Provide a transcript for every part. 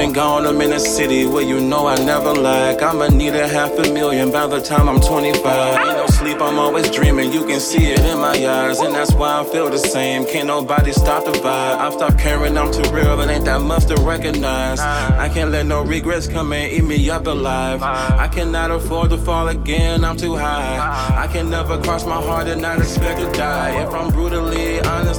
been gone, I'm in a city where you know I never lack. I'ma need a half a million by the time I'm 25. Ain't no sleep, I'm always dreaming. You can see it in my eyes, and that's why I feel the same. Can't nobody stop the vibe. I've stopped caring, I'm too real, it ain't that much to recognize. I can't let no regrets come and eat me up alive. I cannot afford to fall again, I'm too high. I can never cross my heart and not expect to die. If I'm brutally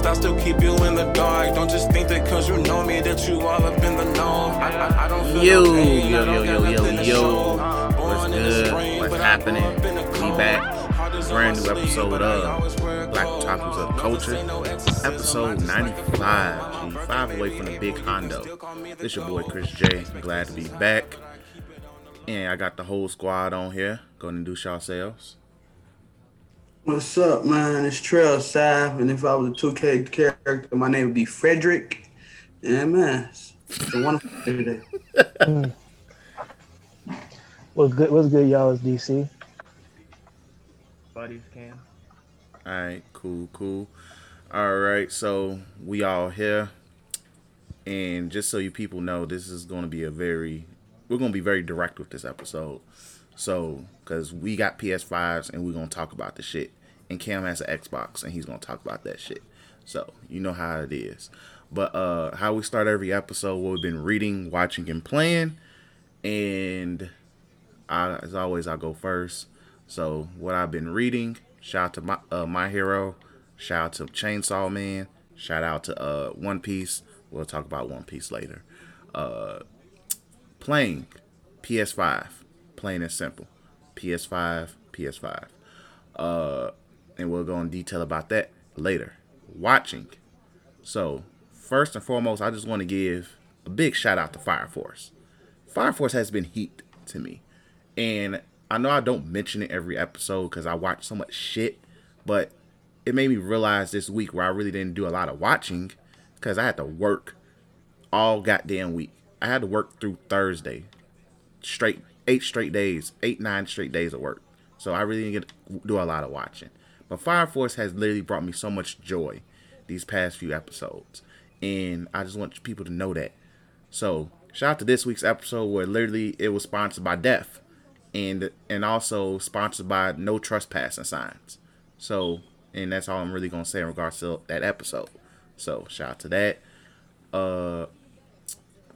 honest, I still keep you in the dark. Don't just think that cause you know me that you all up in the know. I, I, I don't feel Yo, no pain, yo, yo, yo, yo, yo. What's Born in the good? What's happening? grew up in the We back. Brand new episode of Black. Otakus of Culture. ain't no I Episode just 95. G, five away from the big Hondo. This your boy Chris J. Glad to be back. And I got the whole squad on here. Go and introduce yourselves. What's up, man? It's Trail Saf, and if I was a 2K character, my name would be Frederick. Yeah, man, it's it's a wonderful day today. What's good? What's good, y'all? It's DC. Buddies can. Alright, cool, cool. Alright, so we all here. And just so you people know, this is gonna be a very we're gonna be very direct with this episode. So, cause we got PS5s and we're gonna talk about the shit. And Cam has an Xbox and he's gonna talk about that shit. So you know how it is. But uh how we start every episode, what we've been reading, watching, and playing. And I, as always, I go first. So what I've been reading, shout out to my uh, my hero, shout out to Chainsaw Man, shout out to uh One Piece. We'll talk about One Piece later. Uh, playing PS5, plain and simple. PS5, PS5. Uh, and we'll go in detail about that later. Watching. So first and foremost, I just want to give a big shout out to Fire Force. Fire Force has been heat to me. And I know I don't mention it every episode because I watch so much shit, but it made me realize this week where I really didn't do a lot of watching because I had to work all goddamn week. I had to work through Thursday, straight eight straight days, eight nine straight days of work. So I really didn't get do a lot of watching. But Fire Force has literally brought me so much joy these past few episodes, and I just want people to know that. So shout out to this week's episode where literally it was sponsored by Def, and and also sponsored by No Trespassing Signs. So and that's all I'm really gonna say in regards to that episode. So shout out to that. Uh,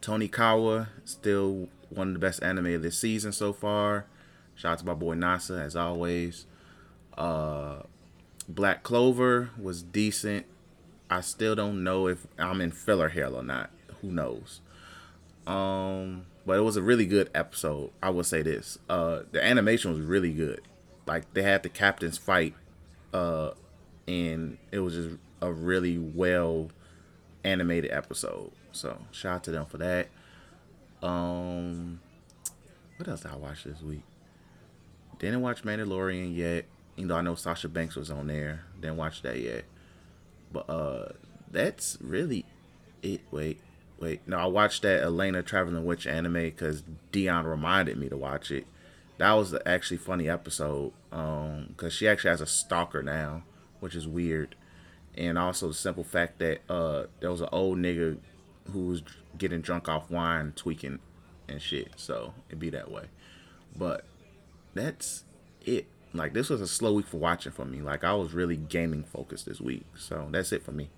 Tonikawa still one of the best anime of this season so far. Shout out to my boy Nasa as always. Uh, Black Clover was decent. I still don't know if I'm in filler hell or not. Who knows? Um, but it was a really good episode. I will say this. Uh, the animation was really good. Like they had the captains fight, uh, and it was just a really well animated episode. So shout out to them for that. Um, what else did I watch this week? Didn't watch Mandalorian yet. Even though I know Sasha Banks was on there, didn't watch that yet. But uh, that's really it. Wait, wait. No, I watched that Elaina Traveling Witch anime because Dion reminded me to watch it. That was the actually funny episode. Um, because she actually has a stalker now, which is weird. And also the simple fact that uh, there was an old nigga who was getting drunk off wine, tweaking and shit. So it'd be that way. But that's it. Like this was a slow week for watching for me. Like I was really gaming focused this week. So that's it for me.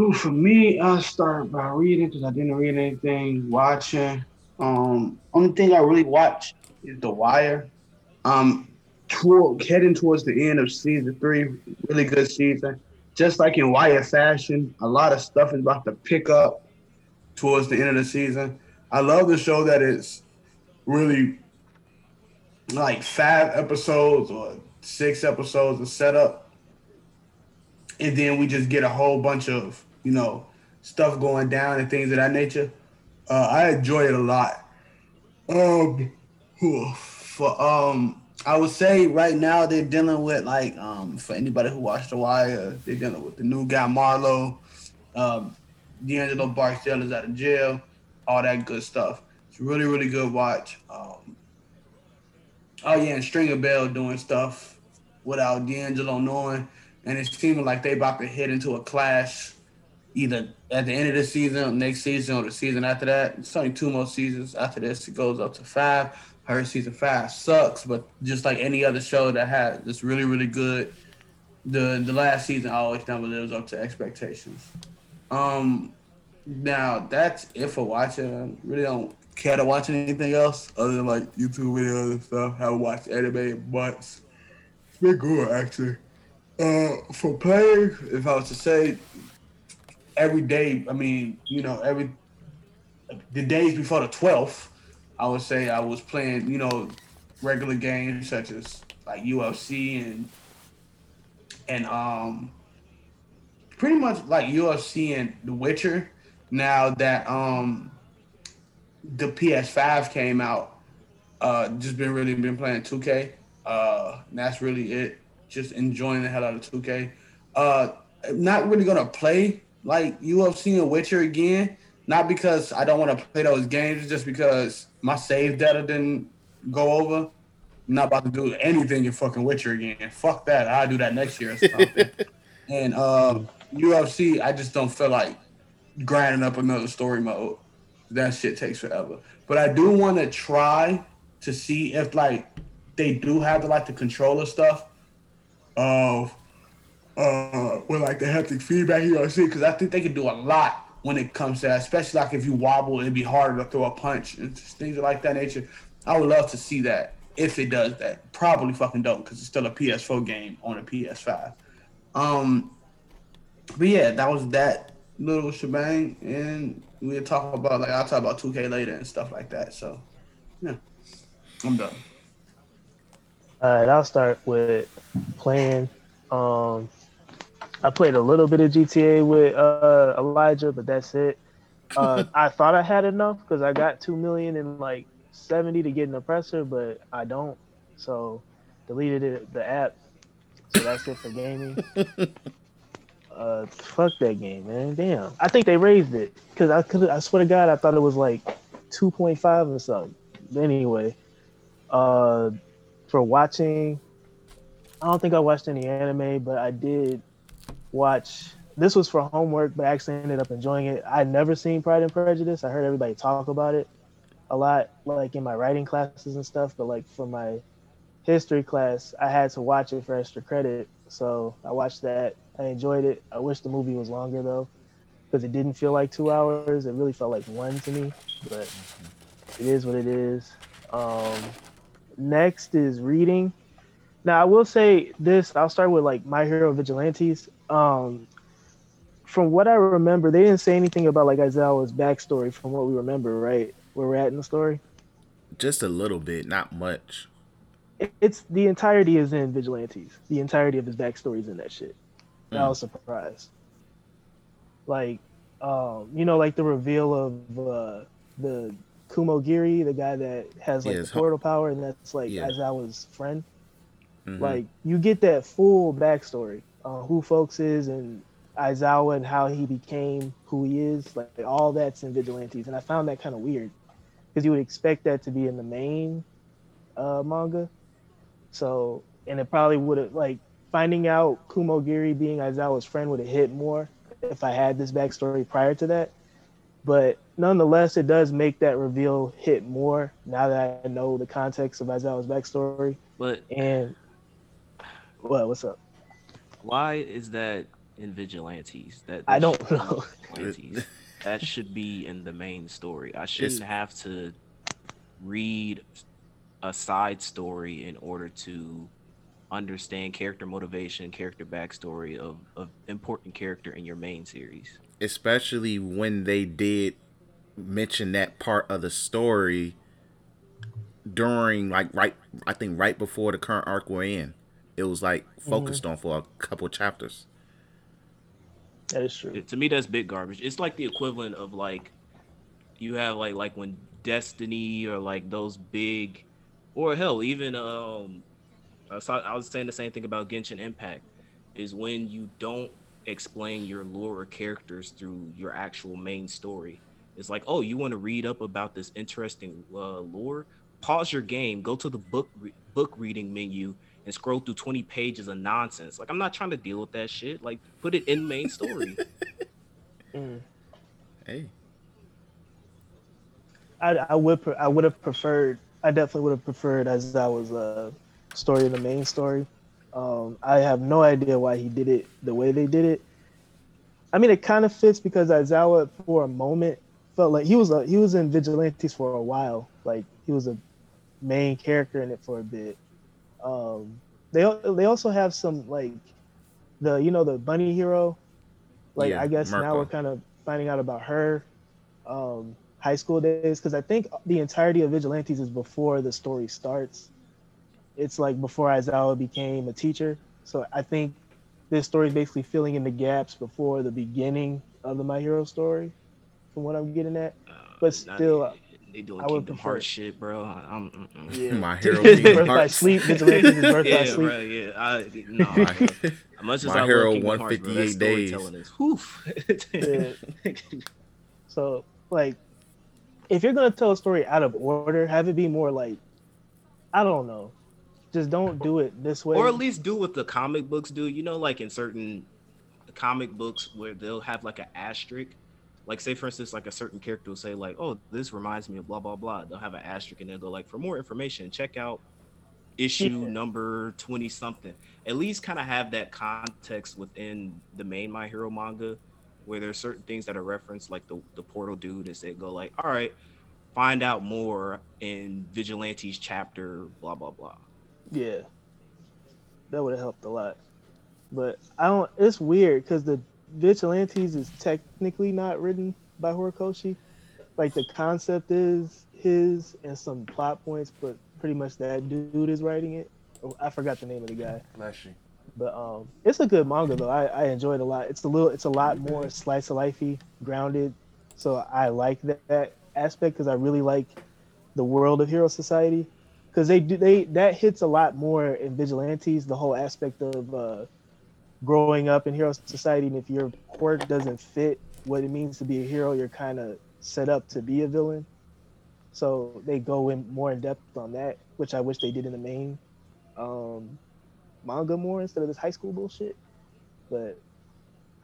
Ooh, for me, I start by reading because I didn't read anything. Watching. Um, only thing I really watch is The Wire. Um, toward, heading towards the end of season three, really good season. Just like in Wire fashion, a lot of stuff is about to pick up towards the end of the season. I love the show that it's really like five episodes or six episodes of setup and then we just get a whole bunch of you know stuff going down and things of that nature. Uh, I enjoy it a lot. Um, for um, I would say right now they're dealing with like um, for anybody who watched The Wire, they're dealing with the new guy Marlowe. Um, D'Angelo Barksdale is out of jail, all that good stuff. It's really really good watch. Um, oh yeah, and Stringer Bell doing stuff without D'Angelo knowing and it's seeming like they about to head into a clash either at the end of the season, next season, or the season after that. It's only two more seasons. After this, it goes up to five. I heard season five sucks, but just like any other show that had it's really really good, the the last season always never lives up to expectations. Um, now that's it for watching. I really don't care to watch anything else other than like YouTube videos and stuff. I haven't watched anime in months. It's been good actually. Uh, for playing, if I was to say, every day, I mean, you know, every the days before the twelfth, I would say I was playing, you know, regular games such as like UFC and and um pretty much like UFC and The Witcher. Now that um the PS5 came out, uh just been really been playing 2K. Uh that's really it. Just enjoying the hell out of 2K. Uh not really gonna play like UFC and Witcher again. Not because I don't want to play those games, just because my save data didn't go over. I'm not about to do anything in fucking Witcher again. Fuck that. I'll do that next year or something. and um, UFC, I just don't feel like grinding up another story mode. That shit takes forever. But I do want to try to see if like they do have the, like the controller stuff of uh with like the haptic feedback see because I think they can do a lot when it comes to that, especially like if you wobble, it'd be harder to throw a punch and things like that nature. I would love to see that if it does that. Probably fucking don't because it's still a PS4 game on a PS5. Um, but yeah, that was that little shebang, and we'll talk about like I'll talk about 2K later and stuff like that. So yeah, I'm done. All right, I'll start with playing. Um, I played a little bit of GTA with uh, Elijah, but that's it. Uh, I thought I had enough because I got two million and like seventy to get an oppressor, but I don't. So deleted it, the app. So that's it for gaming. uh, fuck that game, man. Damn. I think they raised it because I could. I swear to God, I thought it was like two point five or something. Anyway, uh, for watching, I don't think I watched any anime, but I did watch. This was for homework, but I actually ended up enjoying it. I'd never seen Pride and Prejudice. I heard everybody talk about it a lot, like in my writing classes and stuff. But like for my history class, I had to watch it for extra credit. So I watched that. I enjoyed it. I wish the movie was longer though, because it didn't feel like two hours. It really felt like one to me. But it is what it is. Um, next is reading. Now I will say this. I'll start with like My Hero Vigilantes um, from what I remember, they didn't say anything about like Aizawa's backstory. From what we remember, right? Where we're at in the story. Just a little bit, not much. It's the entirety is in Vigilantes. The entirety of his backstory is in that shit. Mm. I was surprised. Like, um, you know, like the reveal of uh, the Kurogiri, the guy that has like yeah, the portal power, and that's like yeah. Aizawa's friend. Mm-hmm. Like, you get that full backstory uh, who folks is and Aizawa and how he became who he is. Like all that's in Vigilantes, and I found that kind of weird because you would expect that to be in the main uh, manga. So, and it probably would have like finding out Kurogiri being Aizawa's friend would have hit more if I had this backstory prior to that. But nonetheless, it does make that reveal hit more now that I know the context of Aizawa's backstory. But and what? What's up? Why is that in Vigilantes? That, that I don't know. that should be in the main story. I shouldn't it's... have to read a side story in order to understand character motivation, character backstory of, of important character in your main series. Especially when they did mention that part of the story during like right I think right before the current arc we're in it was like focused mm-hmm. on for a couple chapters. That is true. To me, that's big garbage. It's like the equivalent of like you have like like when Destiny or like those big, or hell, even um, I was, I was saying the same thing about Genshin Impact, is when you don't explain your lore or characters through your actual main story. It's like, oh, you want to read up about this interesting uh, lore? Pause your game, go to the book re- book reading menu, and scroll through 20 pages of nonsense. Like I'm not trying to deal with that shit. Like put it in main story. Mm. Hey, I, I would pre- I would have preferred I definitely would have preferred as that was a story in the main story. Um, I have no idea why he did it the way they did it. I mean, it kind of fits because Aizawa for a moment felt like he was a, he was in Vigilantes for a while. Like he was a main character in it for a bit. Um, they they also have some like the you know the bunny hero. Like Yeah, I guess now we're kind of finding out about her um, high school days because I think the entirety of Vigilantes is before the story starts. It's like before Aizawa became a teacher. So I think this story is basically filling in the gaps before the beginning of the My Hero story, from what I'm getting at. Uh, But still, they doing I would Kingdom prefer- Hearts shit, bro. I-. Yeah. my hero Birth Kingdom by Hearts. sleep, Vigilantes is birth by yeah, sleep. bro. Yeah, I, no, My. As much as My I Hero love Kingdom Hearts, bro, that 158 days. storytelling is whew. So like, if you're gonna tell a story out of order, have it be more like, I don't know, just don't do it this way. or at least do what the comic books do. You know, like in certain comic books where they'll have like an asterisk. Like say for instance, like a certain character will say like, "Oh, this reminds me of blah blah blah." They'll have an asterisk and they'll go like, "For more information, check out issue number twenty something." At least kind of have that context within the main My Hero manga, where there's certain things that are referenced, like the the portal dude, and say go like, "All right, find out more in Vigilantes chapter blah blah blah." Yeah, that would have helped a lot. But I don't. It's weird because the Vigilantes is technically not written by Horikoshi. Like the concept is his and some plot points, but pretty much that dude is writing it. Oh, I forgot the name of the guy, Bless you. but um, it's a good manga though. I, I enjoy it a lot. It's a little, it's a lot more slice of lifey, grounded. So I like that, that aspect because I really like the world of Hero Society because they do they that hits a lot more in Vigilantes. The whole aspect of uh, growing up in Hero Society, and if your quirk doesn't fit what it means to be a hero, you're kind of set up to be a villain. So they go in more in depth on that, which I wish they did in the main um, manga more instead of this high school bullshit. But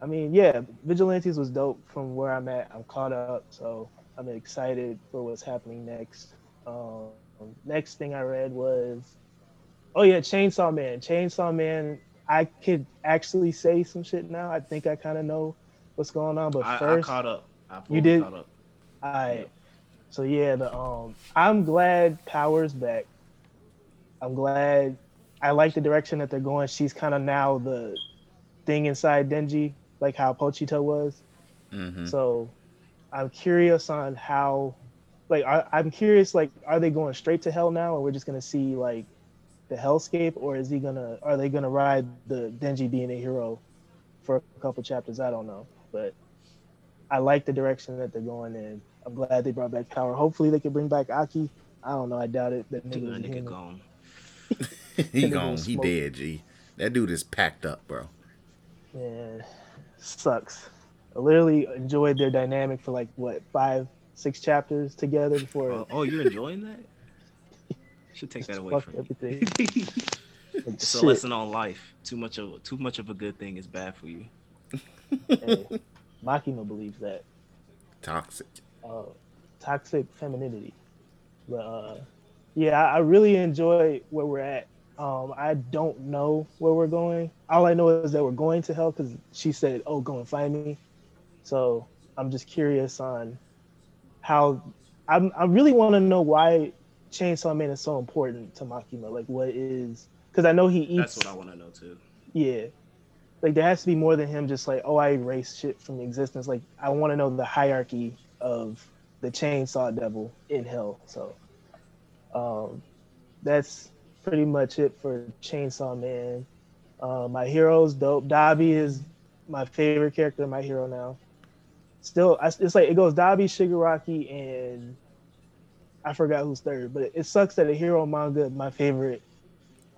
I mean, yeah, Vigilantes was dope from where I'm at. I'm caught up, so I'm excited for what's happening next. Um, next thing I read was, oh yeah, Chainsaw Man. Chainsaw Man. I could actually say some shit now. I think I kind of know what's going on, but I, I first, caught up. I You did? Caught up. I so yeah, the um I'm glad Power's back. I'm glad I like the direction that they're going. She's kind of now the thing inside Denji, like how Pochita was. hmm So I'm curious on how like I, I'm curious like are they going straight to hell now or we're just gonna see like the hellscape or is he gonna are they gonna ride the Denji being a hero for a couple chapters? I don't know. But I like the direction that they're going in. I'm glad they brought back power. Hopefully they can bring back Aki. I don't know, I doubt it. That Dude, nigga that was nigga gone. he gone. He smoke. dead. G. That dude is packed up, bro. Man, sucks. I literally enjoyed their dynamic for like what five, six chapters together before Oh, oh, you're enjoying that? Should take that away from you. everything. Like, it's a lesson on life. Too much of too much of a good thing is bad for you. Hey, Makima believes that. Toxic. Uh, toxic femininity. But uh, yeah, I I really enjoy where we're at. Um, I don't know where we're going. All I know is that we're going to hell because she said, "Oh, go and find me." So I'm just curious on how. I'm, I really want to know why Chainsaw Man is so important to Makima. Like, what is? Because I know he eats. That's what I want to know too. Yeah. Like there has to be more than him just like, oh, I erase shit from existence. Like I want to know the hierarchy of the chainsaw devil in hell. So um that's pretty much it for Chainsaw Man. Uh, my hero's dope. Dabi is my favorite character, my hero now. Still, I, it's like it goes Dabi, Shigaraki, and I forgot who's third. But it, it sucks that a hero manga, my favorite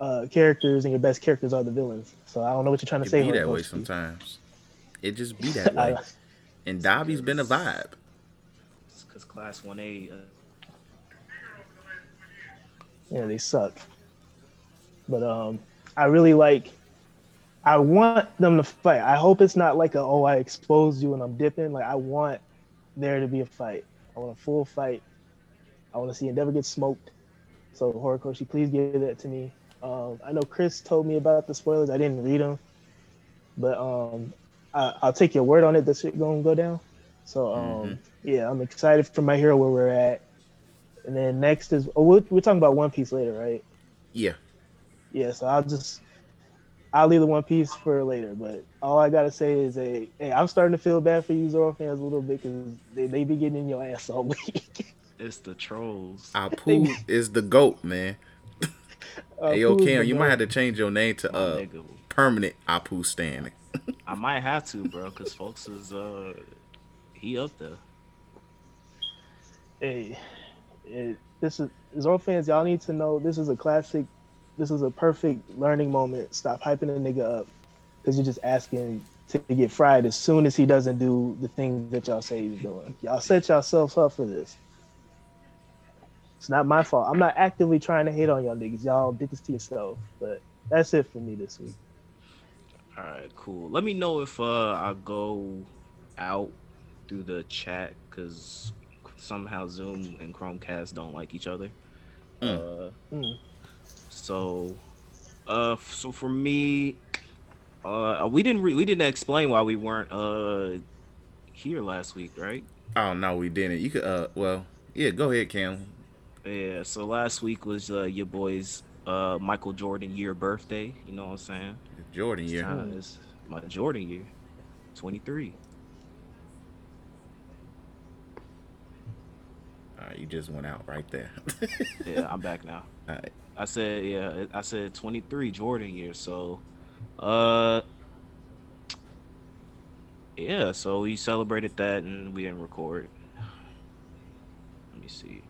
uh, characters and your best characters are the villains. So I don't know what you're trying to It say. be that way sometimes. It just be that way. And Dabi's been a vibe. Because class one A. Uh, yeah, they suck. But um, I really like I want them to fight. I hope it's not like a oh I exposed you and I'm dipping. Like I want there to be a fight. I want a full fight. I want to see Endeavor get smoked. So Horikoshi, please give that to me. Um, I know Chris told me about the spoilers. I didn't read them, but um, I, will take your word on it. This shit gonna go down. So um, mm-hmm. yeah, I'm excited for my hero where we're at. And then next is oh, we're, we're talking about One Piece later, right? Yeah. Yeah. So I'll just I'll leave the One Piece for later. But all I gotta say is, a hey, I'm starting to feel bad for you Zoro fans a little bit because they, they be getting in your ass all week. It's the trolls. Apu is the goat, man. Uh, hey, yo, Cam, you might have to change your name to uh permanent Apu Stan. I might have to, bro, because folks is uh he up there. Hey, it, this is Zoro fans. Y'all need to know this is a classic this is a perfect learning moment. Stop hyping a nigga up because you're just asking to get fried as soon as he doesn't do the thing that y'all say he's doing. Y'all set yourselves up for this. It's not my fault. I'm not actively trying to hate on y'all niggas. Y'all did this to yourself. But that's it for me this week. All right, cool. Let me know if uh I go out through the chat because somehow Zoom and Chromecast don't like each other. Mm. Uh, mm. So, uh, so for me, uh, we didn't re- we didn't explain why we weren't uh here last week, right? Oh no, we didn't. You could uh, well, yeah, go ahead, Cam. Yeah, so last week was uh your boy's uh Michael Jordan year birthday. You know what I'm saying? Jordan year. It's my Jordan year, 23. All right, you just went out right there. yeah, I'm back now. All right. I said, yeah, I said 23 Jordan year. So, uh, yeah, so we celebrated that and we didn't record. Let me see.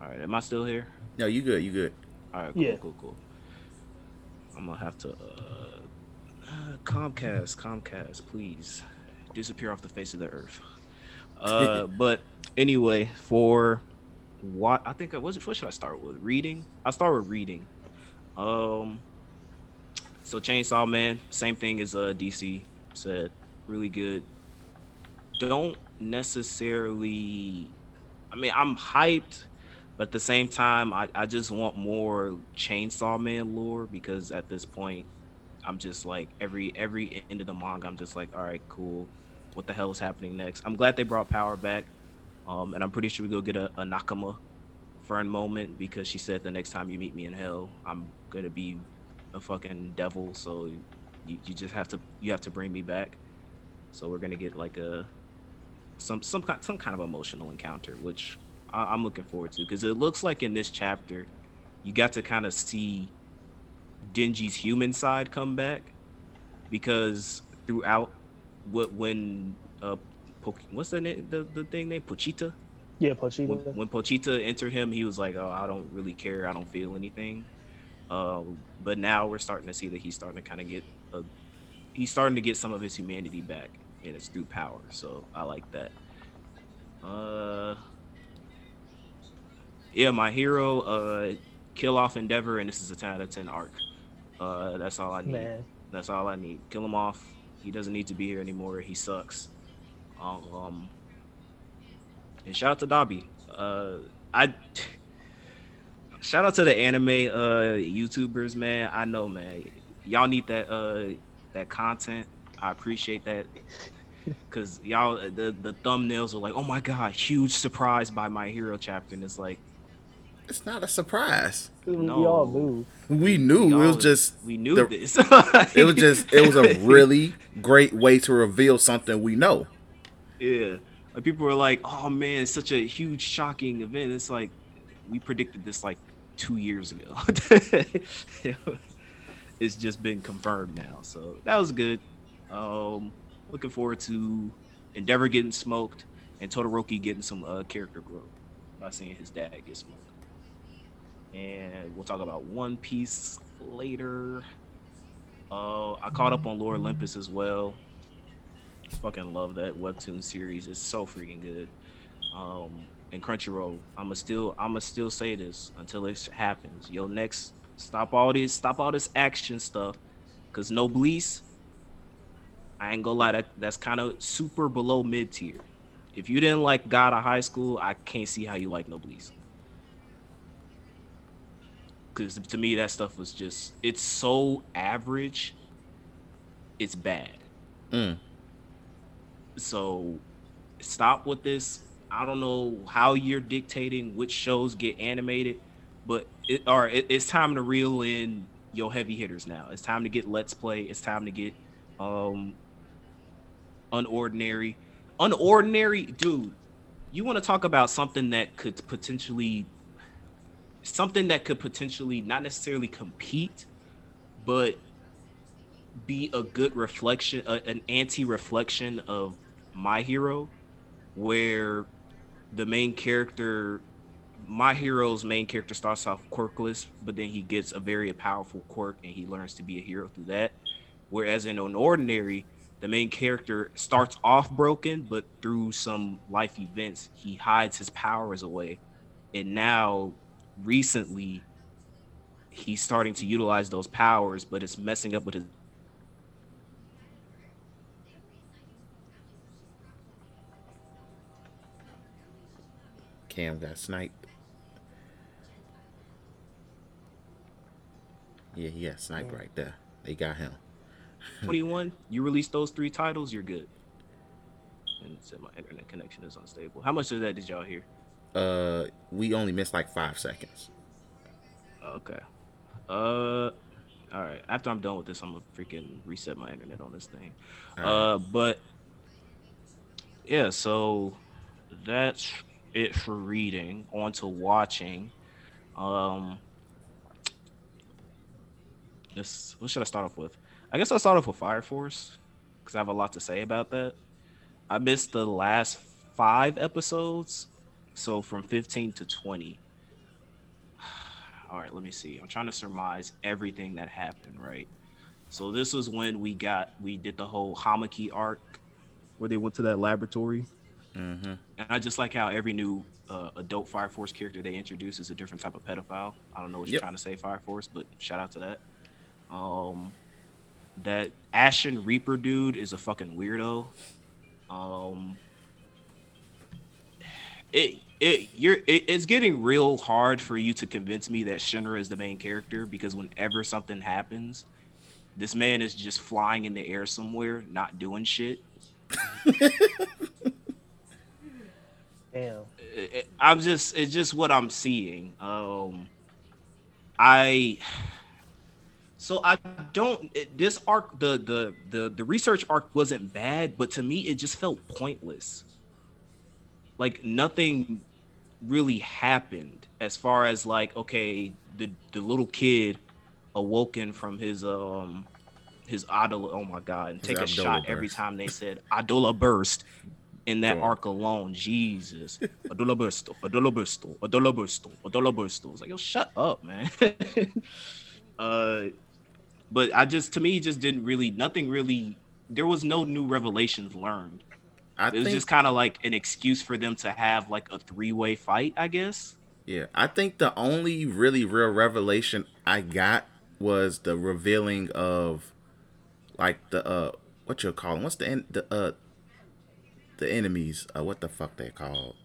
All right, am I still here? No, you good. You good. All right, cool, yeah. cool, cool. I'm gonna have to. Uh, uh, Comcast, Comcast, please disappear off the face of the earth. Uh, but anyway, for what I think I was what should I start with? Reading. I start with reading. Um so Chainsaw Man, same thing as uh DC said, really good. Don't necessarily I mean I'm hyped, but at the same time I, I just want more Chainsaw Man lore because at this point I'm just like every every end of the manga I'm just like, all right, cool. What the hell is happening next? I'm glad they brought power back. Um, and I'm pretty sure we go get a, a Nakama Fern moment because she said the next time you meet me in hell, I'm gonna be a fucking devil. So you, you just have to you have to bring me back. So we're gonna get like a some some kind some kind of emotional encounter, which I, am looking forward to because it looks like in this chapter you got to kind of see Denji's human side come back because throughout what when uh what's the name the, the thing name Pochita? Yeah, Pochita. When, when Pochita entered him, he was like, "Oh, I don't really care. I don't feel anything." Um, but now we're starting to see that he's starting to kind of get a, he's starting to get some of his humanity back, and it's through power. So I like that. Uh, yeah, my hero, uh, kill off Endeavor, and this is a ten out of ten arc. Uh, that's all I need. Man. That's all I need. Kill him off. He doesn't need to be here anymore. He sucks. Um, and shout out to Dabi. Uh, I shout out to the anime uh YouTubers, man. I know, man. Y'all need that uh that content. I appreciate that. Cause y'all the the thumbnails are like, oh my god, huge surprise by my hero chapter, and it's like it's not a surprise. No. We all knew. We knew. We it was just we knew the, this. it was just it was a really great way to reveal something we know. Yeah. Like people were like, "Oh man, it's such a huge, shocking event." It's like we predicted this like two years ago. it's just been confirmed now, so that was good. Um, looking forward to Endeavor getting smoked and Todoroki getting some uh, character growth by seeing his dad get smoked. And we'll talk about One Piece later. Uh, I caught up on Lore Olympus as well fucking love that webtoon series. It's so freaking good. Um, and Crunchyroll, I'ma still I'ma still say this until it happens. Yo, next stop all this stop all this action stuff Cause no Noblesse, I ain't gonna lie, that that's kind of super below mid tier. If you didn't like God of High School, I can't see how you like No Noblesse. Cause to me that stuff was just it's so average, it's bad. Mm. So stop with this. I don't know how you're dictating which shows get animated, but it or it, it's time to reel in your heavy hitters now. It's time to get Let's Play. It's time to get um unordinary. Unordinary, dude. You want to talk about something that could potentially something that could potentially not necessarily compete, but be a good reflection, uh, an anti-reflection of My Hero, where the main character, My Hero's main character starts off quirkless, but then he gets a very powerful quirk and he learns to be a hero through that. Whereas in an ordinary, the main character starts off broken, but through some life events, he hides his powers away. And now, recently, he's starting to utilize those powers, but it's messing up with his Cam got sniped. Yeah, he got sniped right there. They got him. 21, you release those three titles, you're good. And said my internet connection is unstable. How much of that did y'all hear? Uh, we only missed like five seconds. Okay. Uh, all right. After I'm done with this, I'm gonna freaking reset my internet on this thing. All Uh, but yeah, so that's it for reading. On to watching. Um, this what should I start off with? I guess I'll start off with Fire Force because I have a lot to say about that. I missed the last five episodes, so from 15 to 20. All right, let me see. I'm trying to surmise everything that happened, right? So this was when we got we did the whole Hamaki arc where they went to that laboratory. Mm-hmm. And I just like how every new uh, adult Fire Force character they introduce is a different type of pedophile. I don't know what you're trying to say, Fire Force, but shout out to that. Um, that Ashen Reaper dude is a fucking weirdo. Um, it it you're it, it's getting real hard for you to convince me that Shinra is the main character because whenever something happens, this man is just flying in the air somewhere, not doing shit. Damn. it- it- I'm just it's just what I'm seeing. Um I so I don't it- this arc the the the the research arc wasn't bad, but to me it just felt pointless. Like nothing really happened as far as like okay, the the little kid awoken from his um his idola oh my god and His take a shot every time they said idola burst in that Yeah. arc alone. Jesus. Idola burst idola burst idola burst idola burst. It's like yo shut up man. Uh but i just to me just didn't really nothing really there was no new revelations learned I it was think, just kind of like an excuse for them to have like a three-way fight i guess yeah, I think the only really real revelation I got was the revealing of, like the uh, what you call them? What's the en- the uh, the enemies? Uh, what the fuck they called?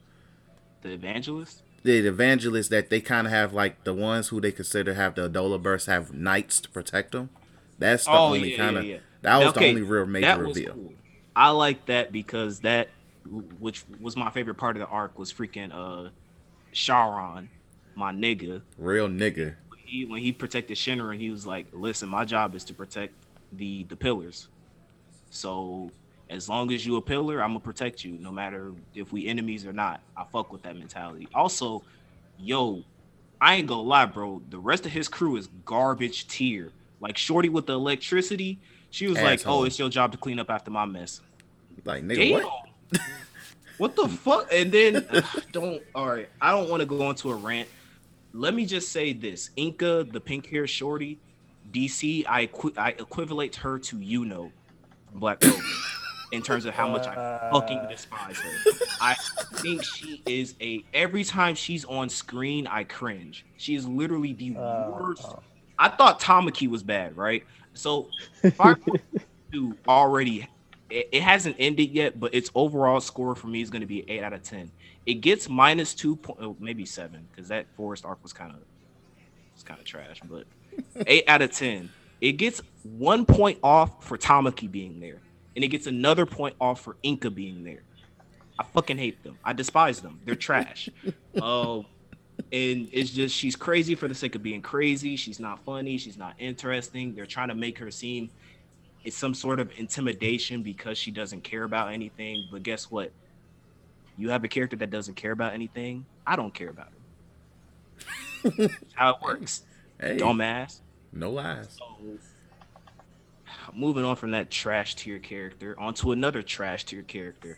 the evangelists. the evangelists that they kind of have like the ones who they consider have the Adolla burst have knights to protect them. That's the Oh, only yeah, kind of yeah, yeah. that was the only real major that was reveal. cool. I like that because that, which was my favorite part of the arc, was freaking uh, Charon, my nigga. Real nigga. He, when he protected Shinra, and he was like, "Listen, my job is to protect the the pillars. So as long as you a pillar, I'm gonna protect you, no matter if we enemies or not. I fuck with that mentality. Also, yo, I ain't gonna lie, bro. The rest of his crew is garbage tier. Like Shorty with the electricity, she was like, "Oh, it's your job to clean up after my mess." Like nigga, Damn. what? what the fuck? And then don't. All right, I don't want to go into a rant. Let me just say this: Inca, the pink hair shorty, DC, I equi- I equivalate her to you know, Black Clover, in terms of how much I fucking despise her. I think she is a. Every time she's on screen, I cringe. She is literally the Uh, worst I thought Tamaki was bad, right? So Fire two already it, it hasn't ended yet, but its overall score for me is going to be eight out of ten. It gets minus two point, oh, maybe seven, because that Forest arc was kind of it's kind of trash, but eight out of ten. It gets one point off for Tamaki being there, and it gets another point off for Inca being there. I fucking hate them. I despise them. They're trash. uh, and it's just she's crazy for the sake of being crazy. She's not funny. She's not interesting. They're trying to make her seem it's some sort of intimidation because she doesn't care about anything. But guess what? You have a character that doesn't care about anything. I don't care about her. how it works. Hey, Dumbass. no lies. So, moving on from that trash tier character onto another trash tier character,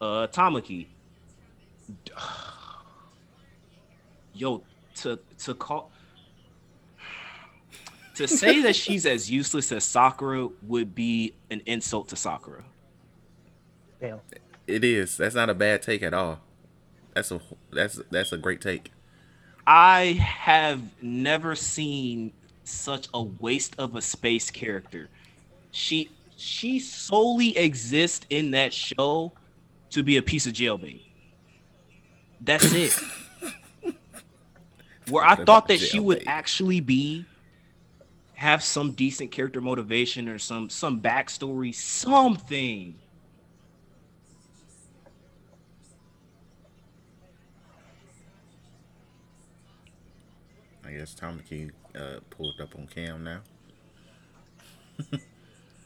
uh, Tamaki. Yo, to to call to say that she's as useless as Sakura would be an insult to Sakura. Damn. It is. That's not a bad take at all. That's a that's that's a great take. I have never seen such a waste of a space character. She she solely exists in that show to be a piece of jailbait. That's it. Where I thought that she would actually be have some decent character motivation or some some backstory, something. I guess Tamaki uh, pulled up on Cam now.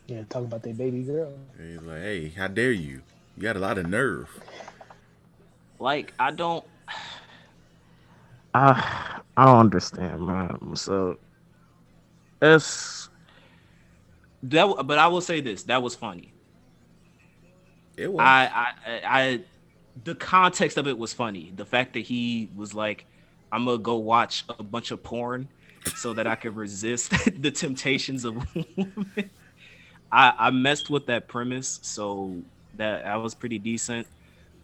Yeah, talk about that baby girl. He's like, "Hey, how dare you? You got a lot of nerve." Like I don't I I don't understand, man. So it's that but I will say this, that was funny. It was. I, I, I, the context of it was funny. The fact that he was like, "I'm gonna go watch a bunch of porn so that I could resist the temptations of women." I, I messed with that premise, so that I was pretty decent.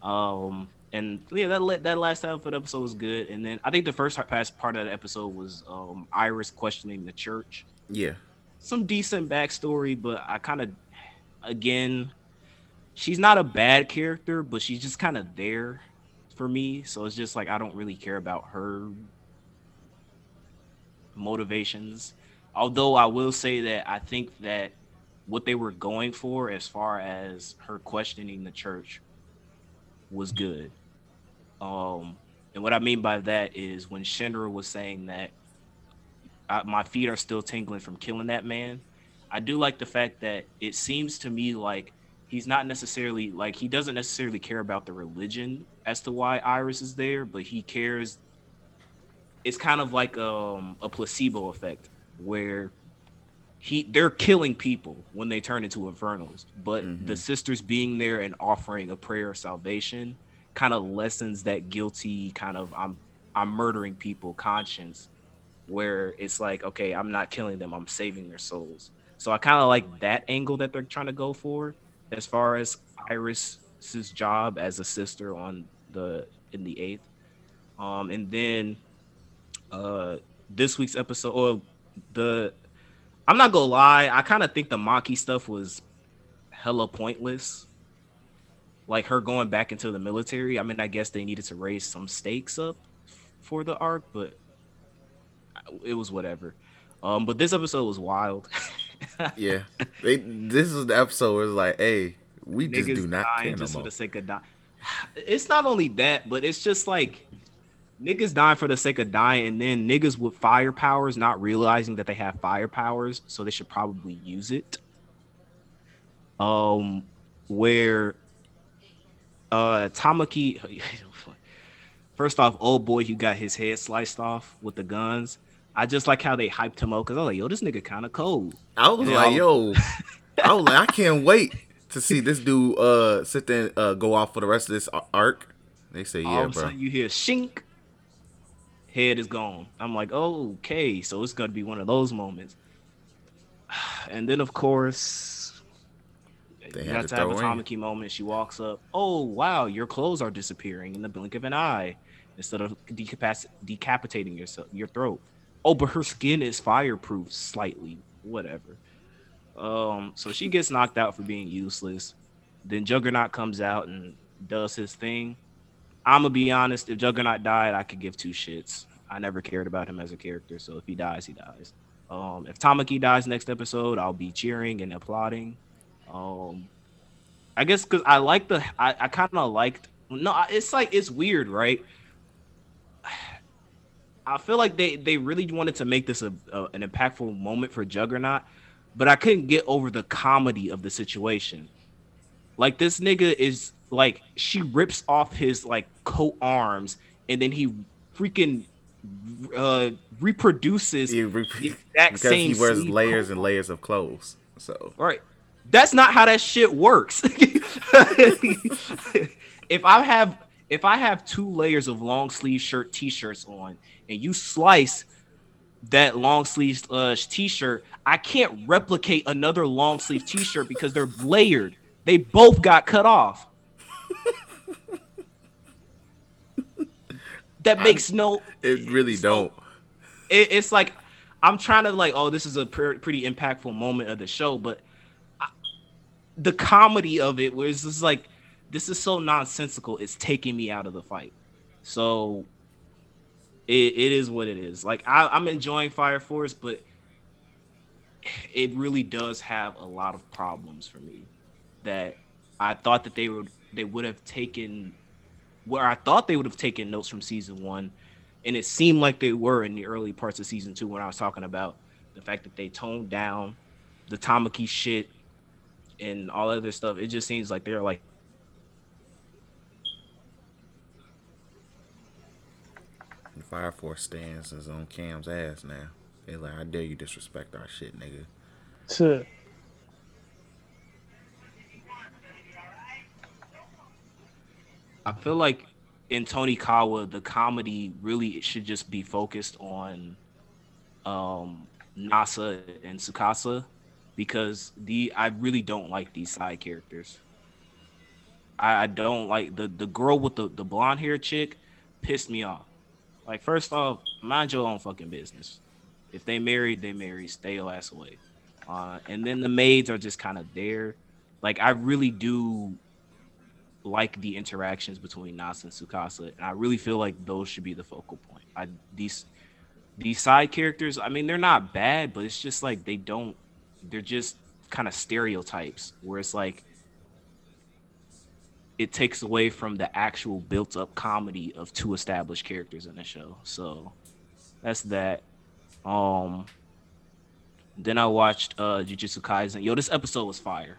Um, and yeah, that that last half of the episode was good. And then I think the first past part of the episode was um, Iris questioning the church yeah. some decent backstory, but I kind of, again, she's not a bad character, but she's just kind of there for me. So it's just like I don't really care about her motivations. Although I will say that I think that what they were going for, as far as her questioning the church, was good. Um, and what I mean by that is when Shinra was saying that I, my feet are still tingling from killing that man. I do like the fact that it seems to me like he's not necessarily like he doesn't necessarily care about the religion as to why Iris is there, but he cares. It's kind of like um, a placebo effect where he they're killing people when they turn into infernals, but the sisters being there and offering a prayer of salvation kind of lessens that guilty kind of I'm I'm murdering people conscience where it's like, okay, I'm not killing them, I'm saving their souls. So I kind of like that angle that they're trying to go for as far as Iris's job as a sister on the in the eighth. Um, and then uh this week's episode or the I'm not gonna lie, I kind of think the Maki stuff was hella pointless. Like her going back into the military. I mean, I guess they needed to raise some stakes up for the arc, but it was whatever. Um, but this episode was wild. Yeah. They, this is the episode where it's like, hey, we just do not dying care just for the sake of dying. It's not only that, but it's just like niggas dying for the sake of dying, and then niggas with fire powers not realizing that they have fire powers, so they should probably use it. Um, where uh Tamaki, first off, old boy who got his head sliced off with the guns. I just like how they hyped him up because I was like, yo, this nigga kind of cold. I was Yeah, like, I yo, I was like, I can't wait to see this dude uh sit there and uh, go off for the rest of this arc. They say, yeah, All of a bro. sudden you hear shink, head is gone. I'm like, okay, so it's gonna be one of those moments. And then of course, They you had have to have a. Tamaki moment. She walks up. Oh wow, your clothes are disappearing in the blink of an eye. Instead of decapac- decapitating yourself, your throat. Oh, but her skin is fireproof slightly. Whatever. Um, so she gets knocked out for being useless. Then Juggernaut comes out and does his thing. I'm gonna be honest. If Juggernaut died, I could give two shits. I never cared about him as a character, so if he dies, he dies. Um, if Tamaki dies next episode, I'll be cheering and applauding. Um, I guess because I like the, I, I kind of liked. No, it's like it's weird, right? I feel like they they really wanted to make this a, a an impactful moment for Juggernaut, but I couldn't get over the comedy of the situation. Like this nigga is like she rips off his like coat arms and then he freaking uh reproduces He re- the exact because same he wears layers coat. and layers of clothes. So Right. That's not how that shit works. if I have if I have two layers of long sleeve shirt t-shirts on and you slice that long sleeve uh, t-shirt, I can't replicate another long sleeve t-shirt because they're layered. They both got cut off. that makes no it really don't. it, it's like I'm trying to like, oh, this is a pre- pretty impactful moment of the show, but I, the comedy of it was just like, this is so nonsensical. It's taking me out of the fight. So it, it is what it is. Like I, I'm enjoying Fire Force, but it really does have a lot of problems for me that I thought that they would they would have taken where I thought they would have taken notes from season one and it seemed like they were in the early parts of season two when I was talking about the fact that they toned down the Tamaki shit and all other stuff. It just seems like they're like The Fire Force stands is on Cam's ass now. They like, I dare you disrespect our shit, nigga. to I feel like in Tonikawa, the comedy really should just be focused on um Nasa and Tsukasa because the I really don't like these side characters. I, I don't like the the girl with the, the blonde hair chick pissed me off. Like first off, mind your own fucking business. If they married, they married. Stay your ass away. Uh, and then the maids are just kind of there. Like I really do like the interactions between Nasa and Tsukasa, and I really feel like those should be the focal point. I these these side characters, I mean, they're not bad, but it's just like they don't. They're just kind of stereotypes where it's like it takes away from the actual built-up comedy of two established characters in the show. So that's that. Um. Then I watched uh Jujutsu Kaisen. Yo, this episode was fire.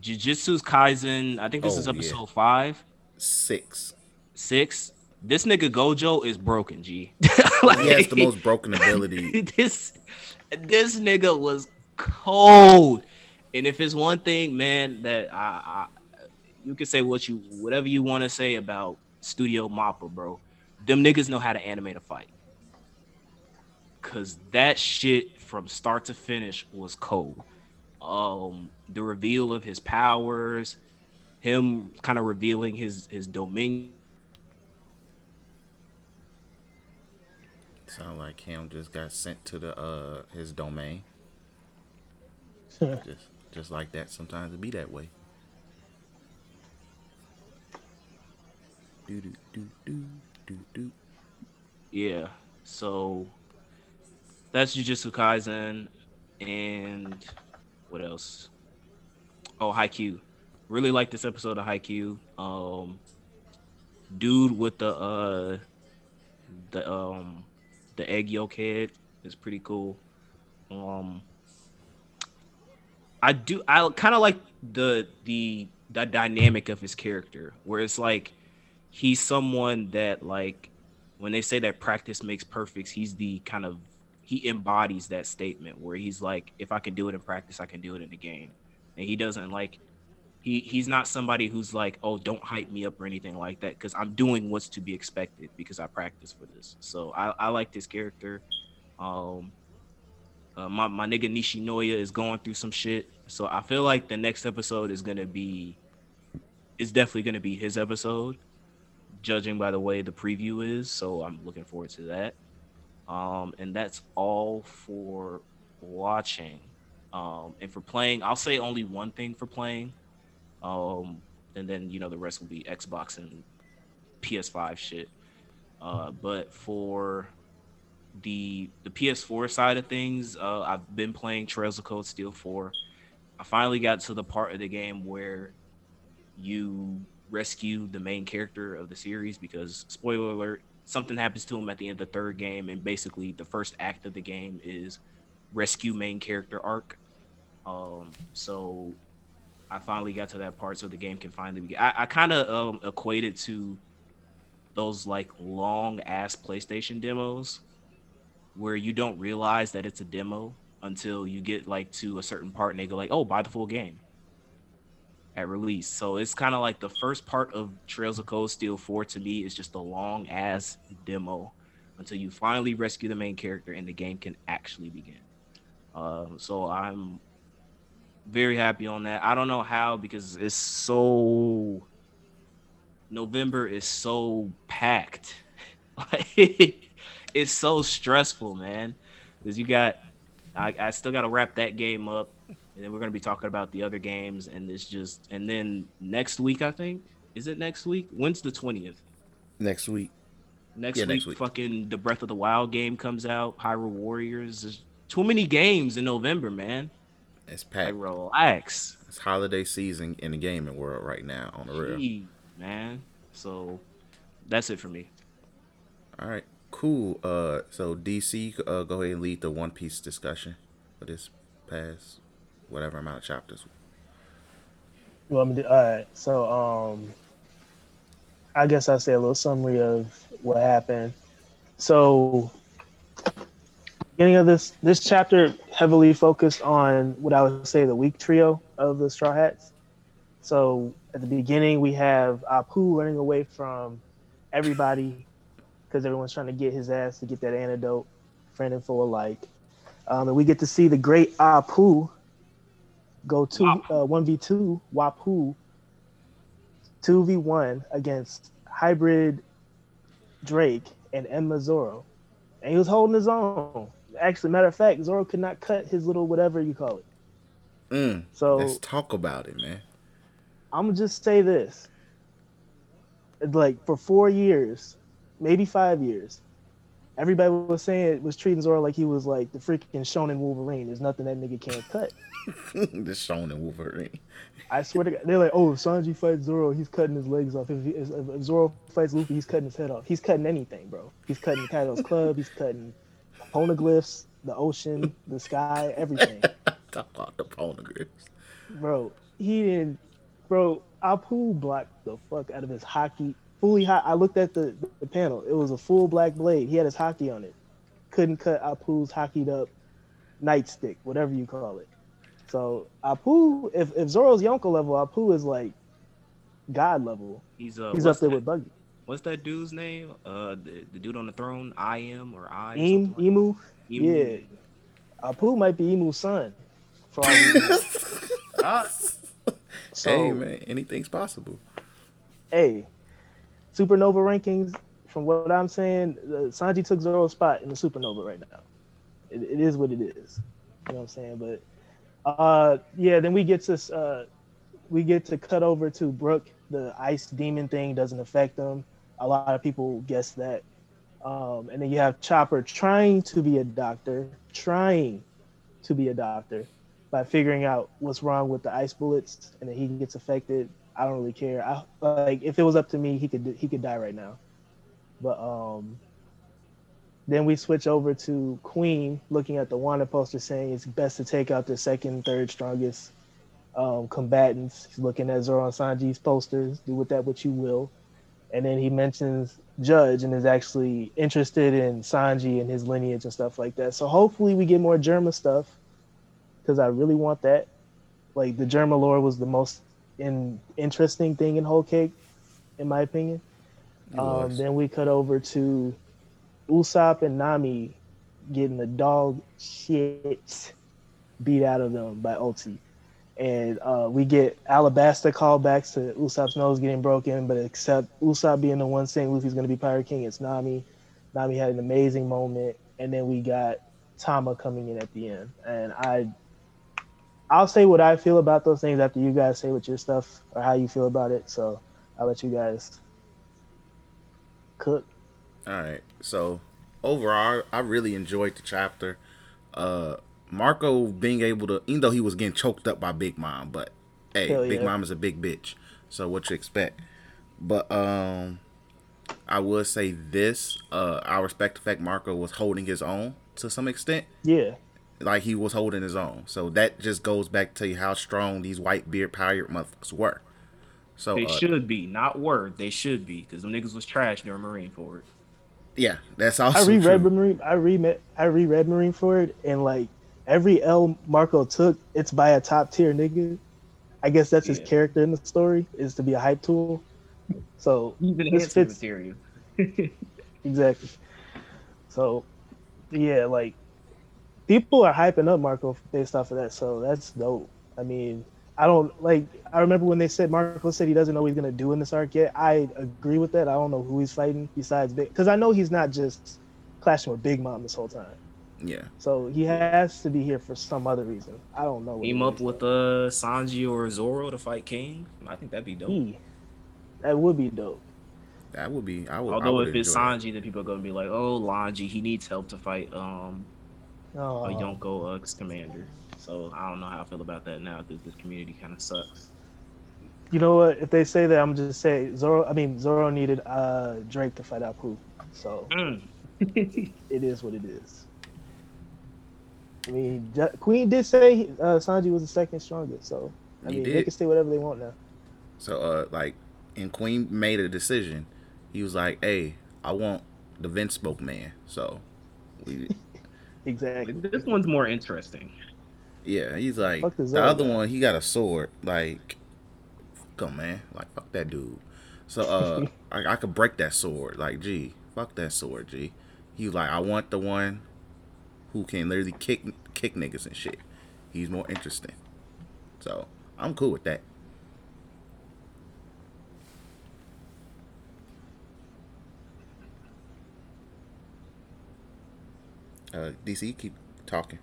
Jujutsu Kaisen. I think this Oh, is yeah. episode five, Six. six. This nigga Gojo is broken. G. He has the most broken ability. this this nigga was cold. And if it's one thing, man, that I, I you can say what you whatever you want to say about Studio Mappa, bro. Them niggas know how to animate a fight. Cause that shit from start to finish was cold. Um, the reveal of his powers, him kind of revealing his his dominion Sound like Cam just got sent to the uh his domain. just just like that. Sometimes it be that way. Do do do do do do. Yeah. So that's Jujutsu Kaisen and what else? Oh, Haikyuu. Really like this episode of Haikyuu. Um dude with the uh the um the egg yolk head is pretty cool. Um I do I kind of like the the the dynamic of his character where it's like he's someone that like when they say that practice makes perfect, he's the kind of he embodies that statement where he's like, if I can do it in practice, I can do it in the game. And he doesn't like he he's not somebody who's like, oh, don't hype me up or anything like that, because I'm doing what's to be expected because I practice for this. So I, I like this character. Um uh, my, my nigga Nishinoya is going through some shit. So I feel like the next episode is gonna be is definitely gonna be his episode judging by the way the preview is. So I'm looking forward to that. Um, and that's all for watching. Um, and for playing, I'll say only one thing for playing. Um, and then you know the rest will be Xbox and PS5 shit. Uh, but for the the PS4 side of things, uh, I've been playing Trails of Cold Steel 4. I finally got to the part of the game where you rescue the main character of the series because spoiler alert, something happens to him at the end of the third game, and basically the first act of the game is rescue main character arc. Um, so I finally got to that part, so the game can finally be. I, I kind of um, equated to those like long ass PlayStation demos where you don't realize that it's a demo until you get like to a certain part and they go like, "Oh, buy the full game." At release, so it's kind of like the first part of Trails of Cold Steel 4 to me is just a long ass demo until you finally rescue the main character and the game can actually begin. Um, so I'm very happy on that. I don't know how because it's so November is so packed. like it's so stressful, man. Because you got I, I still gotta wrap that game up. And then we're gonna be talking about the other games and it's just and then next week I think. Is it next week? When's the twentieth? Next week. Next, Yeah, week, next week. fucking the Breath of the Wild game comes out. Hyrule Warriors. There's too many games in November, man. It's Like, packed. relax. It's holiday season in the gaming world right now on the real. Gee, man. So that's it for me. All right, cool. Uh, so DC, uh, go ahead and lead the One Piece discussion for this past whatever amount of chapters. You want me to? All right. So, um, I guess I'll say a little summary of what happened. So, beginning of this this chapter heavily focused on what I would say the weak trio of the Straw Hats. So, at the beginning, we have Apoo running away from everybody because everyone's trying to get his ass to get that antidote, friend and foe alike. Um, and we get to see the great Apoo go to uh, 1v2 Wapu 2v1 against hybrid Drake and Enma Zoro. And he was holding his own. Actually, matter of fact, Zoro could not cut his little whatever you call it. Mm, So let's talk about it, man. I'm gonna just say this. Like for four years, maybe five years, everybody was saying it was treating Zoro like he was like the freaking Shonen Wolverine. There's nothing that nigga can't cut. the Shonen Wolverine. I swear to God, they're like, oh, if Sanji fights Zoro, he's cutting his legs off. If, he, if Zoro fights Luffy, he's cutting his head off. He's cutting anything, bro. He's cutting Kaido's club. He's cutting poneglyphs, the ocean, the sky, everything, Talk about the poneglyphs. bro. He didn't, bro. Apoo blocked the fuck out of his haki. Fully hot. I looked at the, the panel. It was a full black blade. He had his haki on it. Couldn't cut Apoo's hockeyed up nightstick, whatever you call it. So Apoo, if if Zoro's Yonko level, Apoo is like God level. He's uh He's up there that, with Buggy. What's that dude's name? Uh the, the dude on the throne, I am or I Eam, something Imu. Imu. Yeah. Apoo might be Imu's son. For all we know. Ah, So, hey, man, anything's possible. hey, supernova rankings. From what I'm saying, uh, Sanji took Zoro's spot in the supernova right now. It, it is what it is. You know what I'm saying? But uh, yeah, then we get to uh, we get to cut over to Brook. The ice demon thing doesn't affect them. A lot of people guess that. Um, and then you have Chopper trying to be a doctor, trying to be a doctor by figuring out what's wrong with the ice bullets, and then he gets affected. I don't really care. I like if it was up to me, he could he could die right now. But um, then we switch over to Queen, looking at the Wanda poster, saying it's best to take out the second, third strongest um, combatants. He's looking at Zoro and Sanji's posters. Do with that what you will. And then he mentions Judge and is actually interested in Sanji and his lineage and stuff like that. So hopefully we get more Germa stuff because I really want that. Like the Germa lore was the most in, interesting thing in Whole Cake, in my opinion. Um, then we cut over to Usopp and Nami getting the dog shit beat out of them by Ulti. And uh, we get Alabasta callbacks to Usopp's nose getting broken, but except Usopp being the one saying Luffy's going to be Pirate King, it's Nami. Nami had an amazing moment. and then we got Tama coming in at the end. And I, I'll say what I feel about those things after you guys say what your stuff or how you feel about it. So I'll let you guys cook. All right. So overall, I really enjoyed the chapter. Uh, Marco being able to, even though he was getting choked up by Big Mom, but hey, Hell Big. Mom is a big bitch. So what you expect? But um, I would say this. Uh, I respect the fact Marco was holding his own to some extent. Yeah, Like he was holding his own. So that just goes back to you how strong these white beard pirate motherfuckers were. So They uh, should be, not word. They should be, because them niggas was trash during Marineford. yeah, that's also I reread true. Marine. I read I reread Marineford, and like every L Marco took, it's by a top tier nigga. I guess that's his character in the story is to be a hype tool. So Even this fits material. exactly. So yeah, like people are hyping up Marco based off of that. So that's dope. I mean, I don't like. I remember when they said Marco said he doesn't know what he's gonna do in this arc yet. I agree with that. I don't know who he's fighting besides Big, because I know he's not just clashing with Big Mom this whole time. Yeah, So he has to be here for some other reason. I don't know. What Team up with though. uh Sanji or Zoro to fight King. I think that'd be dope. he. That would be dope. that would be. I would. I Although would if it's enjoy that. Sanji, then people are gonna be like, "Oh, Lanji, he needs help to fight um Oh, a Yonko ex commander." So I don't know how I feel about that now because this community kind of sucks. you know what? If they say that, I'm just say Zoro. I mean, Zoro needed uh Drake to fight Apoo. So Mm. it is what it is. I mean, Ju- Queen did say uh, Sanji was the second strongest, so I He mean, they can say whatever they want now. So uh like and Queen made a decision. He was like, Hey, I want the Vinsmoke man. So we Exactly. This one's more interesting. yeah, he's like the the other one, he got a sword. Like fuck him, man. Like fuck that dude. So uh I, I could break that sword. Like, gee, fuck that sword, gee. He was like, I want the one who can literally kick kick niggas and shit. He's more interesting. So I'm cool with that. Uh, DC, keep talking.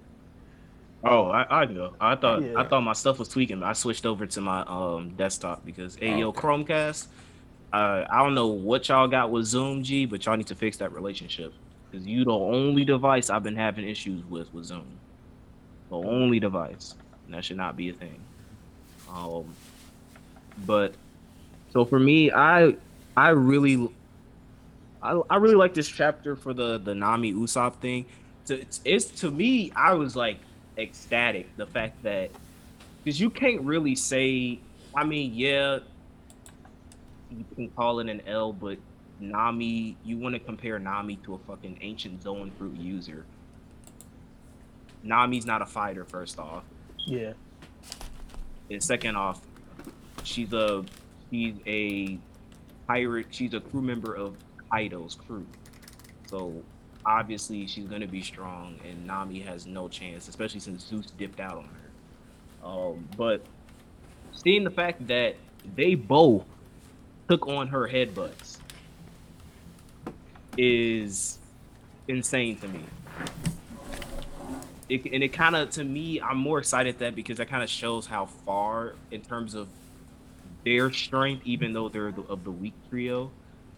Oh, I, I can go. I thought Yeah. I thought my stuff was tweaking. I switched over to my um desktop because hey yo Okay. Chromecast. Uh, I don't know what y'all got with Zoom G, but y'all need to fix that relationship because you the only device I've been having issues with with Zoom. The only device. And that should not be a thing. Um, but so for me, I I really I, I really like this chapter for the the Nami Usopp thing. To, it's, it's to me, I was like ecstatic the fact that because you can't really say. I mean, yeah, you can call it an L, but Nami, you want to compare Nami to a fucking ancient Zoan fruit user. Nami's not a fighter, first off. Yeah. And second off, she's a she's a pirate. She's a crew member of Kaido's crew. So obviously she's gonna be strong, and Nami has no chance, especially since Zeus dipped out on her. Um, but seeing the fact that they both took on her headbutts is insane to me. It, and it kind of to me i'm more excited that because that kind of shows how far in terms of their strength even though they're the, of the weak trio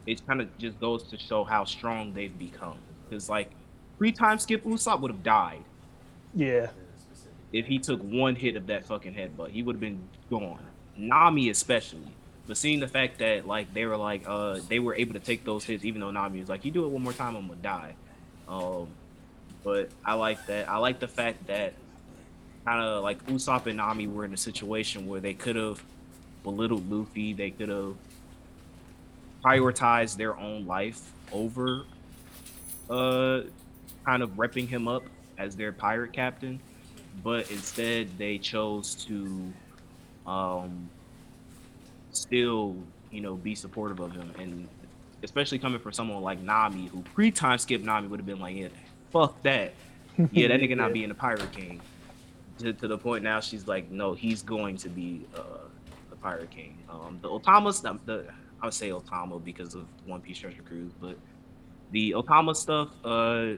it kind of just goes to show how strong they've become because like three times skip Usopp would have died Yeah. if he took one hit of that fucking headbutt he would have been gone nami especially but seeing the fact that like they were like uh they were able to take those hits even though nami was like you do it one more time i'm gonna die um but I like that. I like the fact that kind of like Usopp and Nami were in a situation where they could have belittled Luffy. They could have prioritized their own life over uh kind of repping him up as their pirate captain, but instead they chose to um still, you know, be supportive of him and especially coming from someone like Nami who pre-time skip Nami would have been like, yeah, fuck that. Yeah, that nigga not being a pirate king. To, to the point now she's like, no, he's going to be uh, the pirate king. Um, the Otama stuff, the I would say Otama because of One Piece Treasure Cruise, but the Otama stuff, uh,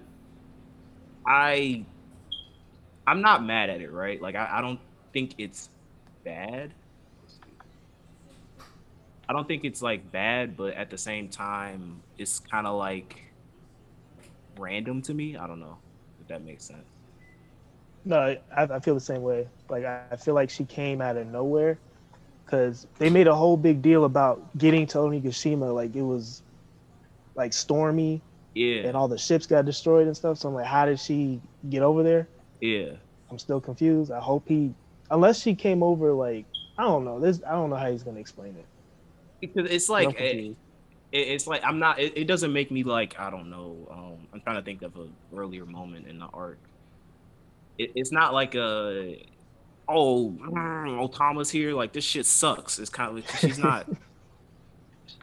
I I'm not mad at it, right? Like I, I don't think it's bad. I don't think it's like bad, but at the same time, it's kind of like random to me. I don't know if that makes sense. No, I, I feel the same way. Like I, I feel like she came out of nowhere because they made a whole big deal about getting to Onigashima. Like it was like stormy Yeah, and all the ships got destroyed and stuff. So I'm like, how did she get over there? yeah. I'm still confused. I hope he, unless she came over like I don't know. This I don't know how he's gonna explain it. Because it's like it, confused. it's like I'm not. It, it doesn't make me like I don't know. Um, I'm trying to think of an earlier moment in the arc. It, it's not like a oh mm, Otama's here. Like this shit sucks. It's kind of she's not.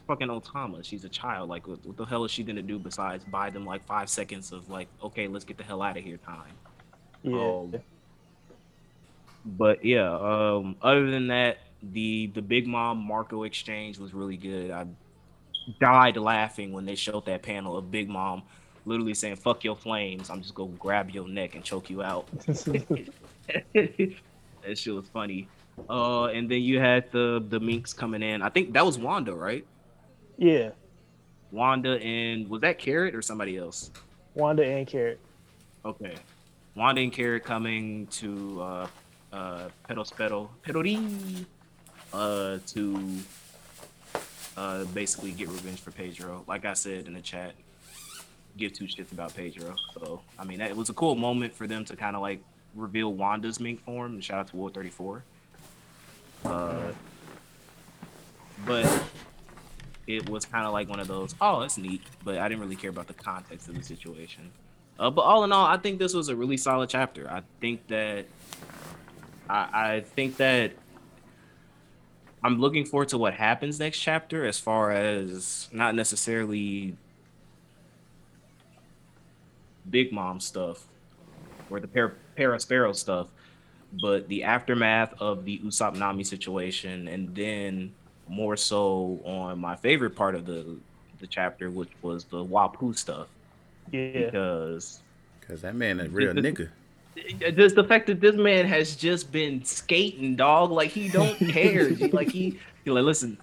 fucking Otama. She's a child. Like what, what the hell is she gonna do besides buy them like five seconds of like okay let's get the hell out of here time. yeah. um, but yeah, um, other than that, the the Big Mom Marco exchange was really good. I died laughing when they showed that panel of Big Mom literally saying "fuck your flames." I'm just gonna grab your neck and choke you out. that shit was funny. Uh, and then you had the the minks coming in. I think that was Wanda, right? yeah. Wanda and was that Carrot or somebody else? Wanda and Carrot. Okay. Wanda and Carrot coming to uh uh Pedal Perospero Perori uh to uh basically get revenge for Pedro. Like I said in the chat, give two shits about Pedro. So I mean that it was a cool moment for them to kind of like reveal Wanda's mink form and shout out to War 34. Uh but it was kind of like one of those, oh, that's neat, but I didn't really care about the context of the situation. Uh, but all in all, I think this was a really solid chapter. I think that I, I think that I'm looking forward to what happens next chapter as far as not necessarily Big Mom stuff or the Par- Paraspero stuff, but the aftermath of the Usopp Nami situation, and then more so on my favorite part of the the chapter, which was the Wapu stuff, Yeah. because Cause that man a real nigga. Just the fact that this man has just been skating, dog. Like he don't care. Like he, he like listen.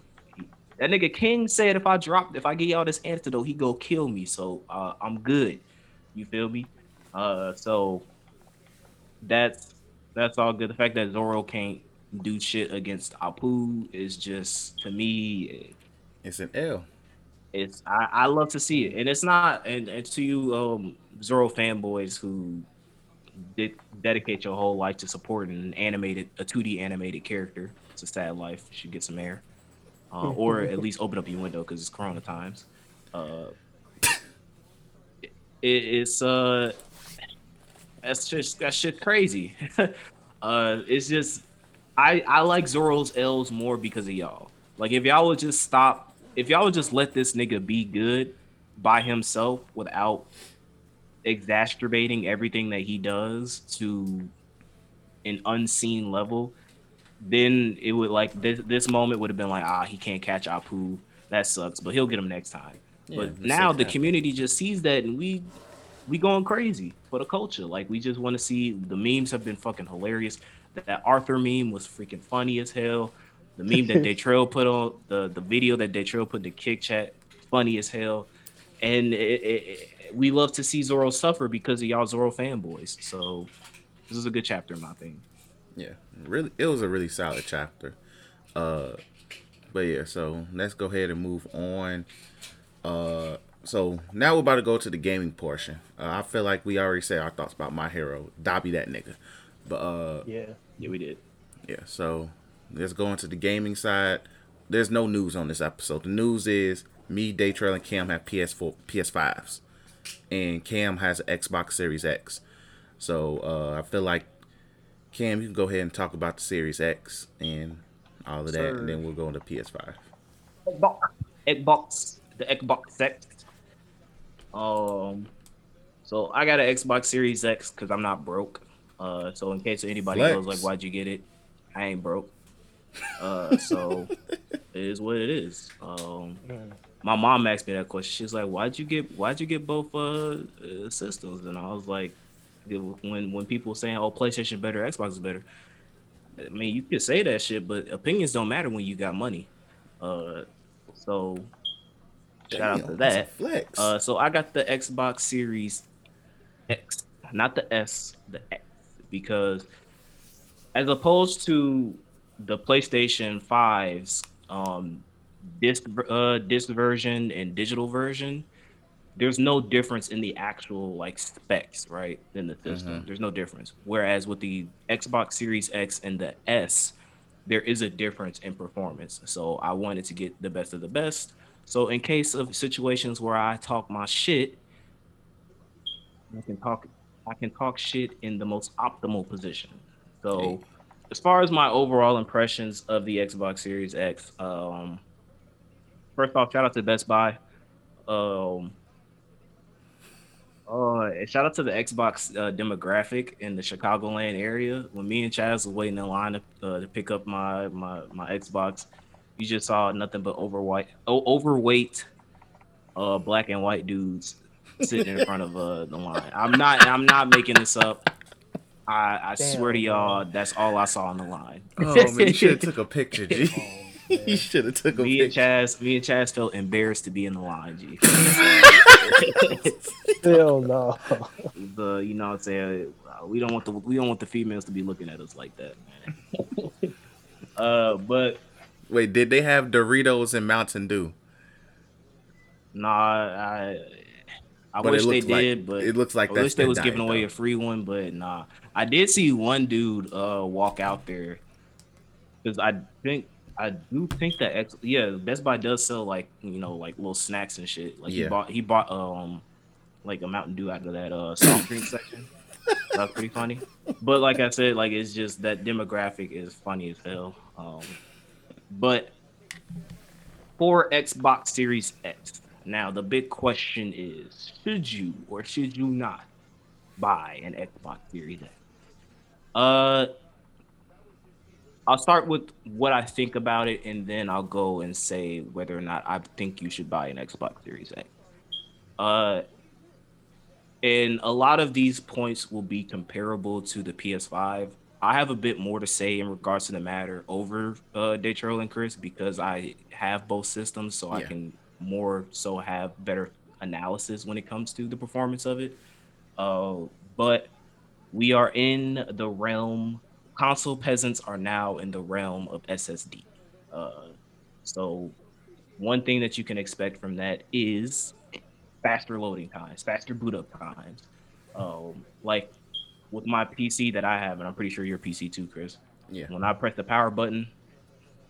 That nigga King said if I drop, if I get y'all this antidote, he go kill me. So uh, I'm good. You feel me? Uh, so that's that's all good. The fact that Zoro can't do shit against Apoo is just to me It's an L. it's I, I love to see it and it's not and, and to you um zoro fanboys who did dedicate your whole life to supporting an animated a 2d animated character. It's a sad life. You should get some air. Uh, or at least open up your window because it's corona times. Uh it, it's uh that's just that shit crazy. Uh it's just i i like zoro's l's more because of y'all. Like if y'all would just stop if y'all would just let this nigga be good by himself without exacerbating everything that he does to an unseen level, then it would like this this moment would have been like, ah, he can't catch Apoo. That sucks, but he'll get him next time. Yeah, but now the community just sees that and we we going crazy for the culture. Like we just want to see the memes have been fucking hilarious. That Arthur meme was freaking funny as hell. The meme that Detrail put on the the video that Detrail put in the kick chat, funny as hell. And it, it, it- we love to see Zoro suffer because of y'all Zoro fanboys. So this is a good chapter in my thing. Yeah, really, it was a really solid chapter. Uh, but yeah, so let's go ahead and move on. Uh, so now we're about to go to the gaming portion. Uh, I feel like we already said our thoughts about my hero, Dabi, that nigga. But uh, Yeah. Yeah, we did. yeah, so let's go into the gaming side. There's no news on this episode. The news is me, Daytrail, and Cam have PS4, PS5s, and Cam has an Xbox Series X. So uh, I feel like Cam, you can go ahead and talk about the Series X and all of that, Sir. and then we'll go into PS5. Xbox, Xbox, the Xbox X. Um, so I got an Xbox Series X because I'm not broke. Uh, so in case anybody Flex. goes like, "Why'd you get it?" I ain't broke. Uh, so it is what it is. Um, Mm. My mom asked me that question. She's like, "Why'd you get Why'd you get both uh, uh systems?" And I was like, when when people saying, "Oh, PlayStation better, Xbox is better." I mean, you could say that shit, but opinions don't matter when you got money. Uh, so shout out to Damn, that. Flex. Uh, so I got the Xbox Series X, not the S, the X, because as opposed to the PlayStation 5's um, disc uh, disc version and digital version, there's no difference in the actual like specs, right? In the system, there's no difference. Whereas with the Xbox Series X and the S, there is a difference in performance. So I wanted to get the best of the best. So in case of situations where I talk my shit, I can talk I can talk shit in the most optimal position. So Hey. as far as my overall impressions of the Xbox Series X, um first off, shout out to Best Buy. Um uh, and shout out to the Xbox uh, demographic in the Chicagoland area. When me and Chaz was waiting in line to, uh, to pick up my, my my Xbox, you just saw nothing but overweight, oh, overweight, uh, black and white dudes sitting in front of uh, the line. I'm not I'm not making this up. I, I Damn, swear to y'all, that's all I saw on the line. oh man, you should have took a picture, G. you should have took a Me and. Chaz, me and Chaz felt embarrassed to be in the line. G. Hell no. the you know what I'm saying uh, we don't want the we don't want the females to be looking at us like that man. uh but Wait, did they have Doritos and Mountain Dew? nah I I But wish they looks like- did but it looks like I that's wish they was giving diet, away though. a free one but nah I did see one dude uh walk out there because I think I do think that X, yeah Best Buy does sell like you know like little snacks and shit. Like Yeah. he bought he bought um like a Mountain Dew out of that uh soft drink section. That's pretty funny. But like I said like it's just that demographic is funny as hell. Um but for Xbox Series X now the big question is should you or should you not buy an Xbox Series X? Uh I'll start with what I think about it, and then I'll go and say whether or not I think you should buy an Xbox Series X. Uh, and a lot of these points will be comparable to the PS5. I have a bit more to say in regards to the matter over uh, and Chris because I have both systems, so I can more so have better analysis when it comes to the performance of it. Uh, but we are in the realm console peasants are now in the realm of ssd uh, so one thing that you can expect from that is faster loading times faster boot up times. Um, like with my pc that i have and i'm pretty sure your pc too chris Yeah. when i press the power button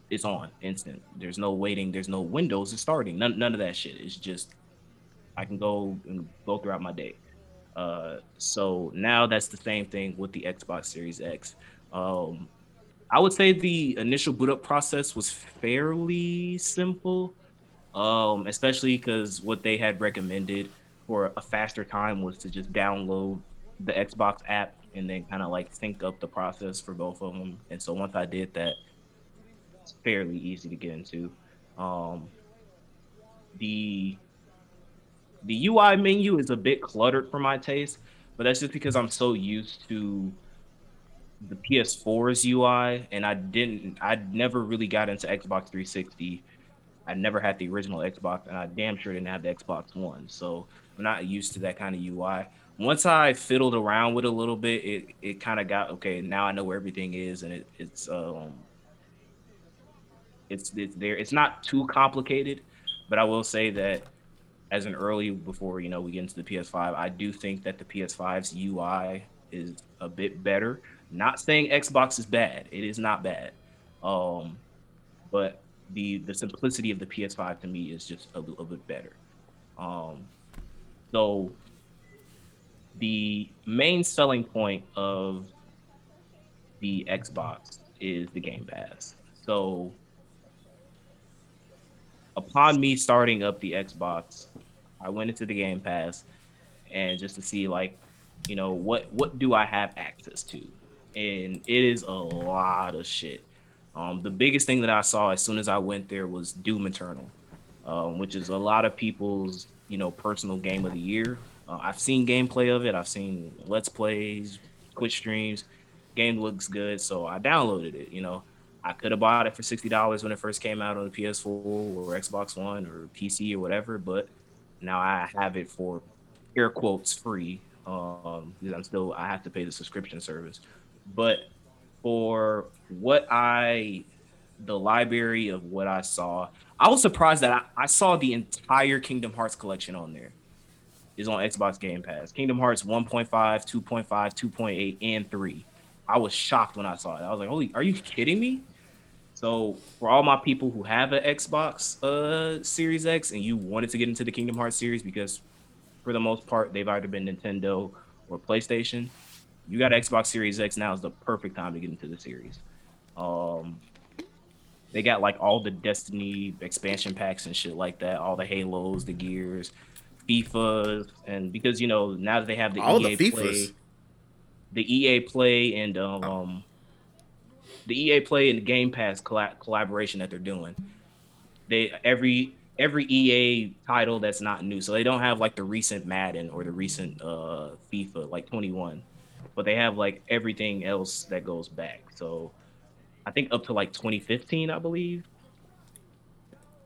it's on instant. There's no waiting. There's no windows it's starting. None, none of that shit. It's just i can go and go throughout my day. Uh, so now that's the same thing with the Xbox Series X. Um, I would say the initial boot up process was fairly simple, um, especially because what they had recommended for a faster time was to just download the Xbox app and then kind of like sync up the process for both of them. And so once I did that, it's fairly easy to get into. Um, the the UI menu is a bit cluttered for my taste, but that's just because I'm so used to the PS4's UI, and I didn't, I never really got into Xbox 360. I never had the original Xbox, and I damn sure didn't have the Xbox One, so I'm not used to that kind of UI. Once I fiddled around with it a little bit, it, it kind of got okay. Now I know where everything is, and it, it's um, it's it's there. It's not too complicated, but I will say that as an early before you know we get into the PS5, I do think that the PS5's UI is a bit better. Not saying Xbox is bad; it is not bad. Um, but the the simplicity of the PS5 to me is just a little bit better. Um, so the main selling point of the Xbox is the Game Pass. So upon me starting up the Xbox, I went into the Game Pass and just to see like, you know, what what do I have access to? And it is a lot of shit. Um, the biggest thing that I saw as soon as I went there was Doom Eternal, um, which is a lot of people's, you know, personal game of the year. Uh, I've seen gameplay of it. I've seen let's plays, Twitch streams. Game looks good, so I downloaded it. You know, I could have bought it for sixty dollars when it first came out on the PS4 or Xbox One or PC or whatever, but now I have it for air quotes free. Um, I'm still I have to pay the subscription service, but for what I the library of what I saw, I was surprised that I, I saw the entire Kingdom Hearts collection on there. Is on Xbox Game Pass. Kingdom Hearts 1.5, 2.5, 2.8, and 3. I was shocked when I saw it. I was like, "Holy, are you kidding me?" So for all my people who have an Xbox uh, Series X and you wanted to get into the Kingdom Hearts series because for the most part they've either been Nintendo or PlayStation, you got Xbox Series X now is the perfect time to get into the series. Um, they got like all the Destiny expansion packs and shit like that, all the Halos, the Gears, FIFA, and because you know now that they have the All EA the Play, the EA Play and um, um the EA Play and the Game Pass colla- collaboration that they're doing. They every every EA title that's not new, so they don't have like the recent Madden or the recent uh FIFA like 21, but they have like everything else that goes back. So I think up to like 2015, I believe.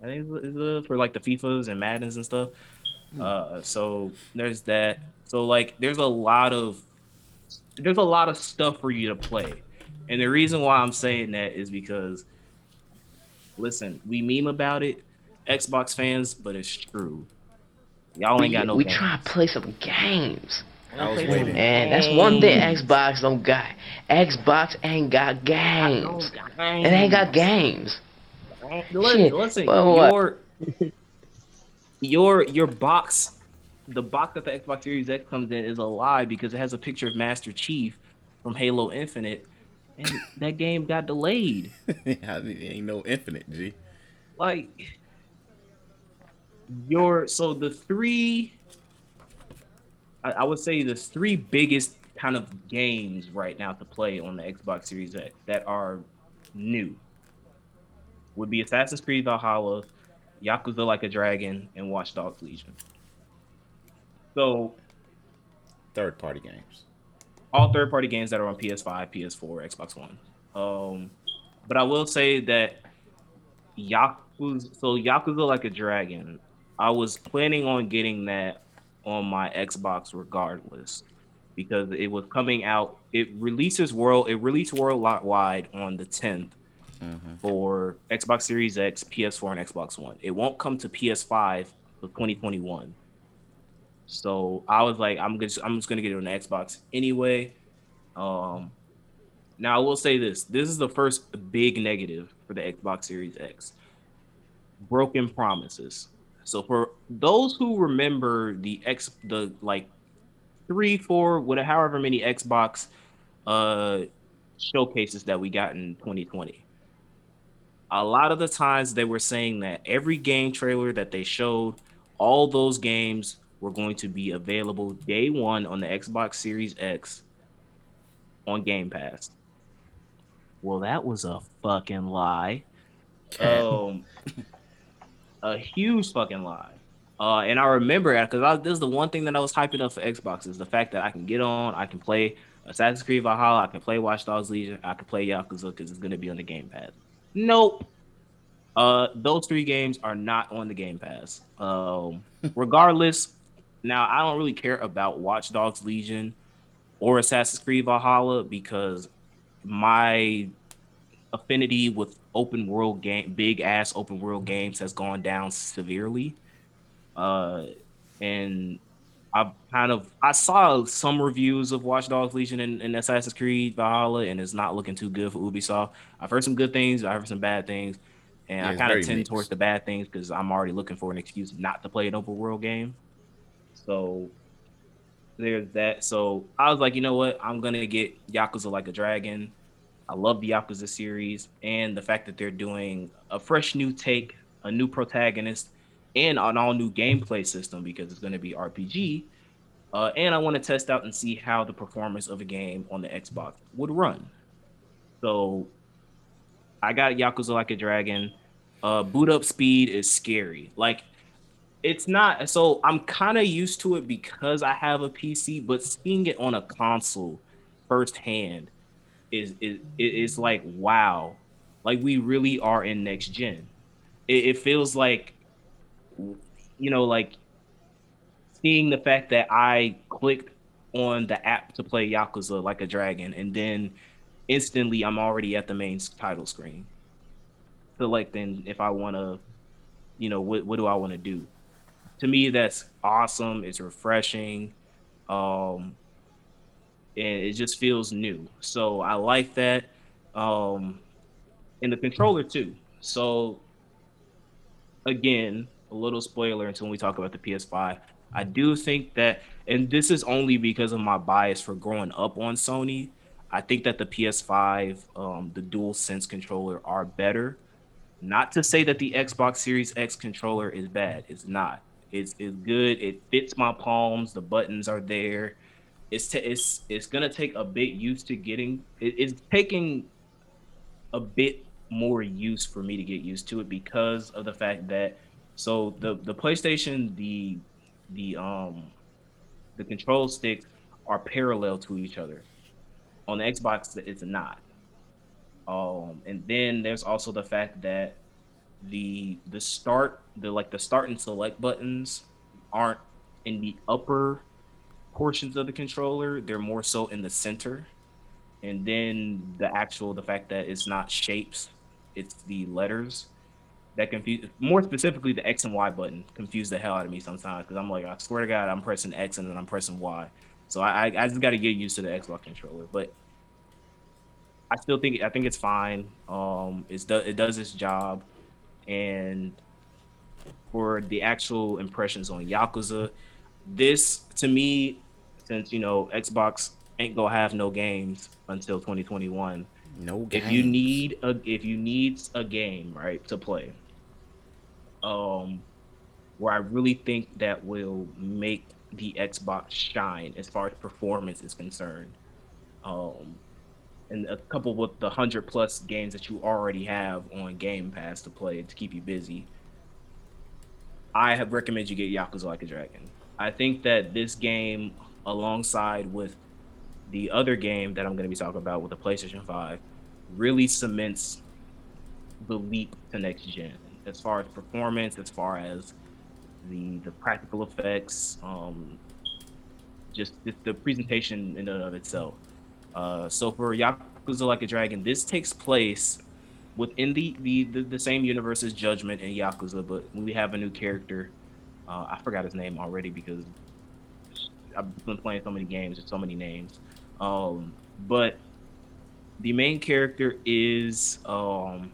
I think it's, it's, uh, for like the FIFAs and Maddens and stuff. Uh, so there's that. So like, there's a lot of there's a lot of stuff for you to play, and the reason why I'm saying that is because, listen, we meme about it, Xbox fans, but it's true. Y'all ain't got no. we games. try to play some games. I was waiting. And that's one thing. Xbox don't got. Xbox ain't got games. It ain't got games. Listen, Shit. listen your your your box, the box that the Xbox Series X comes in is a lie because it has a picture of Master Chief from Halo Infinite, and that game got delayed. yeah, ain't no infinite, G. Like your so the three, I, I would say the three biggest kind of games right now to play on the Xbox Series X that are new would be Assassin's Creed Valhalla, Yakuza Like a Dragon, and Watch Dogs Legion. So Third party games. all third party games that are on PS5, PS4, Xbox One. Um, but I will say that Yakuza, so Yakuza Like a Dragon, I was planning on getting that on my Xbox regardless because it was coming out. It releases world, it released worldwide on the 10th for Xbox Series X, PS4, and Xbox One. It won't come to PS5 for 2021. So I was like, I'm just I'm just gonna get it on the Xbox anyway. Um, now I will say this: this is the first big negative for the Xbox Series X. Broken promises. So for those who remember the X, the like three, four, whatever, however many Xbox uh showcases that we got in 2020 a lot of the times they were saying that every game trailer that they showed, all those games were going to be available day one on the Xbox Series X on Game Pass. Well, that was a fucking lie. Um, a huge fucking lie. Uh, and I remember because this is the one thing that I was hyping up for Xbox is the fact that I can get on, I can play Assassin's Creed Valhalla, I can play Watch Dogs Legion, I can play Yakuza because it's gonna be on the Game Pass. Nope. Uh, those three games are not on the Game Pass. Um, regardless, now I don't really care about Watch Dogs Legion or Assassin's Creed Valhalla because my affinity with open world game, big ass open world games has gone down severely. Uh, and I've kind of I saw some reviews of Watch Dogs Legion and, and Assassin's Creed Valhalla, and it's not looking too good for Ubisoft. I've heard some good things, I've heard some bad things, and Yeah, I kind of tend mixed. towards the bad things because I'm already looking for an excuse not to play an open world game. So there's that. So I was like, you know what? I'm gonna get Yakuza Like a Dragon. I love the Yakuza series and the fact that they're doing a fresh new take, a new protagonist, and an all new gameplay system because it's going to be RPG. Uh, and I want to test out and see how the performance of a game on the Xbox would run. So I got Yakuza Like a Dragon. Uh, boot up speed is scary. Like it's not so I'm kind of used to it because I have a PC, but seeing it on a console firsthand is is is like wow, like we really are in next gen. It, it feels like you know, like seeing the fact that I clicked on the app to play Yakuza like a dragon, and then instantly I'm already at the main title screen. Then if I want to, you know, what what do I want to do? To me, that's awesome. It's refreshing, um, and it just feels new. So I like that. Um, and the controller too. So again, a little spoiler until we talk about the PS5. I do think that, and this is only because of my bias for growing up on Sony. I think that the PS5, um, the Dual Sense controller are better. Not to say that the Xbox Series X controller is bad. It's not. It's it's good. It fits my palms. The buttons are there. It's t- it's it's gonna take a bit used to getting. It, it's taking a bit more use for me to get used to it because of the fact that so the the PlayStation the the um the control sticks are parallel to each other. On the Xbox, it's not. Um, and then there's also the fact that the the start the like the start and select buttons aren't in the upper portions of the controller. They're more so in the center. And then the actual the fact that it's not shapes, it's the letters that confuse more specifically the X and Y button confuse the hell out of me sometimes because I'm like I swear to God I'm pressing X and then I'm pressing Y, so I I just got to get used to the Xbox controller. But I still think I think it's fine. Um, it's do, it does its job, and for the actual impressions on Yakuza, this to me, since you know Xbox ain't gonna have no games until 2021. No games. If you need a if you need a game right to play, um, where I really think that will make the Xbox shine as far as performance is concerned. Um, and a couple with the hundred plus games that you already have on Game Pass to play to keep you busy. I have recommend you get Yakuza Like a Dragon. I think that this game, alongside with the other game that I'm going to be talking about with the PlayStation 5, really cements the leap to next gen as far as performance, as far as the the practical effects, um, just the, the presentation in and of itself. Uh, so for Yakuza Like a Dragon, this takes place within the, the, the, the same universe as Judgment and Yakuza, but we have a new character. Uh, I forgot his name already because I've been playing so many games with so many names. Um, but the main character is um,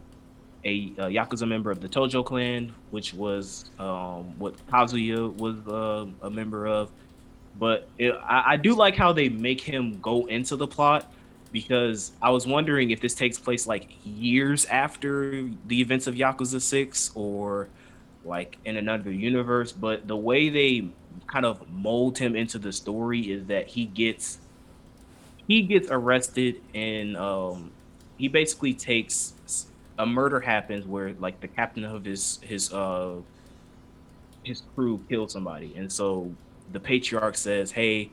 a, a, Yakuza member of the Tojo clan, which was um, what Kazuma was uh, a member of. But it, I, I do like how they make him go into the plot because I was wondering if this takes place like years after the events of Yakuza 6 or like in another universe. But the way they kind of mold him into the story is that he gets he gets arrested and um, he basically takes a murder happens where like the captain of his his uh his crew killed somebody and so the patriarch says hey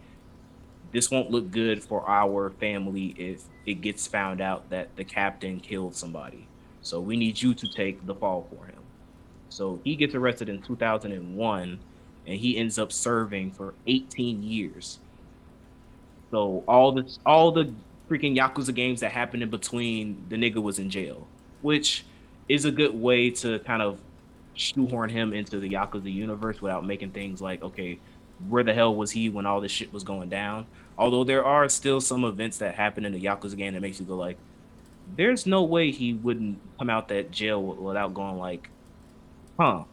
this won't look good for our family if it gets found out that the captain killed somebody so we need you to take the fall for him so he gets arrested in 2001 and he ends up serving for 18 years so all the all the freaking yakuza games that happened in between the nigga was in jail which is a good way to kind of shoehorn him into the Yakuza universe without making things like, okay, where the hell was he when all this shit was going down? Although there are still some events that happen in the Yakuza game that makes you go like, there's no way he wouldn't come out that jail without going like, huh?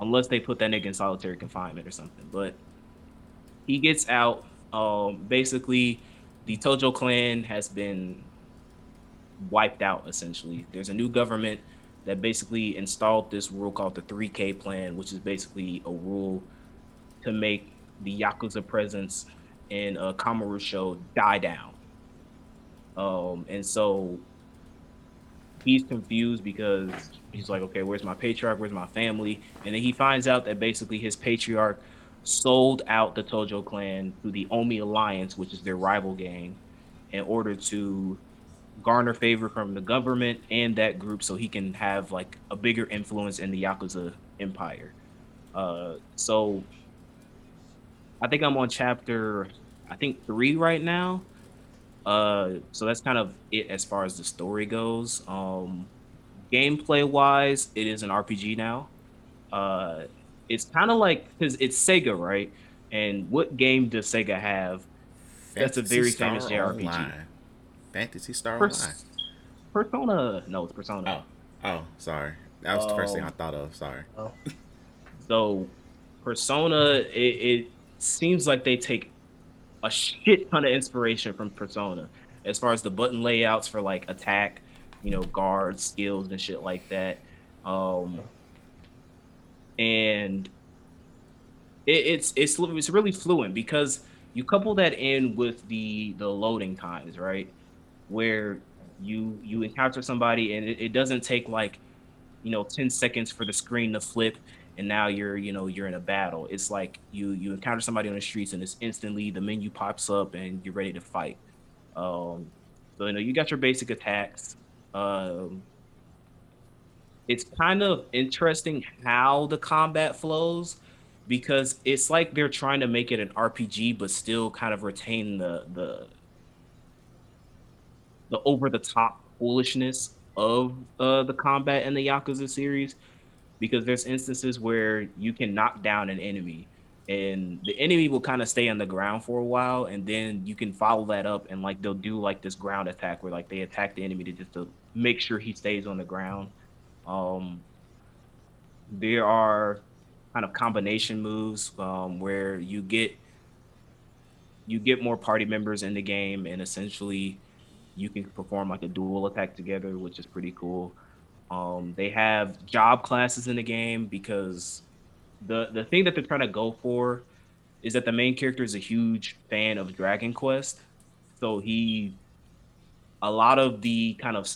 Unless they put that nigga in solitary confinement or something. But he gets out. Um, basically, the Tojo clan has been wiped out essentially. There's a new government that basically installed this rule called the 3K plan, which is basically a rule to make the Yakuza presence in uh, Kamurocho die down. Um, and so he's confused because he's like, okay, where's my patriarch? Where's my family? And then he finds out that basically his patriarch sold out the Tojo clan to the Omi Alliance, which is their rival gang, in order to garner favor from the government and that group so he can have like a bigger influence in the Yakuza empire. Uh, so I think I'm on chapter, I think three right now. Uh, so that's kind of it as far as the story goes. Um, gameplay wise, it is an RPG now. Uh, it's kind of like because it's Sega, right? And what game does Sega have? That's a very Star famous JRPG. Online. Fantasy Star Pers- Online. Persona, no, it's Persona. Oh, oh, sorry. That was the first thing Oh. I thought of. Sorry. So, Persona, it, it seems like they take a shit ton of inspiration from Persona as far as the button layouts for like attack, you know, guard skills and shit like that. Um, and it, it's it's it's really fluent because you couple that in with the the loading times, right? Where you you encounter somebody and it, it doesn't take like you know 10 seconds for the screen to flip and now you're you know you're in a battle it's like you you encounter somebody on the streets and it's instantly the menu pops up and you're ready to fight um so you know you got your basic attacks um it's kind of interesting how the combat flows because it's like they're trying to make it an RPG but still kind of retain the the the over the top foolishness of uh, the combat in the Yakuza series because there's instances where you can knock down an enemy and the enemy will kind of stay on the ground for a while and then you can follow that up and like they'll do like this ground attack where like they attack the enemy to just to make sure he stays on the ground. Um there are kind of combination moves um, where you get you get more party members in the game and essentially you can perform like a dual attack together which is pretty cool. Um, they have job classes in the game because the the thing that they're trying to go for is that the main character is a huge fan of Dragon Quest, so he a lot of the kind of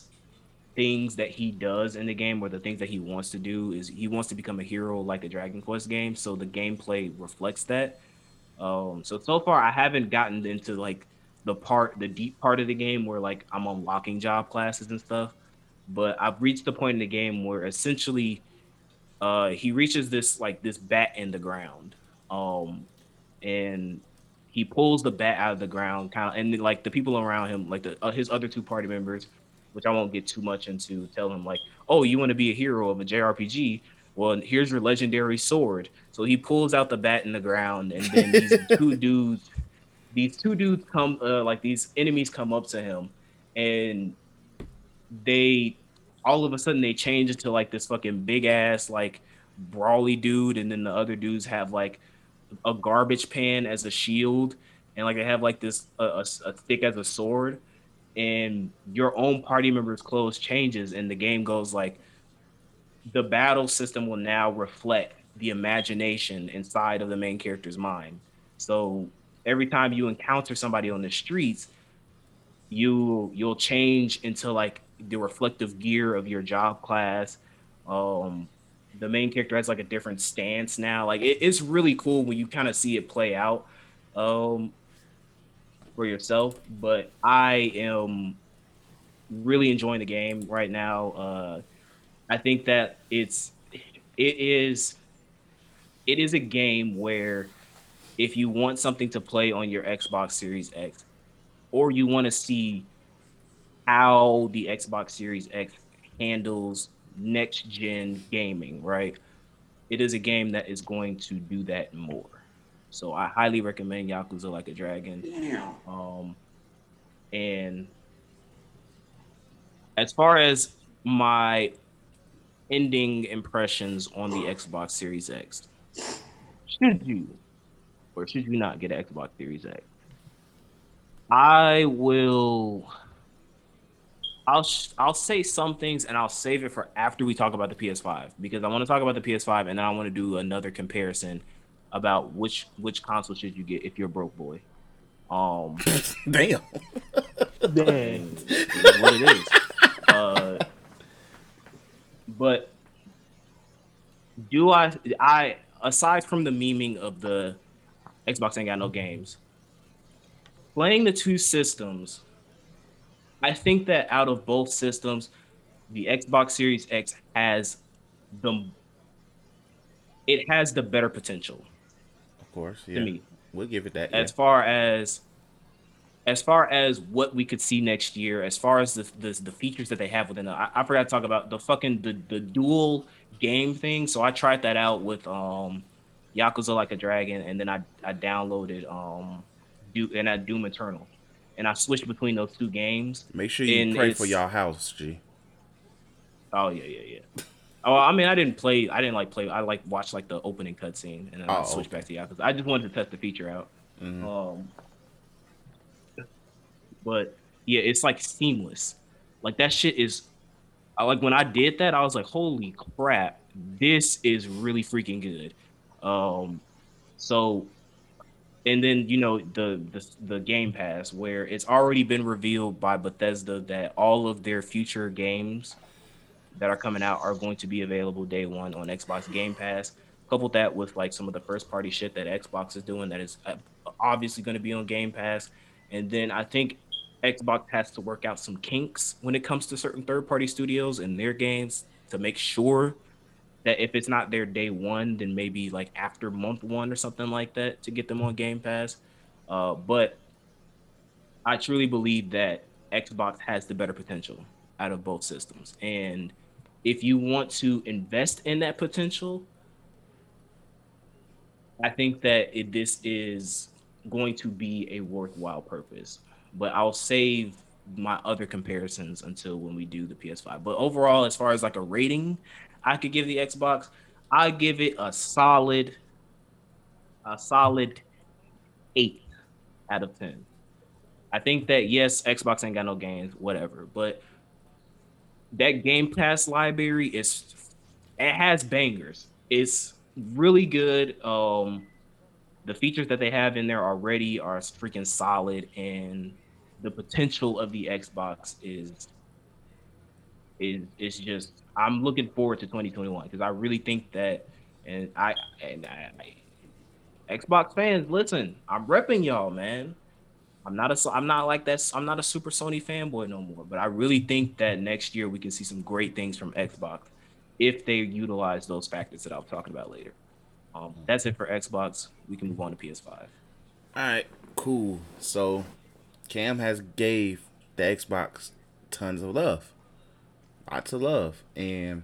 things that he does in the game or the things that he wants to do is he wants to become a hero like a Dragon Quest game, so the gameplay reflects that. Um, so so far I haven't gotten into like the part the deep part of the game where like I'm unlocking job classes and stuff. But I've reached the point in the game where essentially uh he reaches this like this bat in the ground. Um and he pulls the bat out of the ground kind of and like the people around him like the uh, his other two party members which I won't get too much into tell him like oh you want to be a hero of a JRPG well here's your legendary sword. So he pulls out the bat in the ground and then these two dudes these two dudes come uh, like these enemies come up to him and they all of a sudden they change into like this fucking big ass like brawly dude and then the other dudes have like a garbage pan as a shield and like they have like this a, a, a stick as a sword and your own party member's clothes changes and the game goes like the battle system will now reflect the imagination inside of the main character's mind so every time you encounter somebody on the streets you you'll change into like the reflective gear of your job class. Um, the main character has like a different stance now. Like it, it's really cool when you kind of see it play out um, for yourself. But I am really enjoying the game right now. Uh, I think that it's it is it is a game where if you want something to play on your Xbox Series X, or you want to see how the Xbox Series X handles next gen gaming, right? It is a game that is going to do that more. So I highly recommend Yakuza Like a Dragon. Damn. Um, and as far as my ending impressions on the Xbox Series X, should you or should you not get an Xbox Series X? I will. I'll I'll say some things and I'll save it for after we talk about the PS5 because I want to talk about the PS5 and then I want to do another comparison about which which console should you get if you're a broke boy. Um, Damn. Damn. and it is what it is. Uh, But do I I aside from the memeing of the Xbox ain't got no games, playing the two systems, I think that out of both systems, the Xbox Series X has the it has the better potential Course, to yeah. me. We'll give it that. As yeah. far as as far as what we could see next year, as far as the the, the features that they have within the, I, I forgot to talk about the fucking the, the dual game thing. So I tried that out with um Yakuza Like a Dragon, and then I I downloaded um Do and I Doom Eternal, and I switched between those two games. Make sure you and pray for y'all house, G. Oh yeah, yeah, yeah. Oh, I mean, I didn't play. I didn't like play. I like watched like the opening cutscene, and then I Oh, switched okay. back to Yakuza. I just wanted to test the feature out. Mhm. Um, but yeah, it's like seamless. Like that shit is. I like when I did that, I was like, "Holy crap, this is really freaking good." Um, so, and then you know the the the Game Pass, where it's already been revealed by Bethesda that all of their future games that are coming out are going to be available day one on Xbox Game Pass. Couple that with like some of the first party shit that Xbox is doing that is uh, obviously going to be on Game Pass. And then I think Xbox has to work out some kinks when it comes to certain third party studios and their games to make sure that if it's not their day one, then maybe like after month one or something like that to get them on Game Pass. Uh, but I truly believe that Xbox has the better potential out of both systems. And if you want to invest in that potential, I think that it, this is going to be a worthwhile purpose. But I'll save my other comparisons until when we do the PS5. But overall, as far as like a rating, I could give the Xbox, I give it a solid, a solid eight out of ten. I think that yes, Xbox ain't got no games, whatever, but that Game Pass library is it has bangers. It's really good. Um the features that they have in there already are freaking solid and the potential of the Xbox is is is just I'm looking forward to 2021 because I really think that and I and I, I Xbox fans, listen, I'm repping y'all, man. I'm not a I'm not like that. I'm not a super Sony fanboy no more. But I really think that next year we can see some great things from Xbox if they utilize those factors that I'll be talking about later. Um, that's it for Xbox. We can move on to PS5. All right, cool. So Cam has gave the Xbox tons of love, lots of love, and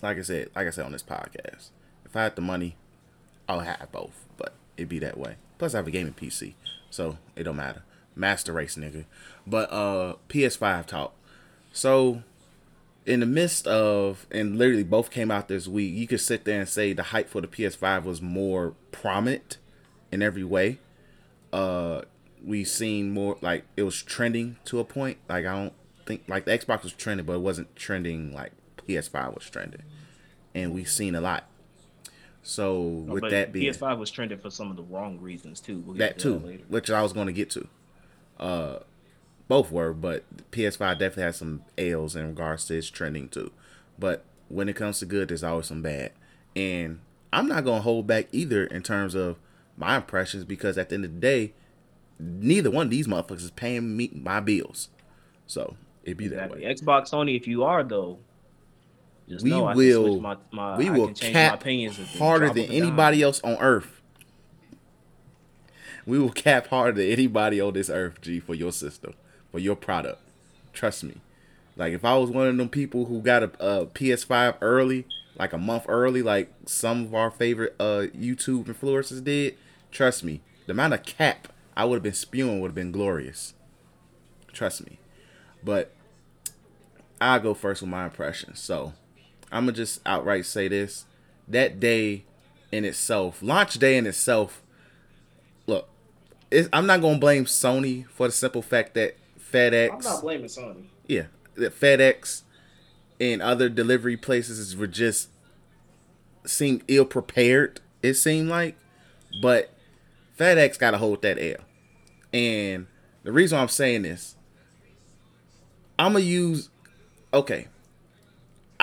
like I said, like I said on this podcast, if I had the money, I'll have both. But it'd be that way. Plus, I have a gaming PC, so it don't matter. Master race, nigga. But uh, PS5 talk. So in the midst of and literally both came out this week you could sit there and say the hype for the ps5 was more prominent in every way uh we seen more like it was trending to a point like i don't think like the xbox was trending but it wasn't trending like ps5 was trending and we seen a lot so with that being PS5 was trending for some of the wrong reasons too. We'll that get to too, later. which I was going to get to. Uh, both were, but PS5 definitely has some L's in regards to its trending too. But when it comes to good, there's always some bad, and I'm not going to hold back either in terms of my impressions because at the end of the day, neither one of these motherfuckers is paying me my bills, so it'd be Exactly. that way. Xbox, Sony, if you are though, just We know I will- my, my we I will can change my cap opinions harder than down. anybody else on earth. We will cap harder than anybody on this earth, G, for your system, for your product. Trust me. Like if I was one of them people who got a, a PS5 early, like a month early, like some of our favorite uh YouTube influencers did, trust me, the amount of cap I would have been spewing would have been glorious. Trust me. But I'll go first with my impressions. So I'm gonna just outright say this: that day in itself, launch day in itself. Look, it's, I'm not gonna blame Sony for the simple fact that FedEx, I'm not blaming Sony. yeah, that FedEx and other delivery places were just seemed ill prepared. It seemed like, but FedEx got to hold that L. And the reason I'm saying this, I'm gonna use. Okay,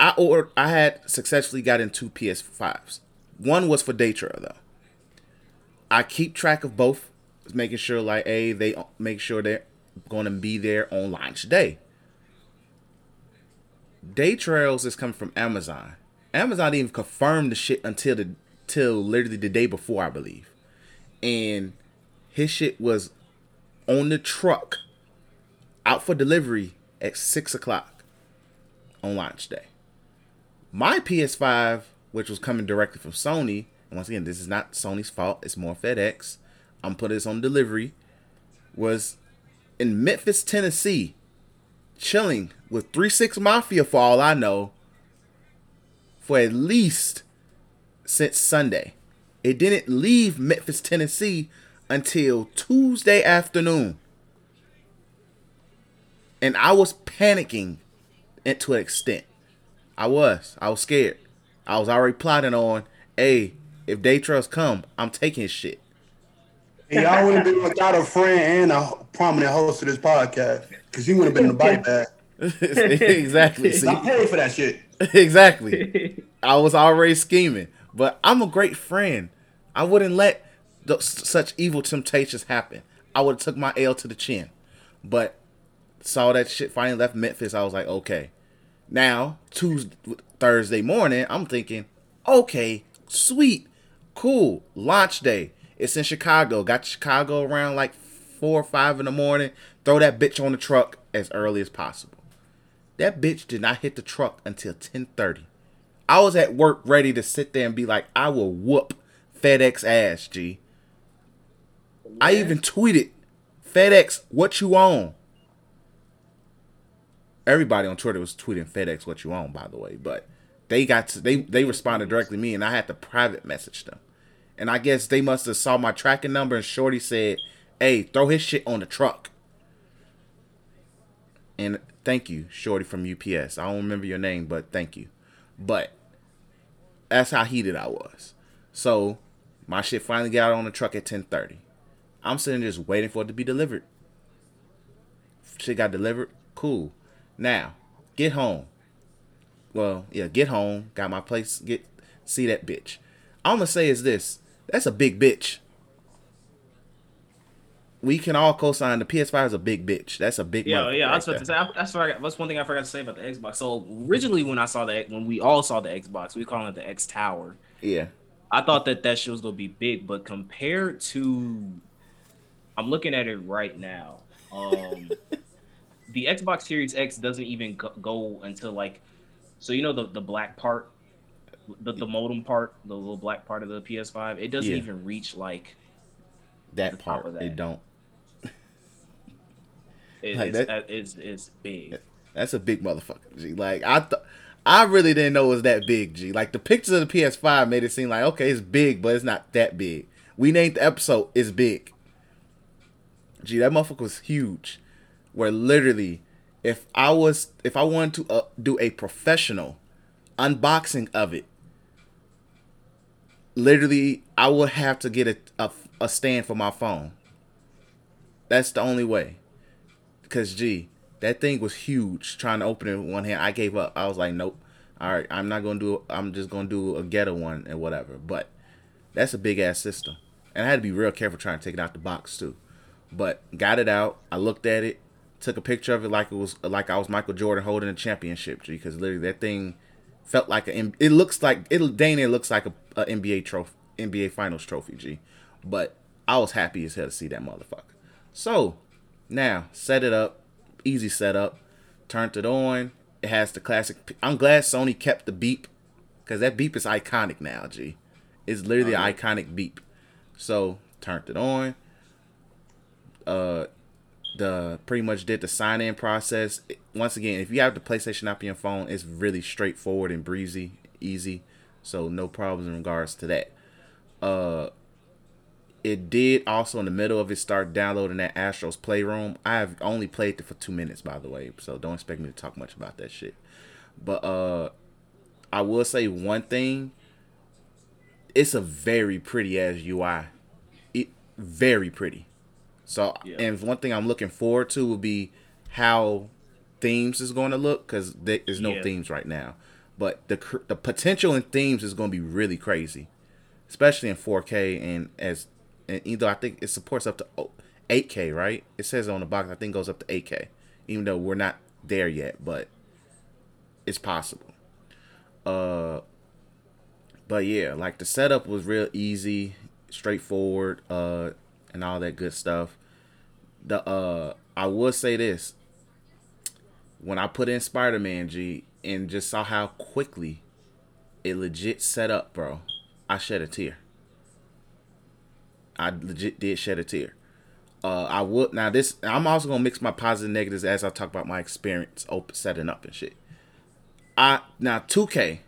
I ordered. I had successfully gotten two PS5s. One was for day trail though. I keep track of both, making sure like a they make sure they're going to be there on launch day. Day trails is coming from Amazon. Amazon didn't even confirm the shit until the till literally the day before, I believe. And his shit was on the truck, out for delivery at six o'clock on launch day. My PS5, which was coming directly from Sony, and once again, this is not Sony's fault, it's more FedEx. I'm putting this on delivery, was in Memphis, Tennessee, chilling with 3 6 Mafia for all I know, for at least since Sunday. It didn't leave Memphis, Tennessee until Tuesday afternoon. And I was panicking to an extent. I was. I was scared. I was already plotting on, hey, if day trails come, I'm taking shit. Hey, y'all would have been without a friend and a prominent host of this podcast because you would have been in the body bag. exactly. See? I paid for that shit. exactly. I was already scheming, but I'm a great friend. I wouldn't let th- such evil temptations happen. I would have took my L to the chin, but saw that shit finally left Memphis. I was like, okay. Now Tuesday, Thursday morning, I'm thinking, okay, sweet, cool, launch day. It's in Chicago. Got Chicago around like four or five in the morning. Throw that bitch on the truck as early as possible. That bitch did not hit the truck until 10:30. I was at work ready to sit there and be like, I will whoop FedEx ass, G. I even tweeted, FedEx, what you on? Everybody on Twitter was tweeting FedEx what you own, by the way, but they got to, they they responded directly to me and I had to private message them. And I guess they must have saw my tracking number and Shorty said, Hey, throw his shit on the truck. And thank you, Shorty from UPS. I don't remember your name, but thank you. But that's how heated I was. So my shit finally got on the truck at 10:30. I'm sitting just waiting for it to be delivered. Shit got delivered. Cool. Now, get home. Well, yeah, get home. Got my place. Get see that bitch. I'm gonna say is this. That's a big bitch. We can all co-sign the PS5 is a big bitch. That's a big. Yeah, yeah. right I was about to say I- that's what I, that's one thing I forgot to say about the Xbox. So originally, when I saw that, when we all saw the Xbox, we call it the X Tower. Yeah. I thought that that shit was gonna be big, but compared to, I'm looking at it right now. Um, the Xbox Series X doesn't even go, until like, so you know the the black part, the the modem part, the little black part of the PS5. It doesn't Yeah. even reach like That part that. don't. it, Like it's, that- it's big. That's a big motherfucker, G. Like I th- I really didn't know it was that big, G. Like the pictures of the PS5 made it seem like okay, it's big, but it's not that big. We named the episode "It's Big." G, that motherfucker was huge. Where literally, if I was, if I wanted to uh, do a professional unboxing of it, literally, I would have to get a, a, a stand for my phone. That's the only way. Cause gee, that thing was huge. Trying to open it with one hand, I gave up. I was like, nope. All right, I'm not gonna do. I'm just gonna do a ghetto one and whatever. But that's a big ass system, and I had to be real careful trying to take it out the box too. But got it out. I looked at it, took a picture of it like it was like I was Michael Jordan holding a championship. G, because literally that thing felt like a. It looks like it. Dang, it looks like a, a NBA trophy, NBA Finals trophy. G, but I was happy as hell to see that motherfucker. So now set it up, easy setup. Turned it on. It has the classic. I'm glad Sony kept the beep, because that beep is iconic now. G, it's literally an iconic beep. So turned it on. Uh, the pretty much did the sign in process. Once again, if you have the PlayStation app on your phone, it's really straightforward and breezy, easy. So no problems in regards to that. Uh, it did also in the middle of it start downloading that Astro's Playroom. I have only played it for two minutes, by the way, so don't expect me to talk much about that shit. But uh, I will say one thing. It's a very pretty ass UI. It very pretty. So Yeah. and one thing I'm looking forward to will be how themes is going to look because there's no Yeah. themes right now. but the the potential in themes is going to be really crazy, especially in 4K and as and either I think it supports up to 8K, right? It says on the box I think it goes up to 8K, even though we're not there yet, but it's possible. Uh, but yeah, like the setup was real easy, straightforward, uh, and all that good stuff. The uh, I will say this: when I put in Spider Man G and just saw how quickly it legit set up, bro, I shed a tear. I legit did shed a tear. Uh, I would now this. I'm also gonna mix my positive negatives as I talk about my experience open setting up and shit. I now 2K,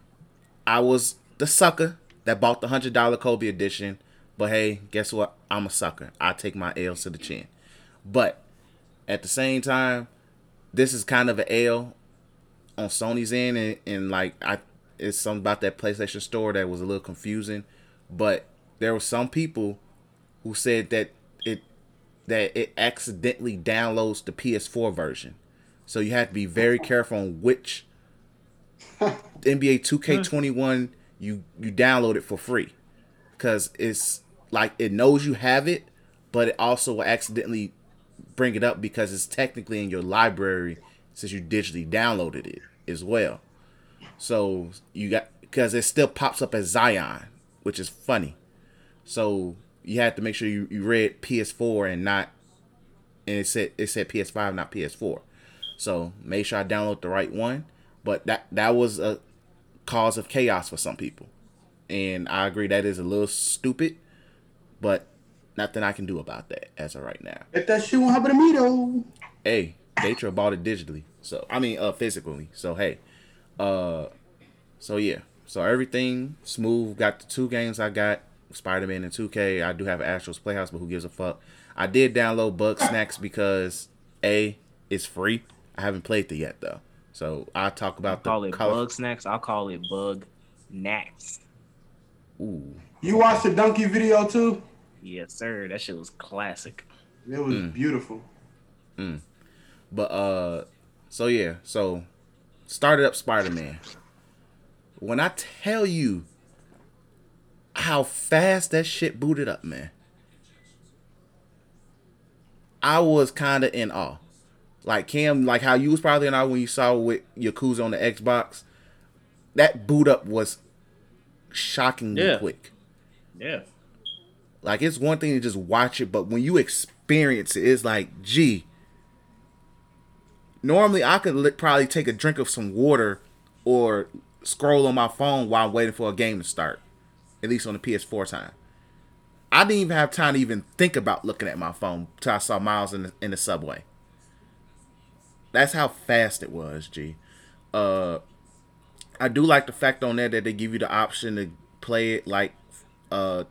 I was the sucker that bought the hundred dollar Kobe edition. But hey, guess what? I'm a sucker. I take my L's to the chin. But at the same time, this is kind of an L on Sony's end, and, and like I, it's something about that PlayStation Store that was a little confusing. But there were some people who said that it that it accidentally downloads the PS4 version, so you have to be very careful on which NBA 2K21 hmm. you you download it for free, because it's like it knows you have it, but it also will accidentally bring it up because it's technically in your library since you digitally downloaded it as well. So you got because it still pops up as Zion, which is funny. So you have to make sure you, you read PS4 and not and it said it said PS5, not PS4. So make sure I download the right one. But that that was a cause of chaos for some people. And I agree that is a little stupid, but nothing I can do about that as of right now. If that shit won't happen to me though. Hey, Datra bought it digitally. So I mean uh physically. So hey. Uh so yeah. So everything smooth. Got the two games I got. Spider Man and 2K. I do have Astro's Playhouse, but who gives a fuck? I did download Bugsnax because A, it's free. I haven't played it yet though. So I'll talk about call the it color- bug snacks. I'll call it bug nacks. Ooh. You watched the donkey video too? Yes, sir. That shit was classic. It was Mm. beautiful. But uh so yeah, so started up Spider Man. When I tell you how fast that shit booted up, man. I was kinda in awe. Like Cam, like how you was probably in awe when you saw with Yakuza on the Xbox. That boot up was shockingly Yeah. quick. Yeah. Like it's one thing to just watch it, but when you experience it, it's like, gee. Normally, I could li- probably take a drink of some water or scroll on my phone while I'm waiting for a game to start. At least on the PS4 time. I didn't even have time to even think about looking at my phone till I saw Miles in the, in the subway. That's how fast it was, G. Uh, I do like the fact on there that they give you the option to play it like, uh,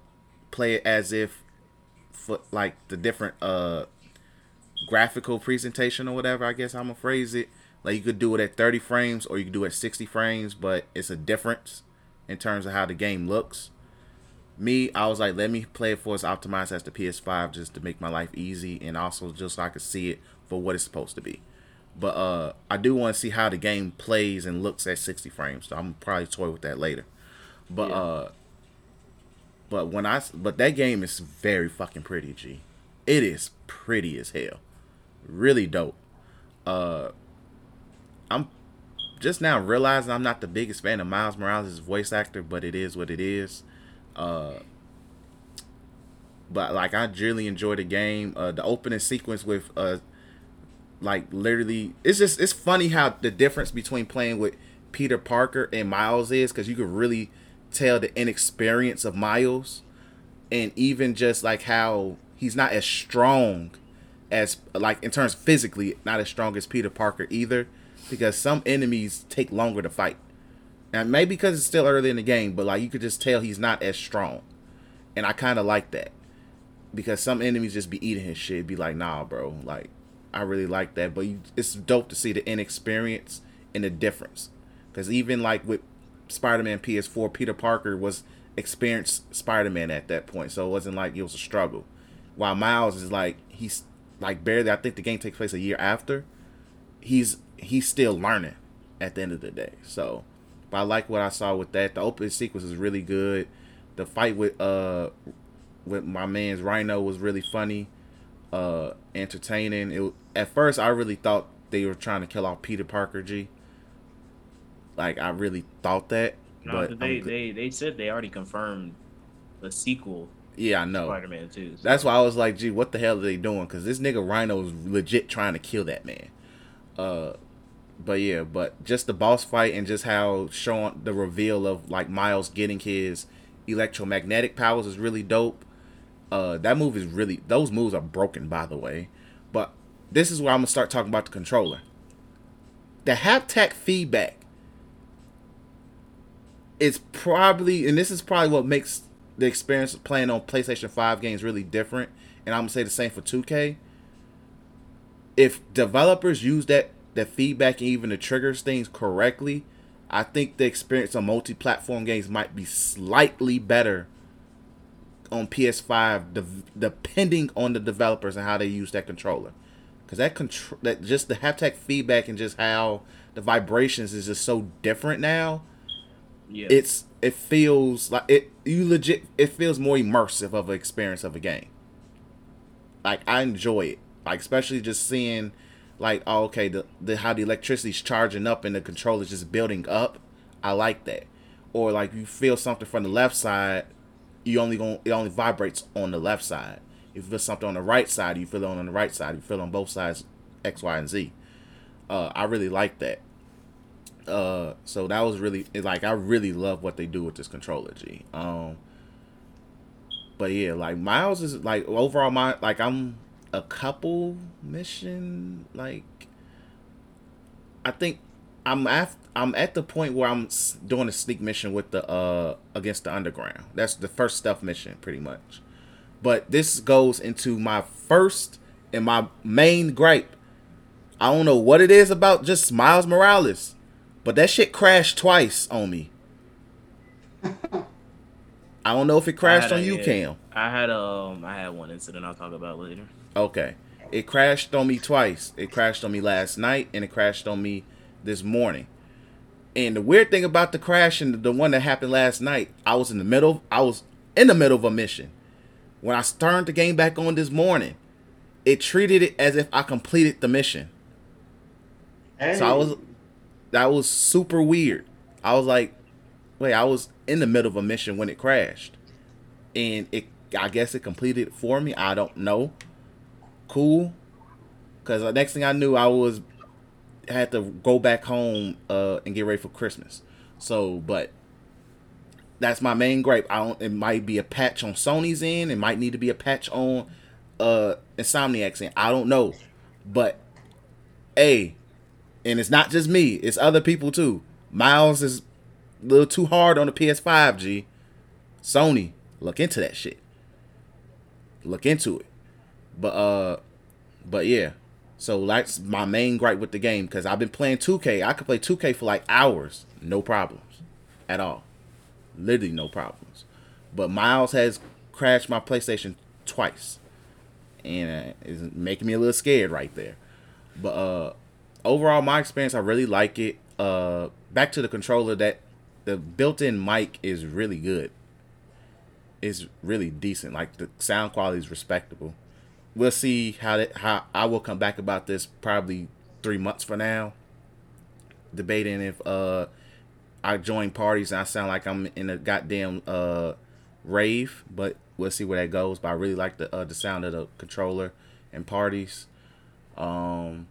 play it as if, for like the different uh graphical presentation or whatever. I guess I'm gonna phrase it. Like you could do it at 30 frames or you could do it at 60 frames, but it's a difference in terms of how the game looks. Me, I was like, let me play it for as optimized as the PS5 just to make my life easy and also just so I could see it for what it's supposed to be. But uh I do want to see how the game plays and looks at 60 frames. So I'm probably toy with that later. But Yeah. uh but when I but that game is very fucking pretty, G. It is pretty as hell. Really dope. Uh I'm just now realizing I'm not the biggest fan of Miles Morales' voice actor, but it is what it is. Uh but like I really enjoy the game. Uh the opening sequence with uh like literally it's just it's funny how the difference between playing with Peter Parker and Miles is because you could really tell the inexperience of Miles and even just like how he's not as strong as like in terms physically not as strong as Peter Parker either because some enemies take longer to fight. And maybe because it's still early in the game, but like you could just tell he's not as strong. And I kind of like that because some enemies just be eating his shit. Be like, nah, bro. Like, I really like that. But you, it's dope to see the inexperience and the difference. Because even like with Spider-Man PS4, Peter Parker was experienced Spider-Man at that point, so it wasn't like it was a struggle. While Miles is like he's like barely. I think the game takes place a year after. He's he's still learning at the end of the day. So but I like what I saw with that. The opening sequence is really good. The fight with uh with my man's Rhino was really funny, uh, entertaining. It at first I really thought they were trying to kill off Peter Parker. G. Like I really thought that, No, but they, I'm they they said they already confirmed the sequel yeah, I know. Spider-Man 2. so- That's why I was like, gee, what the hell are they doing? Because this nigga Rhino is legit trying to kill that man. Uh, but yeah, but just the boss fight and just how showing the reveal of like Miles getting his electromagnetic powers is really dope. Uh, that move is really those moves are broken by the way, but this is where I'm gonna start talking about the controller. The haptic feedback is probably, and this is probably what makes the experience of playing on PlayStation 5 games really different. And I'm gonna say the same for 2K. If developers use that that feedback and even the triggers things correctly, I think the experience on multi-platform games might be slightly better on PS5, de- depending on the developers and how they use that controller. Because that control, that just the haptic feedback and just how the vibrations is just so different now yeah. it's it feels like it you legit it feels more immersive of an experience of a game. Like i enjoy it. Like especially just seeing like oh, okay the, the how the electricity's charging up and the controller's just building up. I like that. Or like you feel something from the left side you only going it only vibrates on the left side. If you feel something on the right side you feel it on the right side. You feel on both sides x y and z. Uh, i really like that uh so that was really like i really love what they do with this controller g. Um but yeah like miles is like overall my like i'm a couple mission like i think i'm at i'm at the point where i'm doing a sneak mission with the uh against the underground. That's the first stuff mission pretty much. But this goes into my first and my main gripe. I don't know what it is about just miles morales but that shit crashed twice on me. I don't know if it crashed on a- you, Cam. I had um I had one incident I'll talk about later. Okay. It crashed on me twice. It crashed on me last night and it crashed on me this morning. And the weird thing about the crash and the one that happened last night, I was in the middle I was in the middle of a mission. When I turned the game back on this morning, it treated it as if I completed the mission. So I was that was super weird. I was like, wait, I was in the middle of a mission when it crashed. And it I guess it completed it for me. I don't know. Cool. Cause the next thing I knew I was had to go back home uh and get ready for Christmas. So but that's my main gripe. I don't it might be a patch on Sony's end, it might need to be a patch on uh Insomniac's end. I don't know. But hey, and it's not just me; it's other people too. Miles is a little too hard on the PS5. G, Sony, look into that shit. Look into it. But uh, but yeah. So that's my main gripe with the game because I've been playing 2K. I could play 2K for like hours, no problems, at all. Literally no problems. But Miles has crashed my PlayStation twice, and uh, is making me a little scared right there. But uh, overall, my experience, I really like it. Uh, back to the controller, that the built-in mic is really good. It's really decent. Like the sound quality is respectable. We'll see how that how I will come back about this probably three months from now. Debating if uh I join parties and I sound like I'm in a goddamn uh rave, but we'll see where that goes. But I really like the uh, the sound of the controller and parties. Um,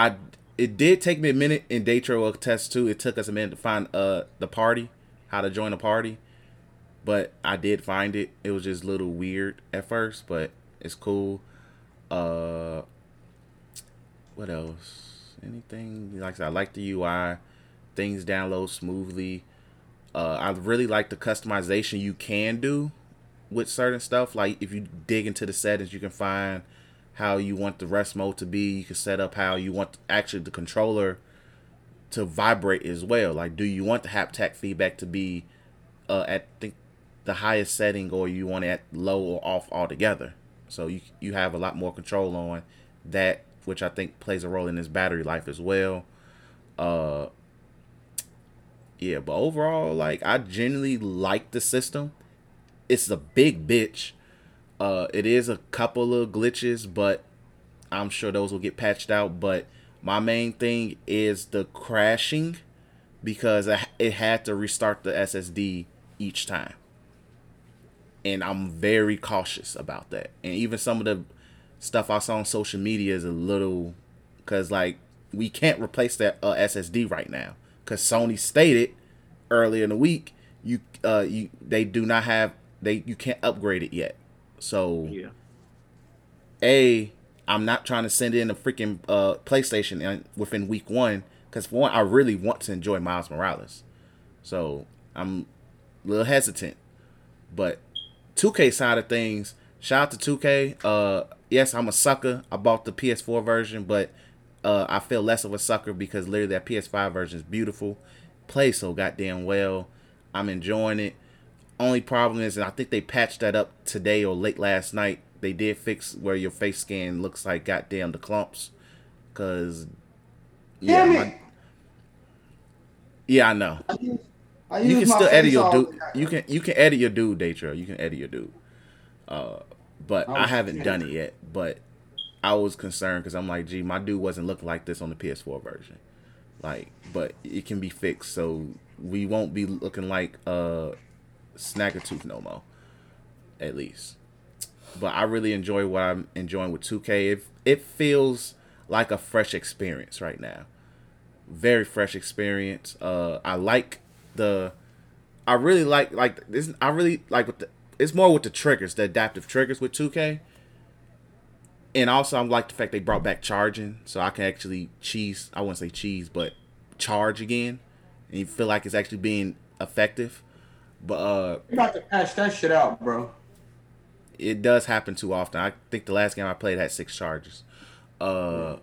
I it did take me a minute in Datro will test too. It took us a minute to find uh the party, how to join a party, but I did find it. It was just a little weird at first, but it's cool. Uh, what else? Anything like I like the UI. Things download smoothly. Uh, I really like the customization you can do with certain stuff. Like if you dig into the settings, you can find how you want the rest mode to be. You can set up how you want actually the controller to vibrate as well. Like, do you want the haptic feedback to be uh, at the, the highest setting, or you want it at low or off altogether? So you you have a lot more control on that, which I think plays a role in this battery life as well. Uh, yeah, but overall, like I genuinely like the system. It's a big bitch. Uh, it is a couple of glitches, but I'm sure those will get patched out. But my main thing is the crashing because it had to restart the SSD each time. And I'm very cautious about that. And even some of the stuff I saw on social media is a little because like we can't replace that uh, SSD right now because Sony stated earlier in the week you uh you they do not have they you can't upgrade it yet. So Yeah. a I'm not trying to send in a freaking uh PlayStation in, within week one because for one I really want to enjoy Miles Morales. So I'm a little hesitant, but 2K side of things. Shout out to 2K. Uh, yes, I'm a sucker. I bought the PS4 version, but uh, I feel less of a sucker because literally that PS5 version is beautiful, plays so goddamn well. I'm enjoying it. Only problem is, and I think they patched that up today or late last night. They did fix where your face scan looks like goddamn the clumps, cause yeah, my- yeah, I know. I use, I You use can my still edit your dude. You can you can edit your dude, Daytrail. You can edit your dude. Uh, but Oh, I haven't done it yet. But I was concerned because I'm like, gee, my dude wasn't looking like this on the PS4 version. Like, but it can be fixed, so we won't be looking like uh Snaggletooth no more. At least. But I really enjoy what I'm enjoying with 2K. It, it feels like a fresh experience right now very fresh experience. Uh, I like the, I really like like this. I really like with the. It's more with the triggers, the adaptive triggers with 2K. And also, I like the fact they brought back charging, so I can actually cheese. I wouldn't say cheese, but charge again, and you feel like it's actually being effective. But uh, You about to patch that shit out, bro. it does happen too often. I think the last game I played had six charges. Uh,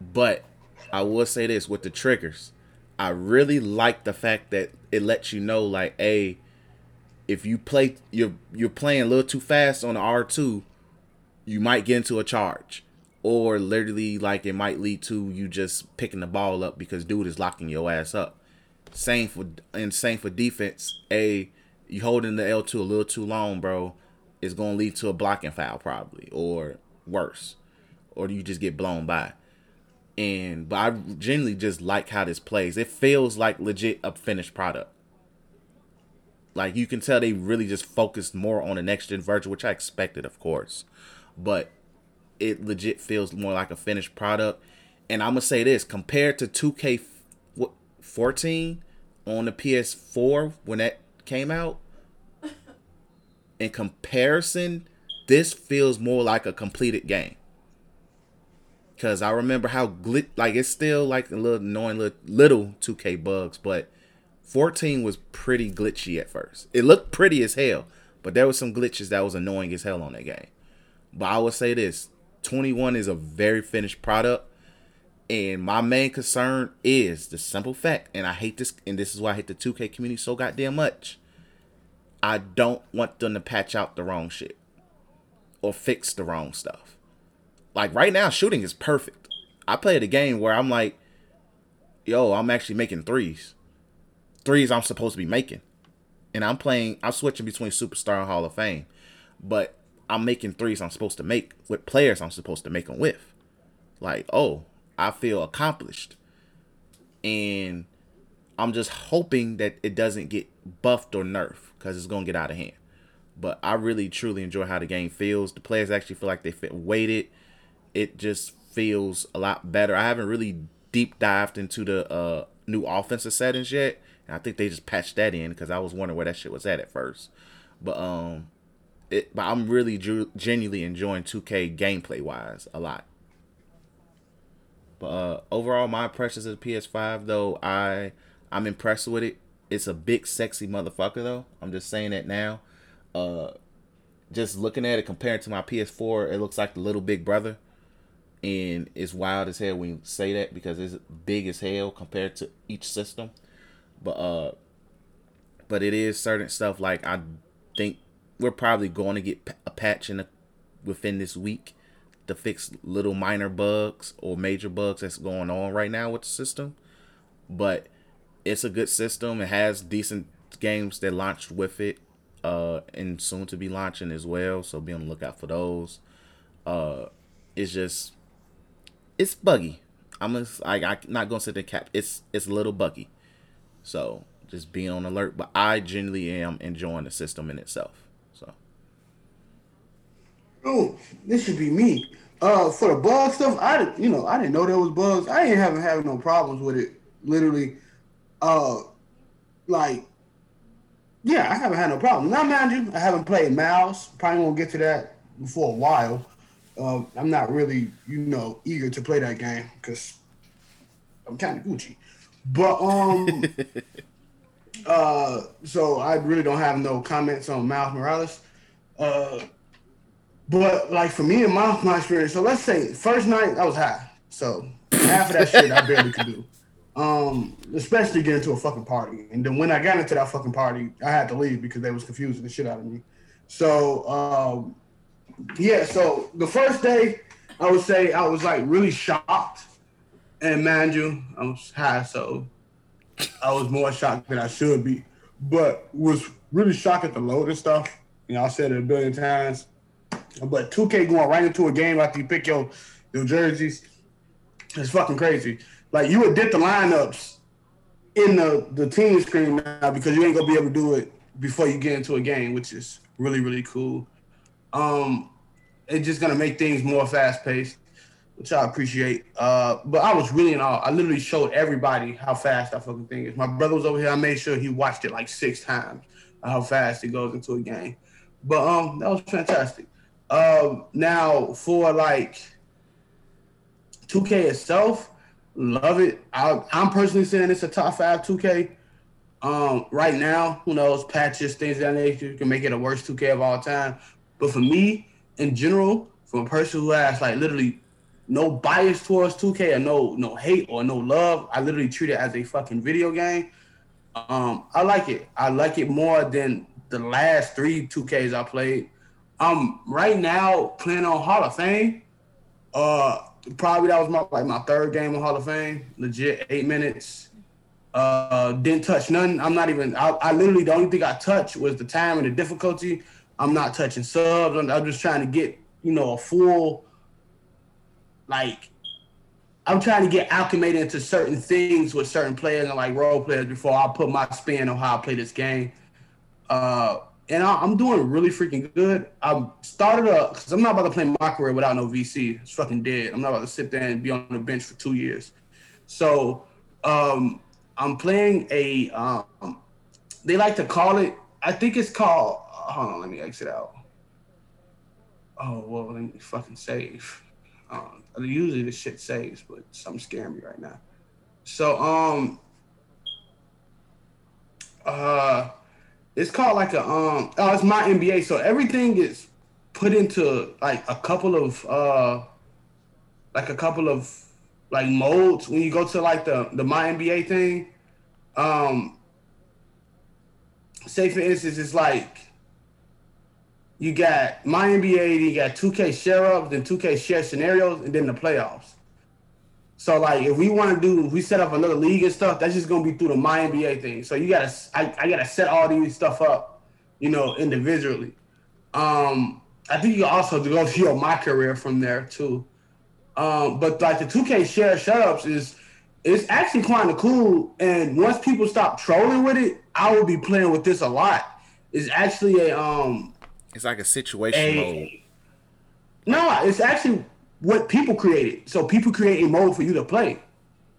but I will say this with the triggers, I really like the fact that it lets you know, like, hey, if you play, you're you're playing a little too fast on the R two, you might get into a charge, or literally like it might lead to you just picking the ball up because dude is locking your ass up. Same for and same for defense. A you holding the L two a little too long, bro, is gonna lead to a blocking foul probably, or worse, or you just get blown by. And but I genuinely just like how this plays. It feels like legit a finished product. Like you can tell they really just focused more on the next gen version, which I expected, of course. But it legit feels more like a finished product. And I'm gonna say this: compared to 2K what, 14 on the PS4 when that came out, in comparison, this feels more like a completed game. Cause I remember how glit like it's still like a little annoying little, little 2K bugs, but 14 was pretty glitchy at first. It looked pretty as hell, but there was some glitches that was annoying as hell on that game. But I would say this: 21 is a very finished product, and my main concern is the simple fact, and I hate this, and this is why I hate the 2K community so goddamn much. I don't want them to patch out the wrong shit or fix the wrong stuff. Like right now, shooting is perfect. I played a game where I'm like, yo, I'm actually making threes. Threes I'm supposed to be making. And I'm playing, I'm switching between Superstar and Hall of Fame. But I'm making threes I'm supposed to make with players I'm supposed to make them with. Like, oh, I feel accomplished. And I'm just hoping that it doesn't get buffed or nerfed because it's going to get out of hand. But I really truly enjoy how the game feels. The players actually feel like they fit weighted. It just feels a lot better. I haven't really deep dived into the uh, new offensive settings yet. And I think they just patched that in because I was wondering where that shit was at at first. But um, it, but I'm really genuinely enjoying 2K gameplay wise a lot. But uh, overall, my impressions of the PS5 though, I I'm impressed with it. It's a big sexy motherfucker though. I'm just saying that now. Uh, just looking at it compared to my PS4, it looks like the little big brother, and it's wild as hell when you say that because it's big as hell compared to each system. But uh, but it is certain stuff like I think we're probably going to get a patch in within this week to fix little minor bugs or major bugs that's going on right now with the system. But it's a good system. It has decent games that launched with it, uh, and soon to be launching as well. So be on the lookout for those. Uh, it's just it's buggy. I'm just, like I'm not gonna sit there cap. It's it's a little buggy. So just being on alert. But I genuinely am enjoying the system in itself. Oh, this should be me. Uh, for the bug stuff, I didn't, you know, I didn't know there was bugs. I ain't having having no problems with it. Literally, uh, like, yeah, I haven't had no problem. Now, mind you, I haven't played Mouse. Probably won't get to that for a while. Uh, I'm not really, you know, eager to play that game because I'm kind of Gucci. But um, uh, so I really don't have no comments on Miles Morales. Uh, but like for me and my my experience, so let's say first night I was high, so half of that shit I barely could do. Um, especially getting to a fucking party, and then when I got into that fucking party, I had to leave because they was confusing the shit out of me. So um, yeah, so the first day I would say I was like really shocked, and mind you, I was high, so I was more shocked than I should be, but was really shocked at the load and stuff. You know, I said it a billion times. But 2K going right into a game after you pick your your jerseys, it's fucking crazy. Like you would dip the lineups in the the team screen now because you ain't gonna be able to do it before you get into a game, which is really really cool. Um, it's just gonna make things more fast paced, which I appreciate. Uh, but I was really in awe. I literally showed everybody how fast that fucking thing is. My brother was over here. I made sure he watched it like six times. How fast it goes into a game. But um, that was fantastic. Um, now for like 2K itself, love it. I, I'm personally saying it's a top five 2K. Um, right now, who knows, patches, things of that nature can make it a worst 2K of all time. But for me, in general, from a person who has like literally no bias towards 2K or no no hate or no love, I literally treat it as a fucking video game. Um, I like it. I like it more than the last three 2Ks I played. Um, right now playing on Hall of Fame. Uh, probably that was my like my third game on Hall of Fame. Legit eight minutes. Uh, didn't touch nothing. I'm not even. I, I literally the only thing I touched was the time and the difficulty. I'm not touching subs. I'm, I'm just trying to get you know a full. Like, I'm trying to get acclimated into certain things with certain players and like role players before I put my spin on how I play this game. Uh, and I, am doing really freaking good. I started up because I'm not about to play my career without no VC. It's fucking dead. I'm not about to sit there and be on the bench for two years. So um, I'm playing a. Um, they like to call it. I think it's called. Hold on, let me exit out. Oh well, let me fucking save. Um, usually this shit saves, but something scaring me right now. So um. Uh it's called like a um oh it's my NBA. So everything is put into like a couple of uh like a couple of like modes when you go to like the the my NBA thing. Um say for instance it's like you got my NBA, then you got 2K share ups, then 2K share scenarios, and then the playoffs. So like if we want to do, if we set up another league and stuff, that's just gonna be through the my NBA thing. So you gotta, I, I gotta set all these stuff up, you know, individually. Um, I think you also go to your my career from there too. Um, but like the 2K share setups is, it's actually kind of cool. And once people stop trolling with it, I will be playing with this a lot. It's actually a um. It's like a situation a, mode. No, it's actually what people created. So people create a mode for you to play.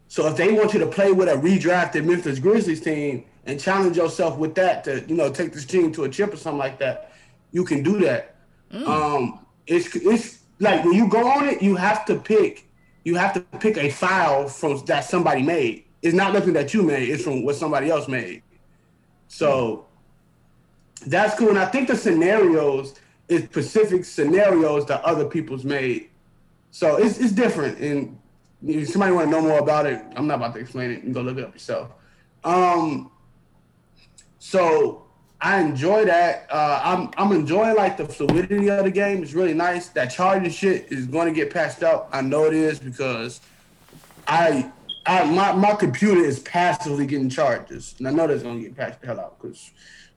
So if they want you to play with a redrafted Memphis Grizzlies team and challenge yourself with that to you know take this team to a chip or something like that, you can do that. Mm. Um, it's it's like when you go on it, you have to pick you have to pick a file from that somebody made. It's not nothing that you made. It's from what somebody else made. So that's cool. And I think the scenarios is specific scenarios that other people's made. So it's it's different, and if somebody want to know more about it, I'm not about to explain it. You go look it up yourself. Um, so I enjoy that. Uh, I'm I'm enjoying like the fluidity of the game. It's really nice. That charging shit is going to get patched up. I know it is because I I, my my computer is passively getting charges, and I know that's gonna get patched the hell out because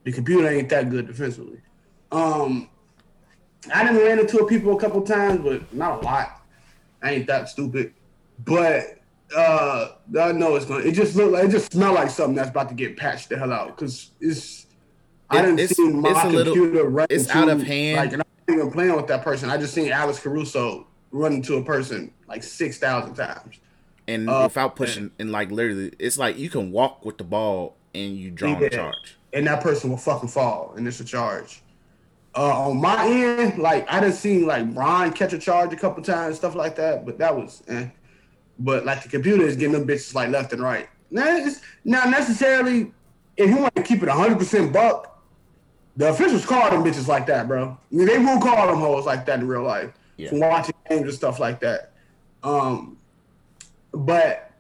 the computer ain't that good defensively. Um, I didn't ran into people a couple times, but not a lot. I ain't that stupid, but uh, I know it's gonna. It just look like it just smell like something that's about to get patched the hell out because it's. I didn't it's- see my it's a little- computer run it's out of hand. Like, and I'm not even playing with that person. I just seen Alex Caruso run into a person like six thousand times. and Uh, without pushing and like literally it's like you can walk with the ball and you draw Yeah. a charge and that person will fucking fall, and it's a charge. Uh, on my end, like I done seen like Ron catch a charge a couple times, stuff like that, but that was, eh. but like the computer is getting them bitches like left and right. Now, it's not necessarily if you want to keep it hundred percent buck. The officials call them bitches like that, bro. I mean, they will call them hoes like that in real life Yeah. from watching games and stuff like that. Um, but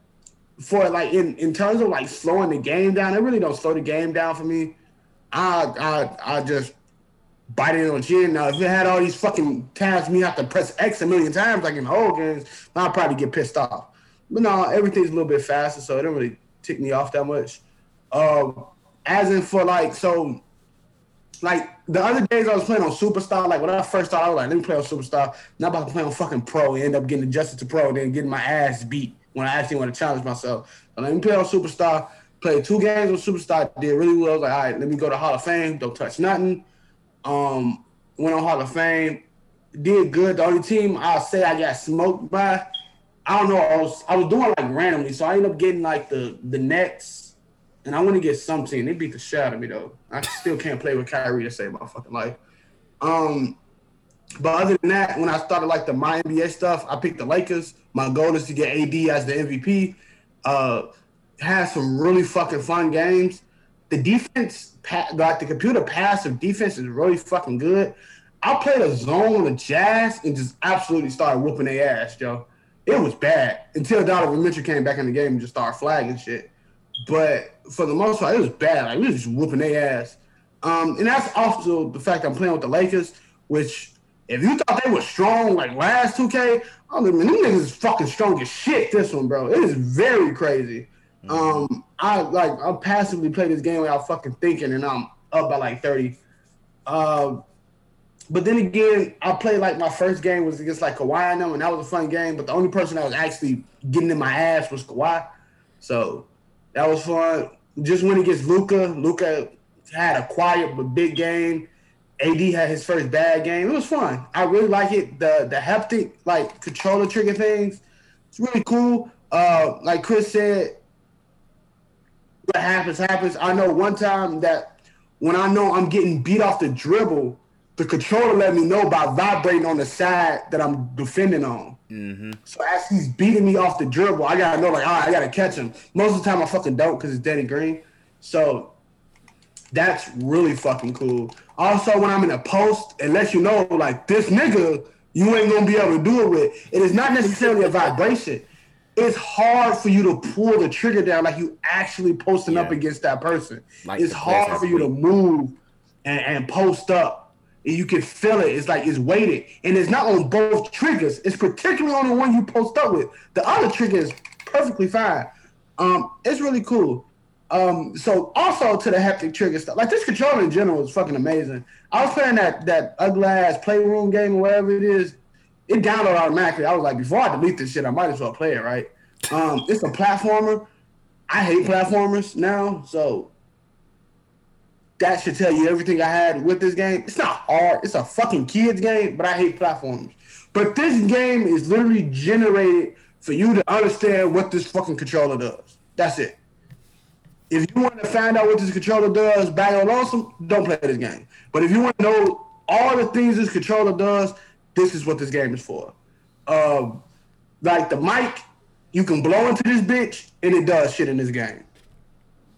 for like in, in terms of like slowing the game down, it really don't slow the game down for me. I I I just bite it on chin. Now if it had all these fucking tabs, me have to press X a million times like in games, I'll probably get pissed off. But no, everything's a little bit faster, so it don't really tick me off that much. Um, as in for like so like the other days I was playing on Superstar, like when I first started, I was like, let me play on Superstar. I'm about to play on fucking Pro and end up getting adjusted to Pro, then getting my ass beat when I actually want to challenge myself. So let me play on Superstar, played two games on Superstar, did really well. I was like, all right, let me go to Hall of Fame, don't touch nothing. Um, went on Hall of Fame, did good. The only team I'll say I got smoked by, I don't know, I was I was doing like randomly, so I ended up getting like the the Nets. And I want to get some team. They beat the shit out of me though. I still can't play with Kyrie to save my fucking life. Um, but other than that, when I started like the my NBA stuff, I picked the Lakers. My goal is to get AD as the MVP. Uh, had some really fucking fun games. The defense, like the computer passive defense, is really fucking good. I played a zone with Jazz and just absolutely started whooping their ass, yo. It was bad until Donovan Mitchell came back in the game and just started flagging shit. But for the most part, it was bad. Like we was just whooping their ass. Um, and that's also the fact I'm playing with the Lakers, which if you thought they were strong like last 2K, I mean, them niggas is fucking strong as shit. This one, bro, it is very crazy. Um, I like I passively play this game without fucking thinking, and I'm up by like 30. Um, but then again, I played like my first game was against like Kawhi and them, and that was a fun game. But the only person that was actually getting in my ass was Kawhi, so that was fun. Just went against Luka. Luka had a quiet but big game. AD had his first bad game. It was fun. I really like it. The the haptic like controller trigger things. It's really cool. Uh, like Chris said, what happens happens. I know one time that when I know I'm getting beat off the dribble, the controller let me know by vibrating on the side that I'm defending on. Mm-hmm. So as he's beating me off the dribble, I gotta know like, all right, I gotta catch him. Most of the time I fucking don't because it's Danny green. So that's really fucking cool. Also, when I'm in a post, it lets you know like this nigga, you ain't gonna be able to do it with. It is not necessarily a vibration. It's hard for you to pull the trigger down like you actually posting up against that person. Like it's hard for you to move and, and post up. And you can feel it. It's like it's weighted. And it's not on both triggers. It's particularly on the one you post up with. The other trigger is perfectly fine. Um, it's really cool. Um, so also to the haptic trigger stuff, like this controller in general is fucking amazing. I was playing that that ugly ass playroom game or whatever it is. It downloaded automatically. I was like, before I delete this shit, I might as well play it, right? Um, it's a platformer. I hate platformers now, so that should tell you everything I had with this game. It's not hard. It's a fucking kids game, but I hate platformers. But this game is literally generated for you to understand what this fucking controller does. That's it. If you want to find out what this controller does, bang on awesome, don't play this game. But if you want to know all the things this controller does, this is what this game is for. Um, like the mic, you can blow into this bitch and it does shit in this game.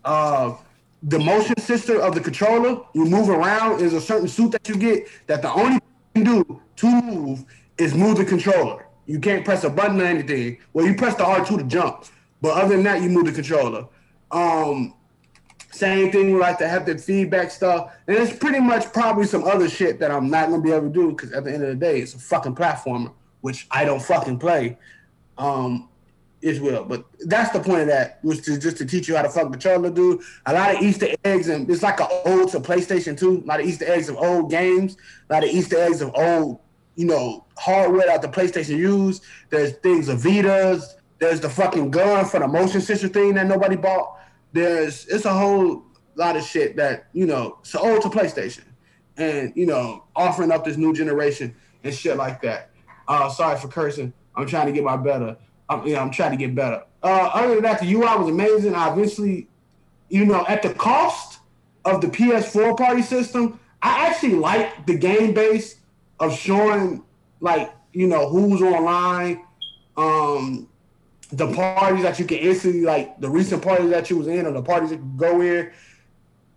Uh, the motion sensor of the controller, you move around, is a certain suit that you get that the only thing you can do to move is move the controller. You can't press a button or anything. Well, you press the R2 to jump, but other than that, you move the controller. Um, same thing with like to have the feedback stuff, and it's pretty much probably some other shit that I'm not gonna be able to do because at the end of the day, it's a fucking platformer, which I don't fucking play. Um, as well. But that's the point of that, was to just to teach you how to fuck controller, dude. A lot of Easter eggs, and it's like an old to PlayStation 2. A lot of Easter eggs of old games, a lot of Easter eggs of old, you know, hardware that the PlayStation used. There's things of Vitas. There's the fucking gun for the motion sensor thing that nobody bought. There's it's a whole lot of shit that you know. It's ode to PlayStation, and you know, offering up this new generation and shit like that. Uh, sorry for cursing. I'm trying to get my better. I'm, yeah, I'm trying to get better. Uh, other than that, the UI was amazing. I eventually, you know, at the cost of the PS4 party system, I actually like the game base of showing like you know who's online, um, the parties that you can instantly like the recent parties that you was in or the parties you can go in,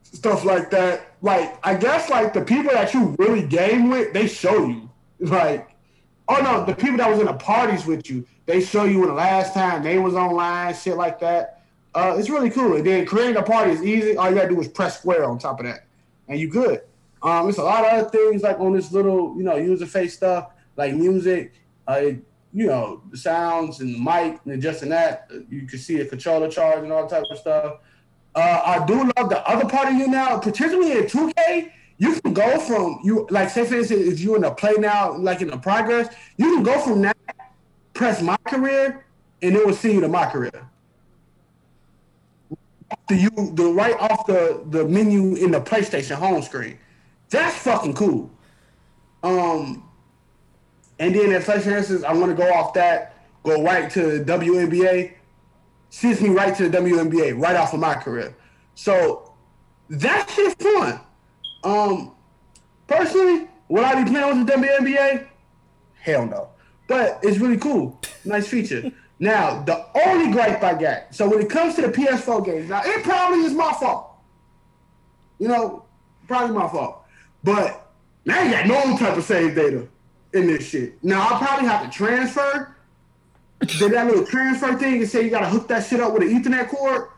stuff like that. Like I guess like the people that you really game with, they show you like. Oh no, the people that was in the parties with you, they show you when the last time they was online, shit like that. Uh, it's really cool. And then creating a party is easy. All you gotta do is press square on top of that, and you good. Um, it's a lot of other things like on this little, you know, user face stuff like music, uh, you know, the sounds and the mic and just adjusting that. You can see a controller charge and all type of stuff. Uh, I do love the other part of you now, particularly in 2K. You can go from you like say for instance, if you're in a play now, like in the progress, you can go from that, press my career, and it will see you to my career. The you the right off the the menu in the PlayStation home screen. That's fucking cool. Um, and then if, for instance, I want to go off that, go right to WNBA, sends me right to the WNBA, right off of my career. So that shit fun. Um, personally, would I be playing with the WNBA? Hell no. But it's really cool. Nice feature. now, the only gripe I got, so when it comes to the PS4 games, now it probably is my fault. You know, probably my fault. But now you got no type of save data in this shit. Now I'll probably have to transfer. Did that little transfer thing and say you gotta hook that shit up with an Ethernet cord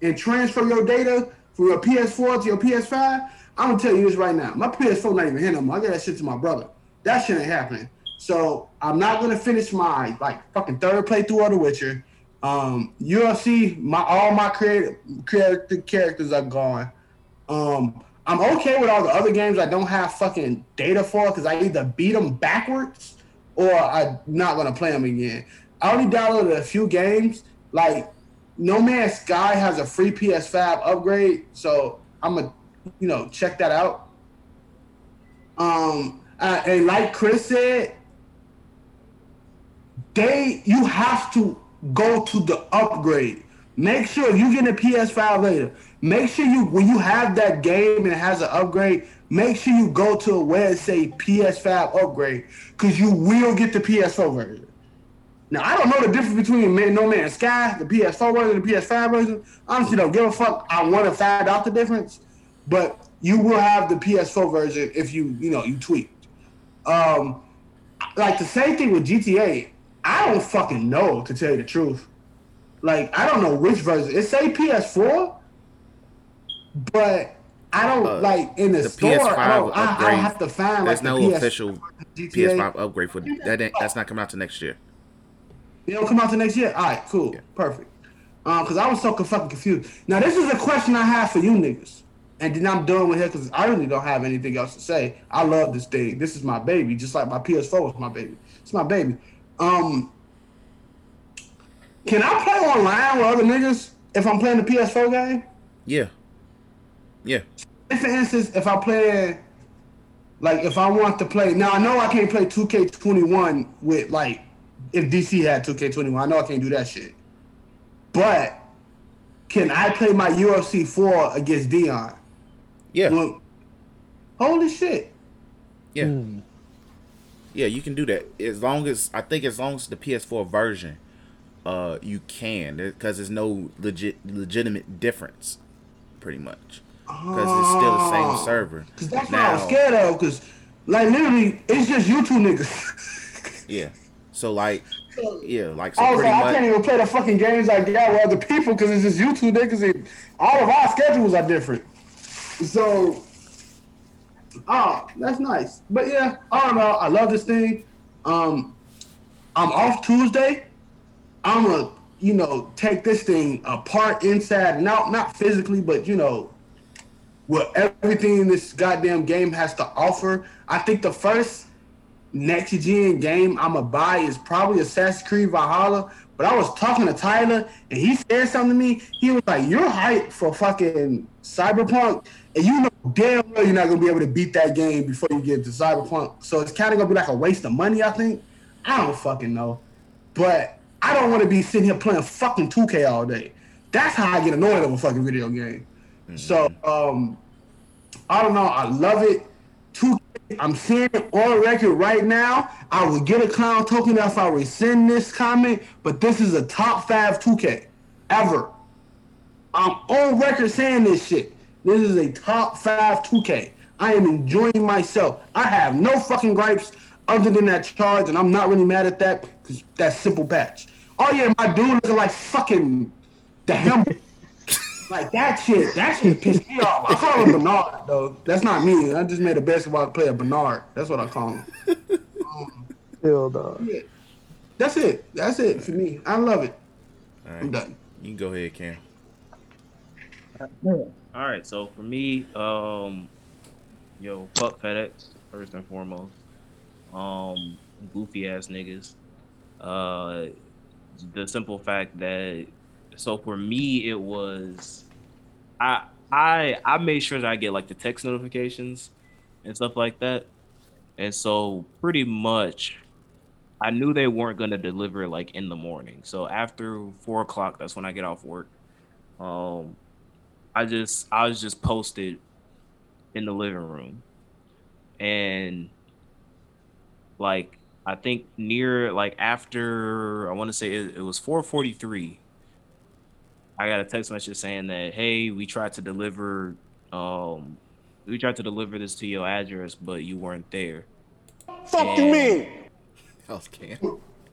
and transfer your data from your PS4 to your PS5. I'm gonna tell you this right now. My PS4 not even here no. I got that shit to my brother. That shit ain't happening. So I'm not gonna finish my like fucking third playthrough of The Witcher. Um, UFC, my all my creative character characters are gone. Um, I'm okay with all the other games I don't have fucking data for because I either beat them backwards or I'm not gonna play them again. I only downloaded a few games. Like No Man's Sky has a free PS5 upgrade, so I'm gonna, you know, check that out. Um, uh, and like Chris said, they you have to go to the upgrade. Make sure you get a PS5 later. Make sure you when you have that game and it has an upgrade, make sure you go to a it say PS5 upgrade because you will get the PS4 version. Now I don't know the difference between Man, No Man's Sky, the PS4 version, and the PS5 version. Honestly, don't give a fuck. I want to find out the difference, but you will have the PS4 version if you you know you tweaked. Um, like the same thing with GTA. I don't fucking know to tell you the truth. Like I don't know which version. It say PS4, but I don't Uh, like in the, the store. PS5 I don't. I, I have to find There's like no the PS, official PS5 upgrade for that. That's not coming out to next year. They don't come out to next year. All right, cool, Yeah. perfect. Um, because I was so fucking confused. Now this is a question I have for you niggas, and then I'm done with it because I really don't have anything else to say. I love this thing. This is my baby, just like my PS4 was my baby. It's my baby. Um, can I play online with other niggas if I'm playing the PS4 game? Yeah. Yeah. If, for instance, if I play, like, if I want to play, now I know I can't play 2K21 with, like, if DC had 2K21. I know I can't do that shit. But can I play my UFC 4 against Dion? Yeah. Well, holy shit. Yeah. Hmm. Yeah, you can do that as long as I think as long as the PS4 version, uh, you can because there's no legit legitimate difference, pretty much, because it's still the same server. Because that's what I was scared of. Because, like, literally, it's just you two niggas. Yeah. So like, yeah, like so I was like, I can't even play the fucking games like that with other people because it's just you two niggas and all of our schedules are different. So, oh, that's nice. But yeah, I don't know. I love this thing. Um, I'm off Tuesday. I'm a you know, take this thing apart inside and out, not physically, but you know, what everything this goddamn game has to offer. I think the first next gen game I'ma buy is probably Assassin's Creed Valhalla. But I was talking to Tyler and he said something to me. He was like, You're hyped for fucking Cyberpunk, and you know damn well you're not gonna be able to beat that game before you get to Cyberpunk. So it's kind of gonna be like a waste of money, I think. I don't fucking know. But I don't want to be sitting here playing fucking 2K all day. That's how I get annoyed of a fucking video game. Mm-hmm. So um I don't know. I love it. 2K, I'm seeing it on record right now. I will get a clown token if I rescind this comment, but this is a top five 2K ever. I'm on record saying this shit. This is a top five 2K. I am enjoying myself. I have no fucking gripes other than that charge, and I'm not really mad at that because that's simple patch. Oh yeah, my dude looking like fucking the helmet. Like that shit, that shit pissed me off. I call him Bernard though. That's not me. I just made a basketball player Bernard. That's what I call him. Um, Still dog. Yeah. That's it. That's it for me. I love it. All right. I'm done. You can go ahead, Cam. All right, so for me, um, yo, fuck FedEx first and foremost. Um, goofy ass niggas. Uh, the simple fact that so for me it was, I I I made sure that I get like the text notifications and stuff like that, and so pretty much. I knew they weren't gonna deliver like in the morning. So after four o'clock, that's when I get off work. Um, I just I was just posted in the living room, and like I think near like after I want to say it, it was 4:43. I got a text message saying that hey, we tried to deliver um we tried to deliver this to your address, but you weren't there. Fuck you And- mean? That was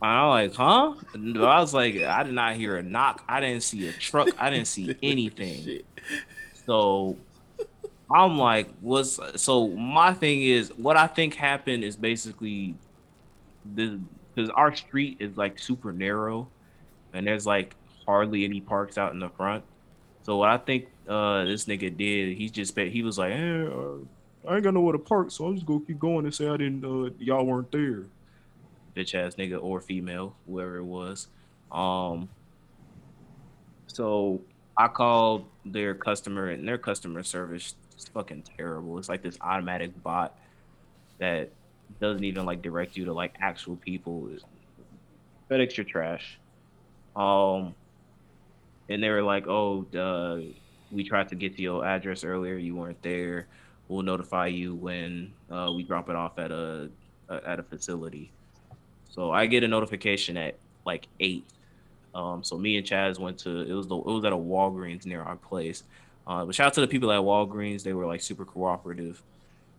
I was like, huh? And I was like, I did not hear a knock. I didn't see a truck. I didn't see anything. So I'm like, what's so my thing is what I think happened is basically the because our street is like super narrow and there's like hardly any parks out in the front. So what I think uh this nigga did, he just bet he was like, eh, uh, I ain't got nowhere to park, so I'm just gonna keep going and say I didn't uh y'all weren't there. Bitch ass nigga or female, whoever it was. Um so I called their customer and their customer service is fucking terrible. It's like this automatic bot that doesn't even like direct you to like actual people. FedEx your trash. Um and they were like, "Oh, uh, we tried to get to your address earlier. You weren't there. We'll notify you when uh, we drop it off at a, a at a facility." So I get a notification at like eight. Um, so me and Chaz went to it was the it was at a Walgreens near our place. Uh, but shout out to the people at Walgreens. They were like super cooperative,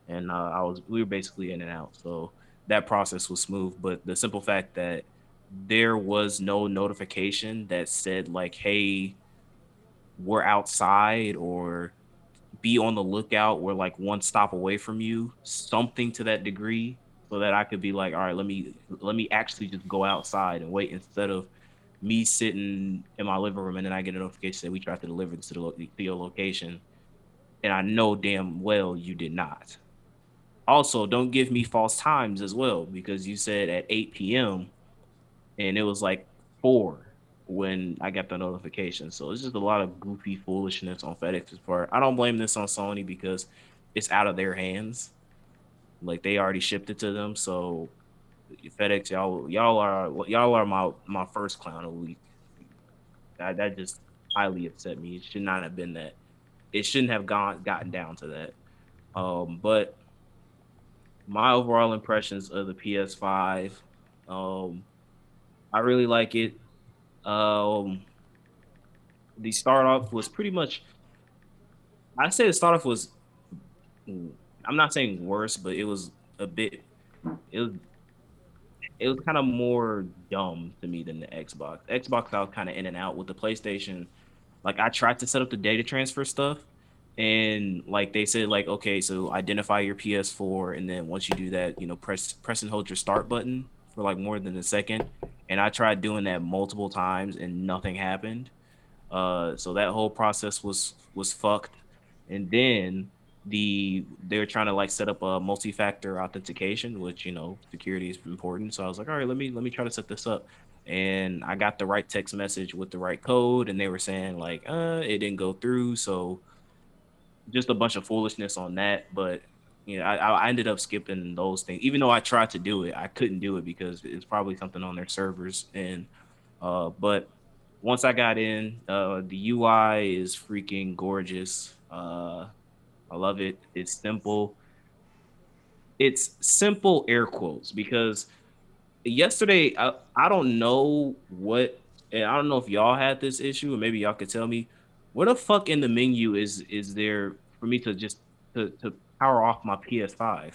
and uh, I was we were basically in and out. So that process was smooth. But the simple fact that there was no notification that said like, "Hey, we're outside," or "Be on the lookout." We're like one stop away from you, something to that degree, so that I could be like, "All right, let me let me actually just go outside and wait," instead of me sitting in my living room and then I get a notification that we tried to deliver this to, the lo- to your location, and I know damn well you did not. Also, don't give me false times as well because you said at 8 p.m. and it was like four when I got the notification. So it's just a lot of goofy foolishness on FedEx's part. I don't blame this on Sony because it's out of their hands. Like they already shipped it to them, so FedEx, y'all, y'all are y'all are my my first clown of the week. That that just highly upset me. It should not have been that. It shouldn't have gone gotten down to that. Um, but my overall impressions of the PS5, um, I really like it. Um, the start off was pretty much. I say the start off was. I'm not saying worse, but it was a bit. It was. It was kind of more dumb to me than the Xbox. Xbox, I was kind of in and out with the PlayStation. Like I tried to set up the data transfer stuff, and like they said, like okay, so identify your PS4, and then once you do that, you know, press press and hold your start button for like more than a second, and I tried doing that multiple times and nothing happened. Uh, so that whole process was was fucked. And then the they were trying to like set up a multi-factor authentication, which you know security is important. So I was like, all right, let me let me try to set this up. And I got the right text message with the right code, and they were saying like, uh, it didn't go through. So just a bunch of foolishness on that. But you know, I, I ended up skipping those things. Even though I tried to do it, I couldn't do it because it's probably something on their servers. And uh, but once I got in, uh, the UI is freaking gorgeous. Uh, I love it. It's simple. It's simple air quotes because yesterday I, I don't know what and I don't know if y'all had this issue or maybe y'all could tell me what the fuck in the menu is is there for me to just to, to power off my PS5?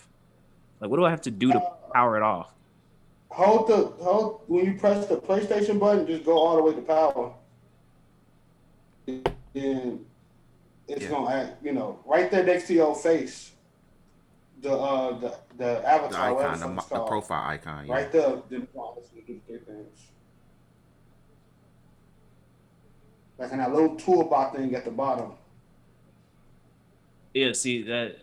Like what do I have to do to power it off? Hold the hold when you press the PlayStation button, just go all the way to power. And it's Yeah. gonna act, you know, right there next to your face. The uh the the The avatar, whatever icon, the, the, the profile icon. Yeah. right there. Then let's do. Like in that little toolbar thing at the bottom. Yeah, see that.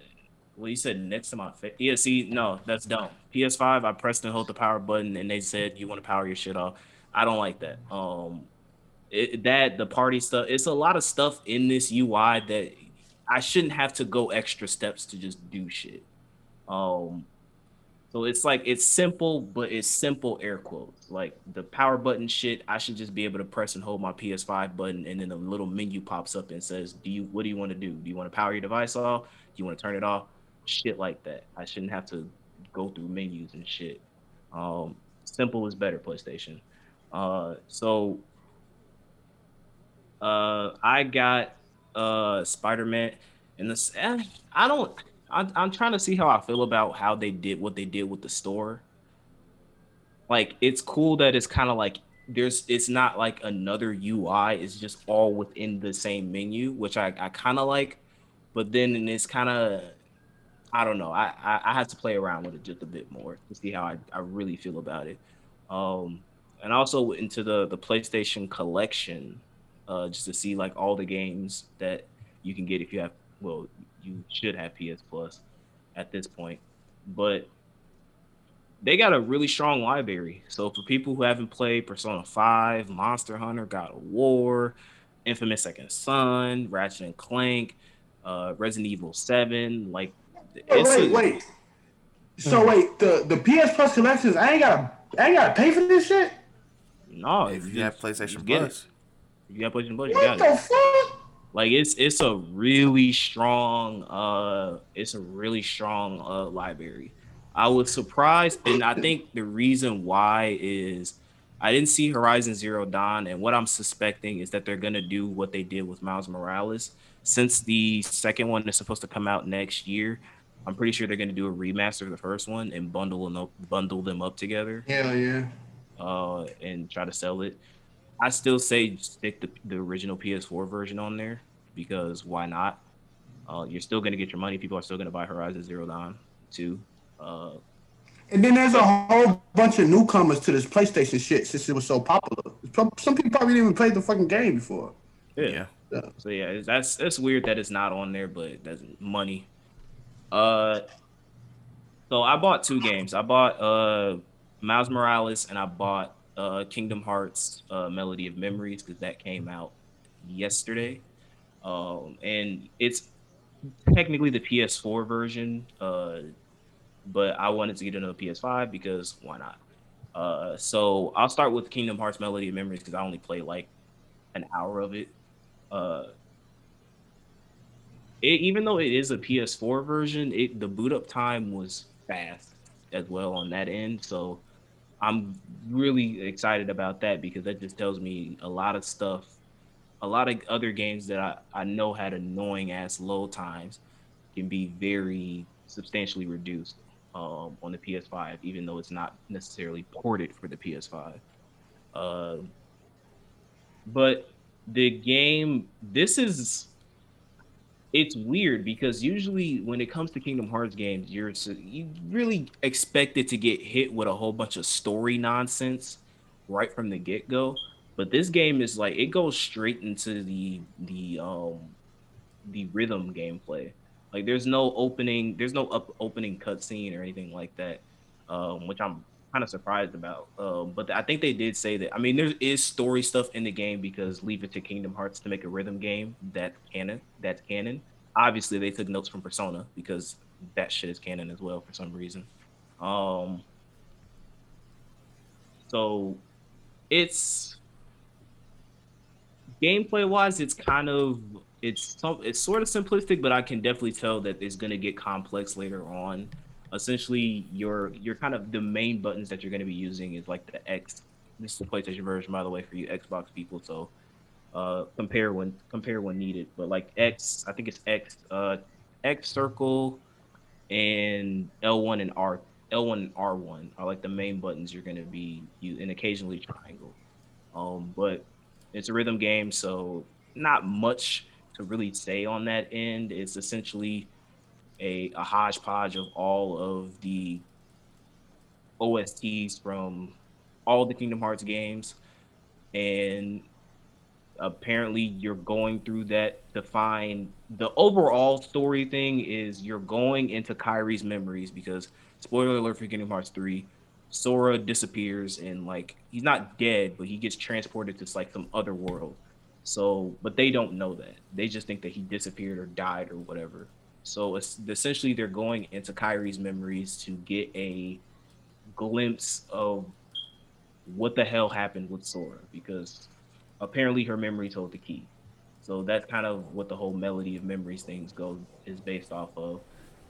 Well, you said next to my face. Yeah, see, no, that's dumb. PS5, I pressed and hold the power button, and they said you want to power your shit off. I don't like that. Um, it, that the party stuff. It's a lot of stuff in this UI that I shouldn't have to go extra steps to just do shit. Um, so it's like it's simple, but it's simple air quotes. Like the power button shit, I should just be able to press and hold my PS5 button, and then a little menu pops up and says, "Do you what do you want to do? Do you want to power your device off? Do you want to turn it off? Shit like that. I shouldn't have to go through menus and shit. Um, simple is better, PlayStation. Uh, so uh, I got uh Spider Man, and this eh, I don't. I'm, I'm trying to see how I feel about how they did what they did with the store. Like it's cool that it's kind of like there's it's not like another UI. It's just all within the same menu, which I, I kind of like. But then it's kind of I don't know. I, I I have to play around with it just a bit more to see how I, I really feel about it. Um, and also into the the PlayStation collection, uh, just to see like all the games that you can get if you have well you should have PS Plus at this point, but they got a really strong library. So for people who haven't played Persona 5, Monster Hunter, God of War, Infamous Second Son, Ratchet and Clank, uh, Resident Evil 7, like Wait, it's wait, a- wait. So wait, the the PS Plus collections, I ain't gotta I ain't gotta pay for this shit. no, If you have PlayStation just get it. You got PlayStation Plus, you got the it. fuck? Like it's it's a really strong uh it's a really strong uh library. I was surprised and I think the reason why is I didn't see Horizon Zero Dawn and what I'm suspecting is that they're going to do what they did with Miles Morales since the second one is supposed to come out next year. I'm pretty sure they're going to do a remaster of the first one and bundle them up, bundle them up together Hell yeah. uh, and try to sell it. I still say stick the, the original PS4 version on there because why not? Uh, you're still gonna get your money. People are still gonna buy Horizon Zero Dawn too. Uh, And then there's a whole bunch of newcomers to this PlayStation shit since it was so popular. Some some people probably didn't even play the fucking game before. yeah. yeah. So yeah, that's that's weird that it's not on there, but that's money. Uh, so I bought two games. I bought uh Miles Morales and I bought uh Kingdom Hearts uh Melody of Memories because that came out yesterday. Um, and it's technically the PS4 version, uh, but I wanted to get another PS5 because why not? Uh, so I'll start with Kingdom Hearts Melody of Memories because I only played like an hour of it. Uh, it, even though it is a PS4 version, it the boot up time was fast as well on that end. So I'm really excited about that because that just tells me a lot of stuff, a lot of other games that I, I know had annoying ass load times can be very substantially reduced um, on the PS5, even though it's not necessarily ported for the PS5. Uh, but the game, this is it's weird because usually when it comes to Kingdom Hearts games, you're you really expect it to get hit with a whole bunch of story nonsense right from the get go. But this game is like it goes straight into the the um the rhythm gameplay. Like there's no opening, there's no up opening cutscene or anything like that, um, which I'm kind of surprised about. Um, but I think they did say that. I mean, there is story stuff in the game because leave it to Kingdom Hearts to make a rhythm game that canon. That's canon. Obviously, they took notes from Persona because that shit is canon as well for some reason. Um, so it's gameplay wise, it's kind of it's it's sort of simplistic, but I can definitely tell that it's going to get complex later on. Essentially, your your kind of the main buttons that you're going to be using is like the X. This is the PlayStation version, by the way, for you Xbox people. So uh, compare when compare when needed. But like X, I think it's X, uh, X circle, and L1 and R L1 and R1 are like the main buttons you're going to be you and occasionally triangle. Um, but it's a rhythm game, so not much to really say on that end. It's essentially a, a hodgepodge of all of the OSTs from all the Kingdom Hearts games. And apparently you're going through that to find the overall story thing is you're going into Kairi's memories because spoiler alert for Kingdom Hearts 3, Sora disappears and like he's not dead, but he gets transported to like some other world. So, but they don't know that. They just think that he disappeared or died or whatever. So it's essentially they're going into Kairi's memories to get a glimpse of what the hell happened with Sora because apparently her memory told the key. So that's kind of what the whole melody of memories things go is based off of.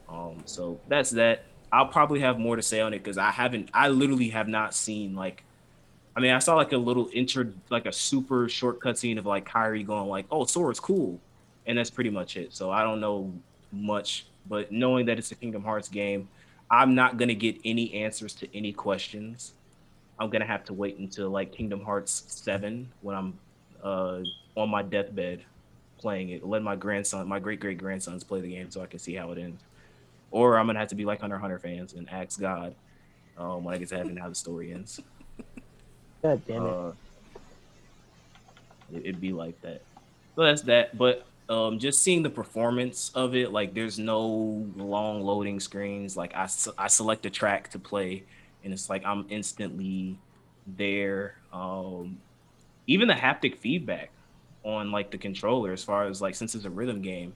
Um, so that's that. I'll probably have more to say on it because I haven't. I literally have not seen like I mean, I saw like a little intro, like a super short cutscene of like Kairi going like, "Oh, Sora's cool," and that's pretty much it. So I don't know much, but knowing that it's a Kingdom Hearts game, I'm not gonna get any answers to any questions. I'm gonna have to wait until like Kingdom Hearts Seven when I'm uh, on my deathbed playing it. Let my grandson, my great great grandsons, play the game so I can see how it ends. Or I'm gonna have to be like Hunter Hunter fans and ask God um, when I get to heaven how the story ends. God damn it. Uh, it would be like that. So that's that. But um, just seeing the performance of it, like there's no long loading screens. Like I, I select a track to play, and it's like I'm instantly there. Um, even the haptic feedback on like the controller, as far as like since it's a rhythm game,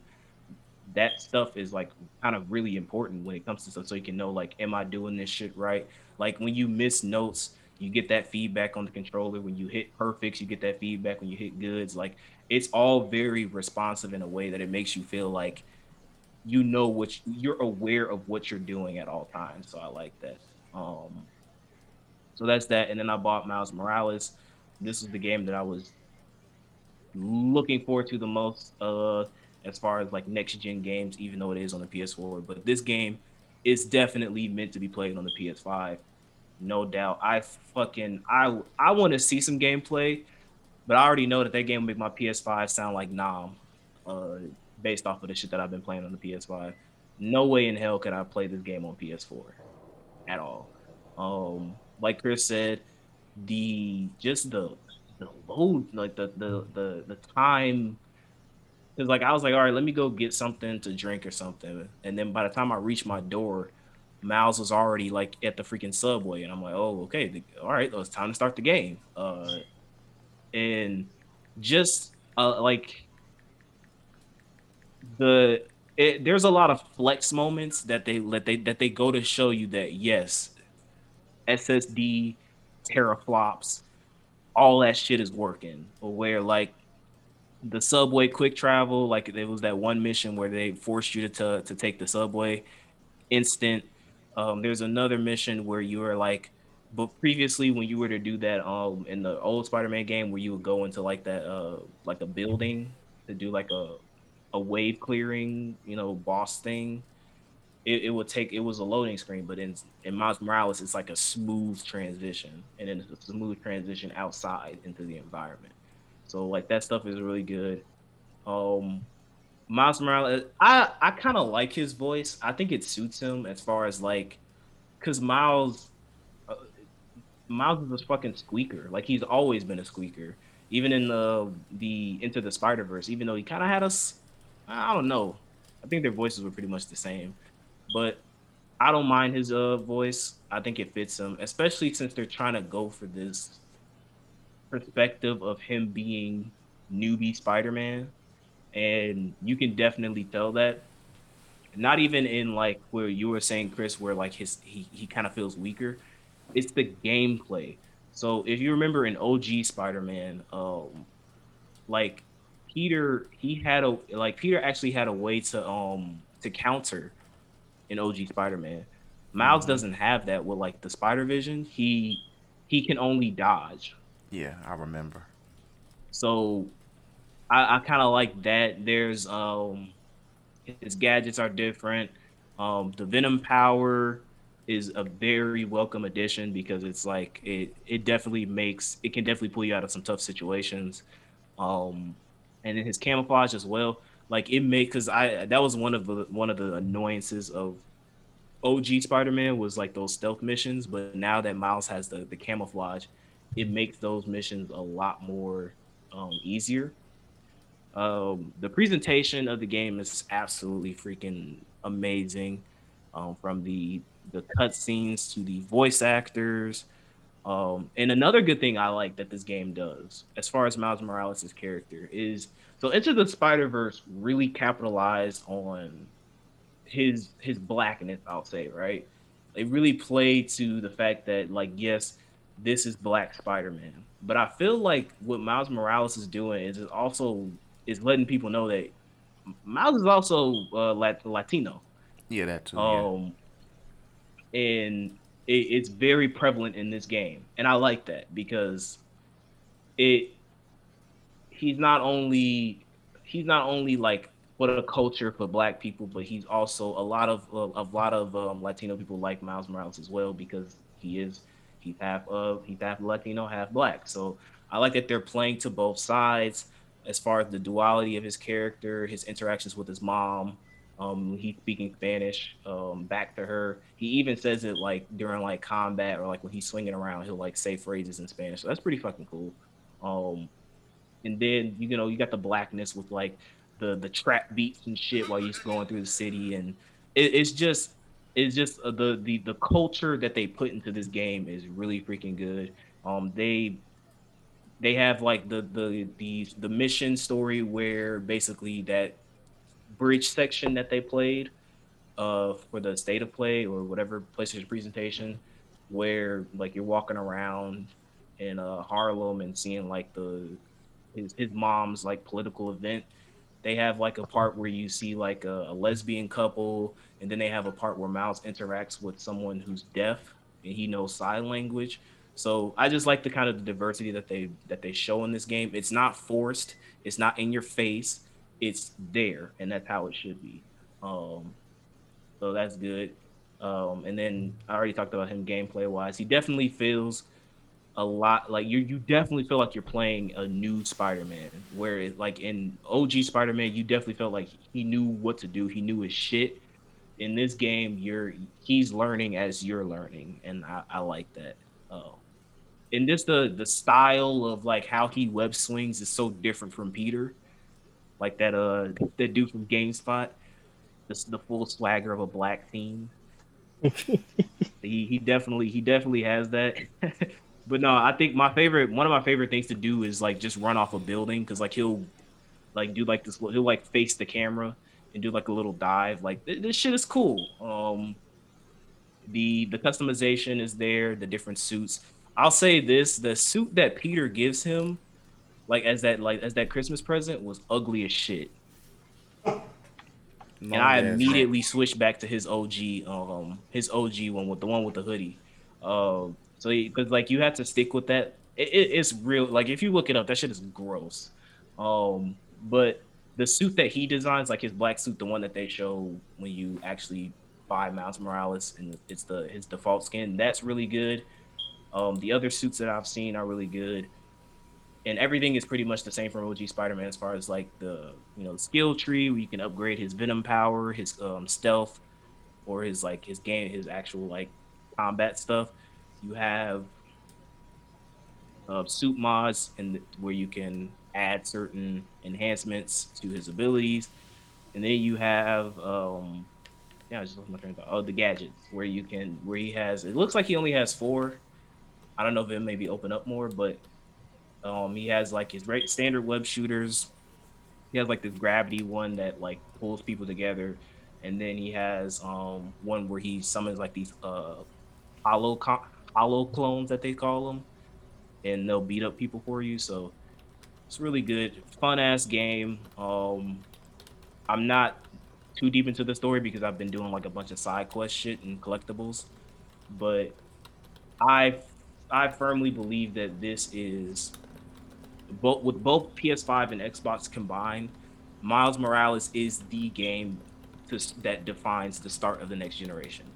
that stuff is like kind of really important when it comes to stuff. So you can know like, am I doing this shit right? Like when you miss notes you get that feedback on the controller when you hit perfects you get that feedback when you hit goods like it's all very responsive in a way that it makes you feel like you know what you're aware of what you're doing at all times. So i like that. Um so that's that. And then i bought miles morales. This is the game that i was looking forward to the most uh as far as like next gen games even though it is on the ps4 but this game is definitely meant to be played on the ps5 no doubt. I fucking I I want to see some gameplay, but I already know that that game will make my PS5 sound like Nom, uh, based off of the shit that I've been playing on the PS5. No way in hell could I play this game on PS4, at all. Um, like Chris said, the just the the load, like the the the the time. Cause like I was like, all right, let me go get something to drink or something, and then by the time I reached my door Miles was already like at the freaking subway, and I'm like, oh, okay, the, all right, it's time to start the game. Uh, and just uh, like the it, there's a lot of flex moments that they let they that they go to show you that yes, SSD teraflops, all that shit is working. Where like the subway quick travel, like there was that one mission where they forced you to to, to take the subway instant um, there's another mission where you are like, but previously when you were to do that um in the old Spider-Man game where you would go into like that uh like a building to do like a a wave clearing you know boss thing, it, it would take it was a loading screen, but in in Miles Morales it's like a smooth transition and then it's a smooth transition outside into the environment. So like that stuff is really good. Um, Miles Morales, I I kind of like his voice. I think it suits him as far as like, cause Miles, Miles is a fucking squeaker. Like he's always been a squeaker. Even in the the Into the Spider Verse, even though he kind of had us, I don't know. I think their voices were pretty much the same, but I don't mind his uh voice. I think it fits him, especially since they're trying to go for this perspective of him being newbie Spider-Man, and you can definitely tell that. Not even in like where you were saying, Chris, where like his he, he kind of feels weaker. It's the gameplay. So if you remember in OG Spider-Man, um, like Peter, he had a like Peter actually had a way to um to counter in OG Spider-Man. Miles doesn't have that with like the Spider Vision. He he can only dodge. Yeah, I remember. So I, I kind of like that. There's um his gadgets are different. Um the Venom power is a very welcome addition because it's like it it definitely makes it can definitely pull you out of some tough situations. Um and then his camouflage as well. Like it made because I that was one of the one of the annoyances of OG Spider-Man was like those stealth missions, but now that Miles has the the camouflage, it makes those missions a lot more um, easier. Um, the presentation of the game is absolutely freaking amazing, um, from the the cutscenes to the voice actors. Um, and another good thing I like that this game does, as far as Miles Morales' character, is so Into the Spider Verse really capitalized on his his blackness, I'll say, right? They really play to the fact that like yes, this is Black Spider-Man. But I feel like what Miles Morales is doing is also is letting people know that Miles is also uh, Latino. Yeah, that too. Um, yeah. And it, it's very prevalent in this game, and I like that because it he's not only he's not only like what a culture for black people, but he's also a lot of a, a lot of um, Latino people like Miles Morales as well because he is he's half of he's half Latino, half black. So I like that they're playing to both sides as far as the duality of his character, his interactions with his mom. Um, he's speaking Spanish um, back to her. He even says it like during like combat or like when he's swinging around, he'll like say phrases in Spanish. So that's pretty fucking cool. Um, and then you know you got the blackness with like the the trap beats and shit while you're going through the city, and it, it's just it's just uh, the the the culture that they put into this game is really freaking good. Um, they they have like the the the the mission story where basically that bridge section that they played uh for the state of play or whatever PlayStation presentation where like you're walking around in uh Harlem and seeing like the his his mom's like political event they have like a part where you see like a, a, lesbian couple, and then they have a part where Miles interacts with someone who's deaf and he knows sign language. So I just like the kind of the diversity that they that they show in this game. It's not forced. It's not in your face. It's there, and that's how it should be. Um, so that's good. Um, and then I already talked about him gameplay wise. He definitely feels a lot like you you definitely feel like you're playing a new Spider-Man. Where it, like in OG Spider-Man, you definitely felt like he knew what to do. He knew his shit. In this game, you're he's learning as you're learning, and I, I like that. Oh, and just the the style of like how he web swings is so different from Peter, like that uh that dude from GameSpot, the the full swagger of a black teen. he he definitely he definitely has that. But no, I think my favorite one of my favorite things to do is like just run off a building because like he'll like do like this he'll like face the camera and do like a little dive. Like this shit is cool. Um, the the customization is there, the different suits. I'll say this: the suit that Peter gives him, like as that like as that Christmas present, was ugly as shit. and I immediately switched back to his OG, um, his OG one with the one with the hoodie. Um, so because like you have to stick with that. It, it, it's real. Like if you look it up, that shit is gross. Um, but the suit that he designs, like his black suit, the one that they show when you actually buy Miles Morales, and it's the his default skin. That's really good. Um, the other suits that I've seen are really good, and everything is pretty much the same from OG Spider-Man as far as like the you know skill tree where you can upgrade his Venom power, his um, stealth, or his like his game, his actual like combat stuff. You have uh, suit mods and where you can add certain enhancements to his abilities, and then you have um, yeah, I just lost my train of. Oh, the gadgets where you can where he has. It looks like he only has four. I don't know if it maybe open up more, but um, he has like his right standard web shooters. He has like this gravity one that like pulls people together, and then he has um one where he summons like these uh hollow hollow clones that they call them, and they'll beat up people for you. So it's really good, fun ass game. Um, I'm not too deep into the story because I've been doing like a bunch of side quest shit and collectibles, but I I firmly believe that this is both with both PS5 and Xbox combined, Miles Morales is the game to, that defines the start of the next generation.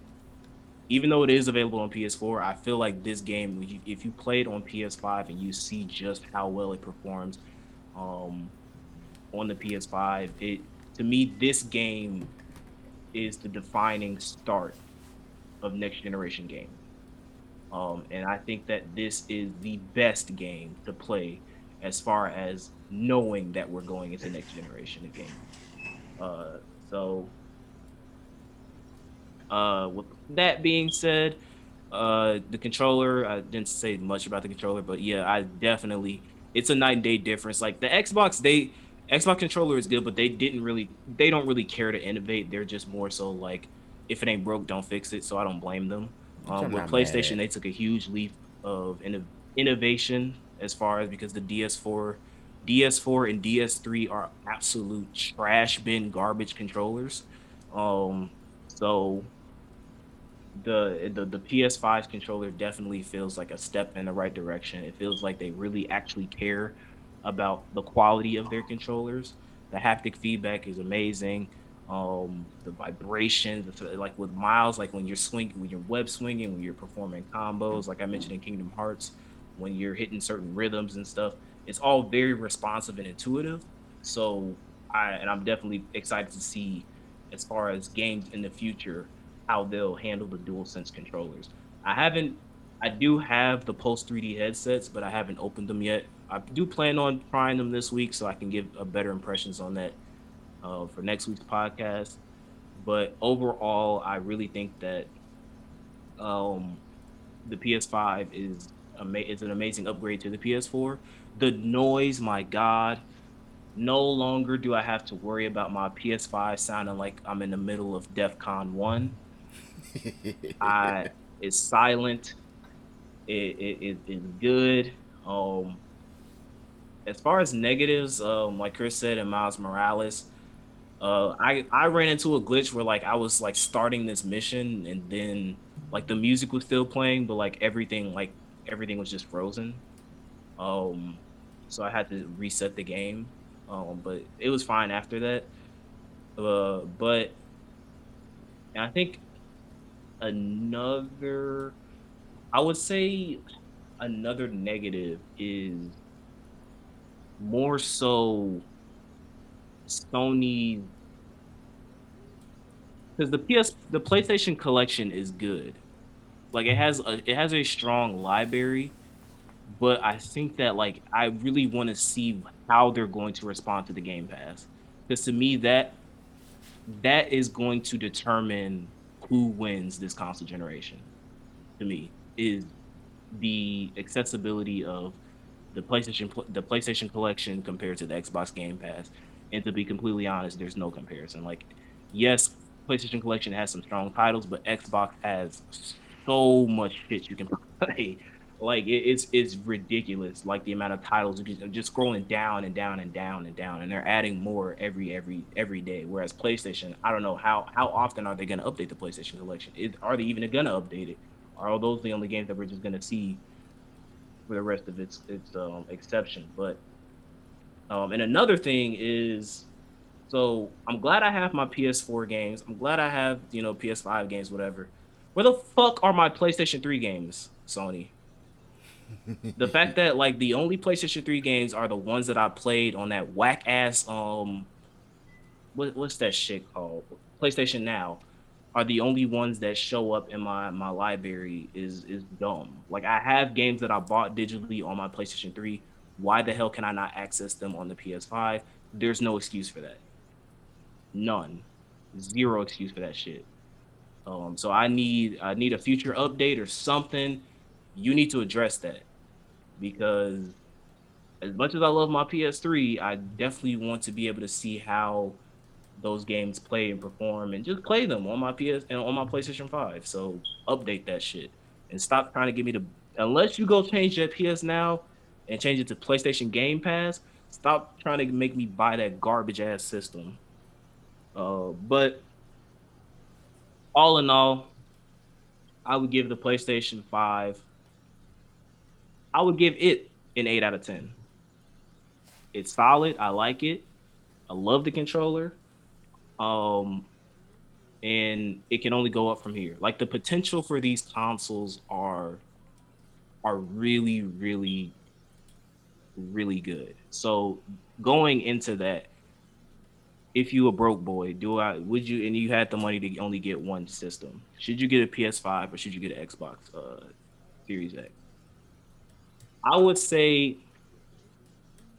Even though it is available on PS4, I feel like this game, if you play it on PS5 and you see just how well it performs um, on the PS5, it to me this game is the defining start of next generation game. Um, and I think that this is the best game to play as far as knowing that we're going into next generation of game. Uh, so, uh, with that being said, uh, the controller, I didn't say much about the controller, but yeah, I definitely, it's a night and day difference. Like the Xbox, they, Xbox controller is good, but they didn't really, they don't really care to innovate. They're just more so like, if it ain't broke, don't fix it. So I don't blame them. Um, with PlayStation, mad. they took a huge leap of inno- innovation as far as because the DS4, DS4 and DS3 are absolute trash bin garbage controllers. Um, so the the the PS5's controller definitely feels like a step in the right direction. It feels like they really actually care about the quality of their controllers. The haptic feedback is amazing. Um, the vibrations, like with Miles, like when you're swinging, when you're web swinging, when you're performing combos, like I mentioned in Kingdom Hearts, when you're hitting certain rhythms and stuff. It's all very responsive and intuitive. So I and I'm definitely excited to see as far as games in the future how they'll handle the DualSense controllers. I haven't I do have the Pulse 3D headsets, but I haven't opened them yet. I do plan on trying them this week so I can give a better impressions on that uh, for next week's podcast. But overall, I really think that um, the PS5 is ama- it's an amazing upgrade to the PS4. The noise, my God, no longer do I have to worry about my PS5 sounding like I'm in the middle of DEF CON 1. I it's silent. It, it, it is good. Um, as far as negatives, um, like Chris said, and Miles Morales, uh, I I ran into a glitch where like I was like starting this mission and then like the music was still playing, but like everything like everything was just frozen. Um, so I had to reset the game. Um, but it was fine after that. Uh, but I think another, I would say, another negative is more so Sony because the PS the PlayStation collection is good. Like it has a it has a strong library, but I think that like I really want to see how they're going to respond to the Game Pass. Because to me that that is going to determine who wins this console generation. To me, is the accessibility of the PlayStation the PlayStation collection compared to the Xbox Game Pass. And to be completely honest, there's no comparison. Like, yes, PlayStation collection has some strong titles, but Xbox has so much shit you can play. Like it, it's it's ridiculous. Like the amount of titles just, just scrolling down and down and down and down, and they're adding more every every every day. Whereas PlayStation, I don't know how how often are they going to update the PlayStation collection? Is, are they even going to update it? Are those the only games that we're just going to see for the rest of its its um, exception? But um, and another thing is so I'm glad I have my PS4 games. I'm glad I have, you know, PS5 games, whatever. Where the fuck are my PlayStation 3 games, Sony? the fact that like the only PlayStation 3 games are the ones that I played on that whack ass um what, what's that shit called? PlayStation Now are the only ones that show up in my my library is is dumb. Like I have games that I bought digitally on my PlayStation 3. Why the hell can I not access them on the PS5? There's no excuse for that. None. Zero excuse for that shit. Um, so I need I need a future update or something. You need to address that because as much as I love my PS3, I definitely want to be able to see how those games play and perform and just play them on my PS and on my PlayStation 5. So update that shit and stop trying to give me the unless you go change that PS now and change it to PlayStation Game Pass, stop trying to make me buy that garbage ass system. Uh, but all in all, I would give the PlayStation 5 I would give it an 8 out of 10. It's solid. I like it. I love the controller. Um, and it can only go up from here. Like the potential for these consoles are are really, really, really good. So going into that, if you a broke boy, do I would you and you had the money to only get one system? Should you get a PS5 or should you get an Xbox uh, Series X? I would say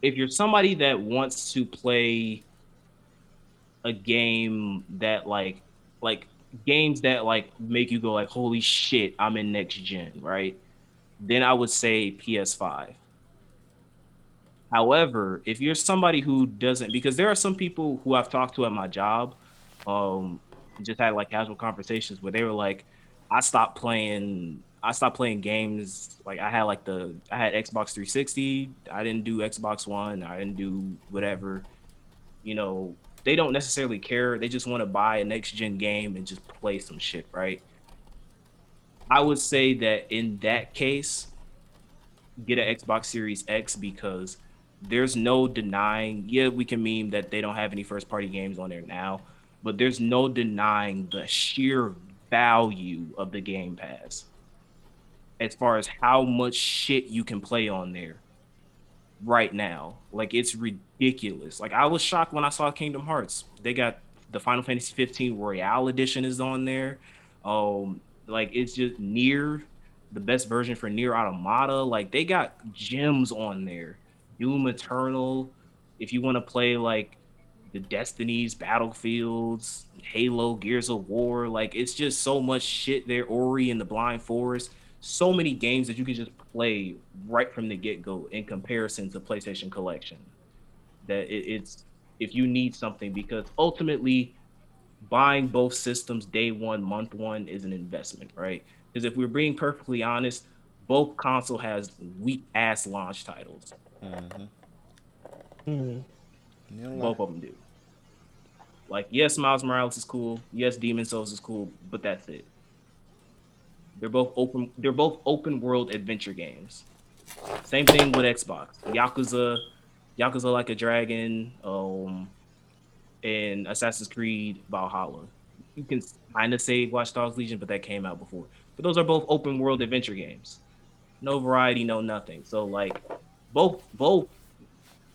if you're somebody that wants to play a game that like like games that like make you go like holy shit i'm in next gen right then i would say ps5 however if you're somebody who doesn't because there are some people who i've talked to at my job um just had like casual conversations where they were like i stopped playing I stopped playing games. Like I had like the I had Xbox 360. I didn't do Xbox One. I didn't do whatever. You know, they don't necessarily care. They just want to buy a next gen game and just play some shit, right? I would say that in that case, get an Xbox Series X because there's no denying. Yeah, we can meme that they don't have any first party games on there now, but there's no denying the sheer value of the Game Pass as far as how much shit you can play on there right now. Like it's ridiculous. Like I was shocked when I saw Kingdom Hearts. They got the Final Fantasy 15 Royal edition is on there. Um like it's just near the best version for NieR Automata. Like they got gems on there. Doom Eternal. If you want to play like the Destinies, Battlefields, Halo, Gears of War, like it's just so much shit there. Ori and the Blind Forest so many games that you can just play right from the get go in comparison to PlayStation Collection. That it, it's if you need something because ultimately buying both systems day one, month one is an investment, right? Because if we're being perfectly honest, both console has weak ass launch titles. Mm-hmm. Mm-hmm. Both of them do. Like, yes, Miles Morales is cool. Yes, Demon's Souls is cool, but that's it. They're both open. They're both open world adventure games. Same thing with Xbox. Yakuza, Yakuza Like a Dragon, um, and Assassin's Creed Valhalla. You can kind of say Watch Dogs Legion, but that came out before. But those are both open world adventure games. No variety, no nothing. So like, both both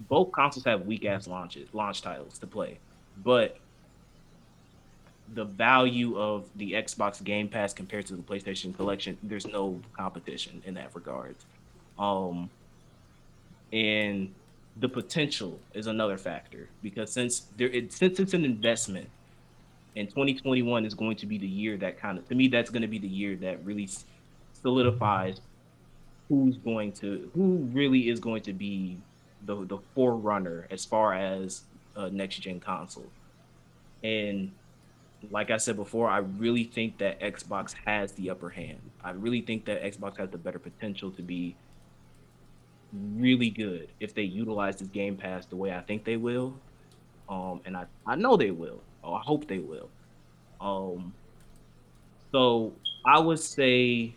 both consoles have weak ass launches launch titles to play, but the value of the Xbox Game Pass compared to the PlayStation Collection, there's no competition in that regard. Um, and the potential is another factor because since there, it, since it's an investment, and 2021 is going to be the year that kind of, to me, that's going to be the year that really solidifies who's going to, who really is going to be the the forerunner as far as a next gen console. And like I said before, I really think that Xbox has the upper hand. I really think that Xbox has the better potential to be really good if they utilize this Game Pass the way I think they will. Um, and I, I know they will. Oh, I hope they will. Um, so I would say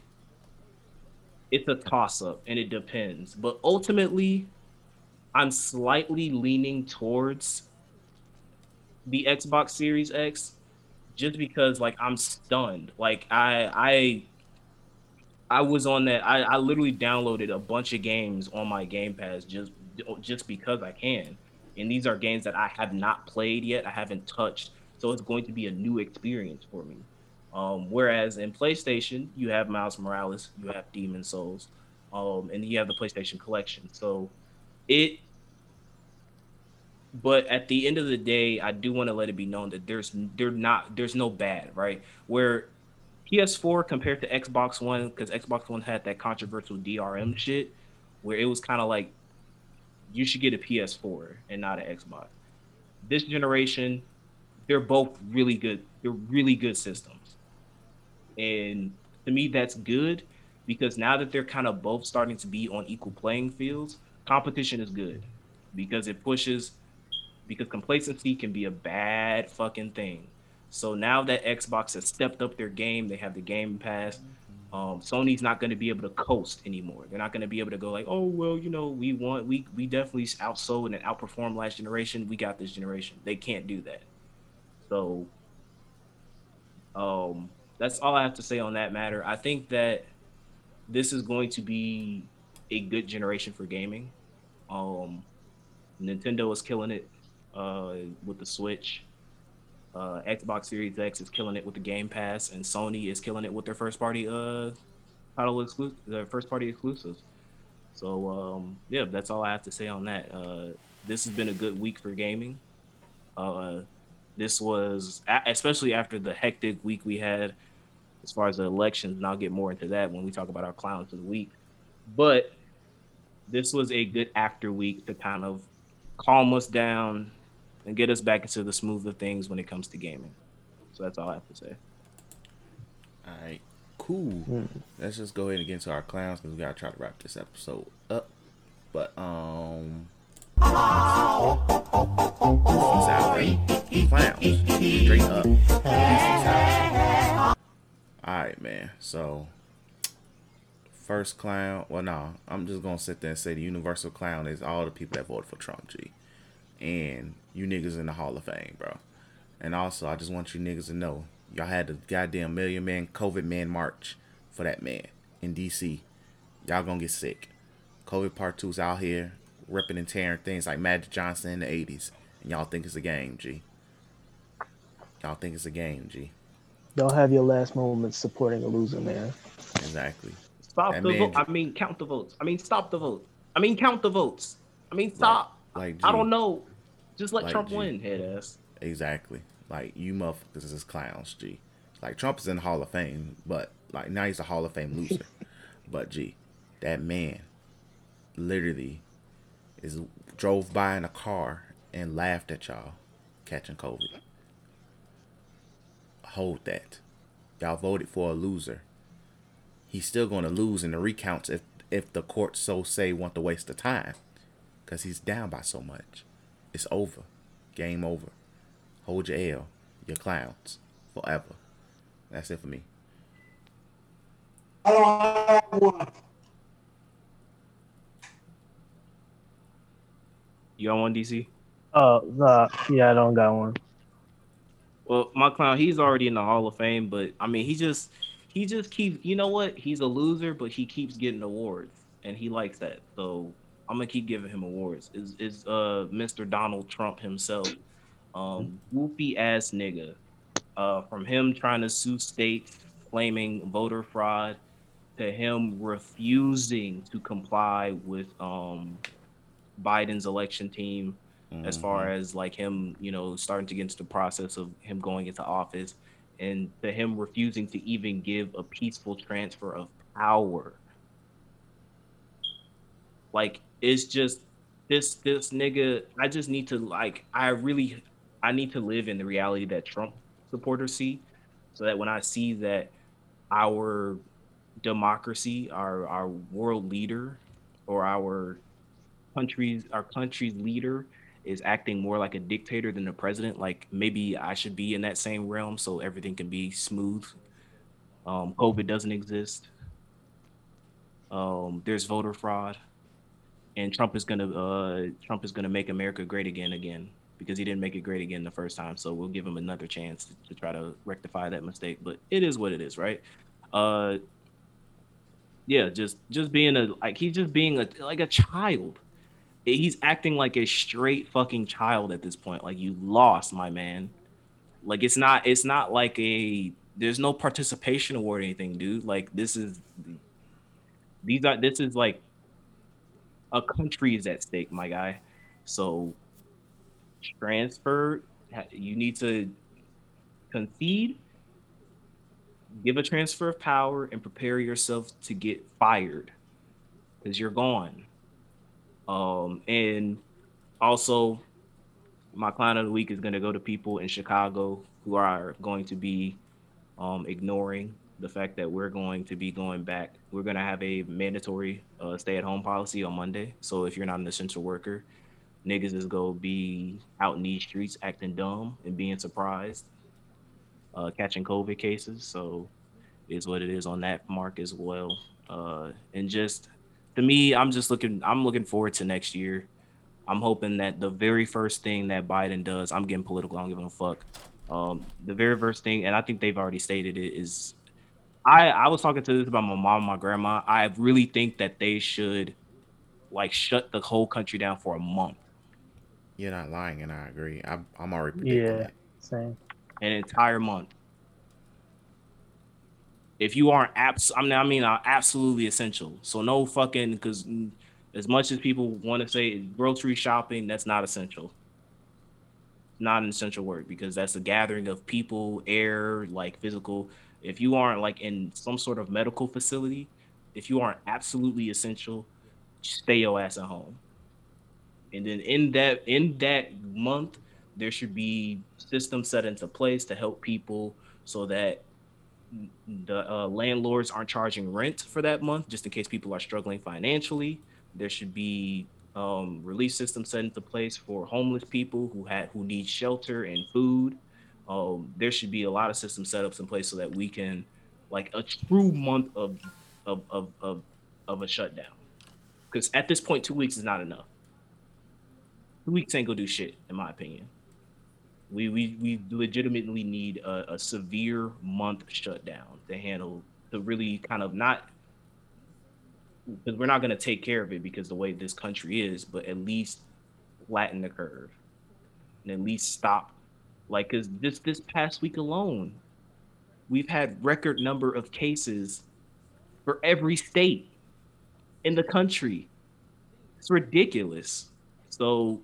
it's a toss up and it depends. But ultimately, I'm slightly leaning towards the Xbox Series X just because like I'm stunned. Like I I I was on that. I, I literally downloaded a bunch of games on my Game Pass just just because I can. And these are games that I have not played yet. I haven't touched. So it's going to be a new experience for me. Um, whereas in PlayStation, you have Miles Morales, you have Demon's Souls, um, and you have the PlayStation Collection. So it but at the end of the day, I do want to let it be known that there's there not there's no bad, right? Where PS4 compared to Xbox One, because Xbox One had that controversial DRM shit, where it was kind of like you should get a PS4 and not an Xbox. This generation, they're both really good. They're really good systems, and to me, that's good because now that they're kind of both starting to be on equal playing fields, competition is good because it pushes because complacency can be a bad fucking thing. So now that Xbox has stepped up their game, they have the Game Pass. Um, Sony's not going to be able to coast anymore. They're not going to be able to go like, oh well, you know, we want we we definitely outsold and outperformed last generation. We got this generation. They can't do that. So, um, that's all I have to say on that matter. I think that this is going to be a good generation for gaming. Um, Nintendo is killing it uh, with the Switch. Uh, Xbox Series X is killing it with the Game Pass, and Sony is killing it with their first party uh title exclusive, their first party exclusives. So um, yeah, that's all I have to say on that. Uh, this has been a good week for gaming. Uh, this was especially after the hectic week we had as far as the elections, and I'll get more into that when we talk about our clowns of the week. But this was a good after week to kind of calm us down, and get us back into the smooth of things when it comes to gaming. So that's all I have to say. All right, cool. Let's just go ahead and get into our clowns because we gotta try to wrap this episode up. But um, clowns straight up. All right, man. So first clown. Well, no, I'm just gonna sit there and say the universal clown is all the people that voted for Trump. G, and you niggas in the Hall of Fame, bro. And also, I just want you niggas to know y'all had the goddamn million man COVID man march for that man in D.C. Y'all gonna get sick. COVID Part Two's out here ripping and tearing things like Magic Johnson in the '80s, and y'all think it's a game, G. Y'all think it's a game, G. Don't have your last moments supporting a loser, man. Exactly. Stop that the vote. I mean, count the votes. I mean, stop the vote. I mean, count the votes. I mean, stop. Like, like I don't know. Just let like Trump G. win, head ass. Exactly. Like you motherfuckers is clowns, G. Like Trump is in the Hall of Fame, but like now he's a Hall of Fame loser. but G, that man literally is drove by in a car and laughed at y'all catching COVID. Hold that. Y'all voted for a loser. He's still going to lose in the recounts if if the courts so say want to waste the time, because he's down by so much. It's over. Game over. Hold your L. Your clowns. Forever. That's it for me. I don't have one. You got one, DC? Oh, uh, yeah, I don't got one. Well, my clown, he's already in the Hall of Fame, but I mean, he just he just keeps. You know what? He's a loser, but he keeps getting awards, and he likes that. So I'm gonna keep giving him awards. Is is uh Mr. Donald Trump himself, um, whoopy ass nigga, uh, from him trying to sue states claiming voter fraud, to him refusing to comply with um Biden's election team, mm-hmm. as far mm-hmm. as like him, you know, starting to get into the process of him going into office, and to him refusing to even give a peaceful transfer of power. Like it's just this this nigga. I just need to like. I really I need to live in the reality that Trump supporters see, so that when I see that our democracy, our our world leader, or our country's our country's leader is acting more like a dictator than a president. Like maybe I should be in that same realm so everything can be smooth. Um, COVID doesn't exist. Um, there's voter fraud and Trump is gonna uh, Trump is gonna make America great again again because he didn't make it great again the first time. So we'll give him another chance to, to try to rectify that mistake. But it is what it is, right? Uh, yeah, just just being a like he's just being a like a child. He's acting like a straight fucking child at this point. Like you lost, my man. Like it's not it's not like a there's no participation award or anything, dude. Like this is these are this is like a country is at stake, my guy. So transfer, you need to concede, give a transfer of power, and prepare yourself to get fired because you're gone. Um, and also, my client of the week is going to go to people in Chicago who are going to be um, ignoring the fact that we're going to be going back. We're going to have a mandatory uh, stay at home policy on Monday. So if you're not an essential worker, niggas is going to be out in these streets acting dumb and being surprised, uh, catching COVID cases. So is what it is on that mark as well. Uh, and just to me, I'm just looking, I'm looking forward to next year. I'm hoping that the very first thing that Biden does, I'm getting political, I don't give a fuck. Um, the very first thing, and I think they've already stated it, is I I was talking to this about my mom, and my grandma. I really think that they should like shut the whole country down for a month. You're not lying, and I agree. I'm I'm already predicting Yeah, that. same. An entire month. If you aren't abs, I mean, I mean, uh, absolutely essential. So no fucking because as much as people want to say grocery shopping, that's not essential. Not an essential work because that's a gathering of people, air, like physical. If you aren't like in some sort of medical facility, if you aren't absolutely essential, stay your ass at home. And then in that in that month, there should be systems set into place to help people so that the uh, landlords aren't charging rent for that month, just in case people are struggling financially. There should be um, relief systems set into place for homeless people who had who need shelter and food. Um, there should be a lot of system setups in place so that we can, like, a true month of of of of, of a shutdown. Because at this point, two weeks is not enough. Two weeks ain't gonna do shit, in my opinion. We we we legitimately need a, a severe month shutdown to handle to really kind of not because we're not going to take care of it because the way this country is, but at least flatten the curve and at least stop. Like, because this this past week alone, we've had record number of cases for every state in the country. It's ridiculous. So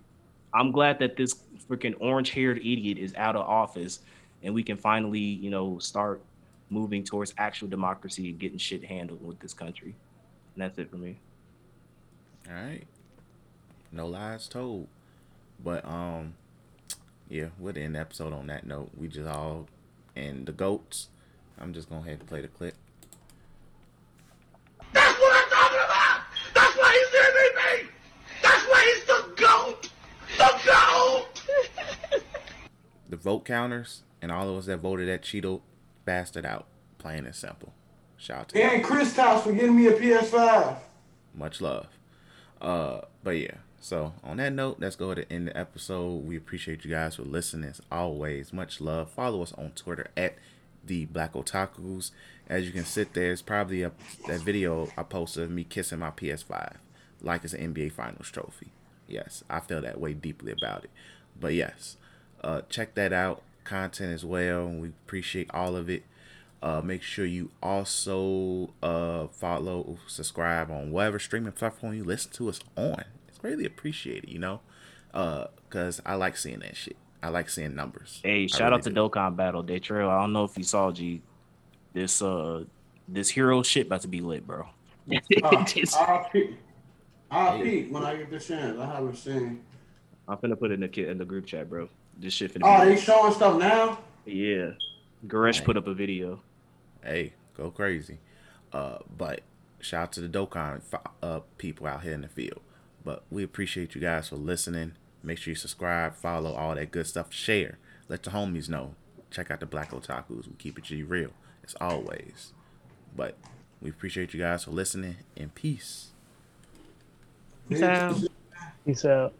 I'm glad that this freaking orange haired idiot is out of office and we can finally, you know, start moving towards actual democracy and getting shit handled with this country. And that's it for me. All right. No lies told. But um yeah, we'll end the episode on that note. We just all and the goats. I'm just gonna head and play the clip. That's what I'm talking about! That's why he's MVP! That's why he's the GOAT! The GOAT! The vote counters and all of us that voted that Cheeto bastard out. Plain and simple. Shout out to. And Chris Tops for getting me a PS5. much love. Uh, but yeah. So on that note, let's go ahead and end the episode. We appreciate you guys for listening. As always, much love. Follow us on Twitter at the Black Otakus. As you can sit there, it's probably a that video I posted of me kissing my PS5, like it's an NBA Finals trophy. Yes, I feel that way deeply about it. But yes, uh, check that out. Content as well. We appreciate all of it. Uh, make sure you also uh, follow, subscribe on whatever streaming platform you listen to us on. It's greatly appreciated, you know, because I like seeing that shit. I like seeing numbers. Hey, I shout really out to do. Dokkan Battle Day Trail. I don't know if you saw G. This uh this hero shit about to be lit, bro. Uh, It's- I'll peek. I'll peek when I get the chance. I haven't seen. I'm finna put it in the kid in the group chat, bro. This shit finna Oh, be they showing stuff now? Yeah. Goresh Dang. put up a video. Hey, go crazy. Uh, but shout out to the Dokkan uh, people out here in the field. But we appreciate you guys for listening. Make sure you subscribe, follow, all that good stuff. Share. Let the homies know. Check out the Black Otakus. We keep it G real as always. But we appreciate you guys for listening and peace. Peace out. Peace out.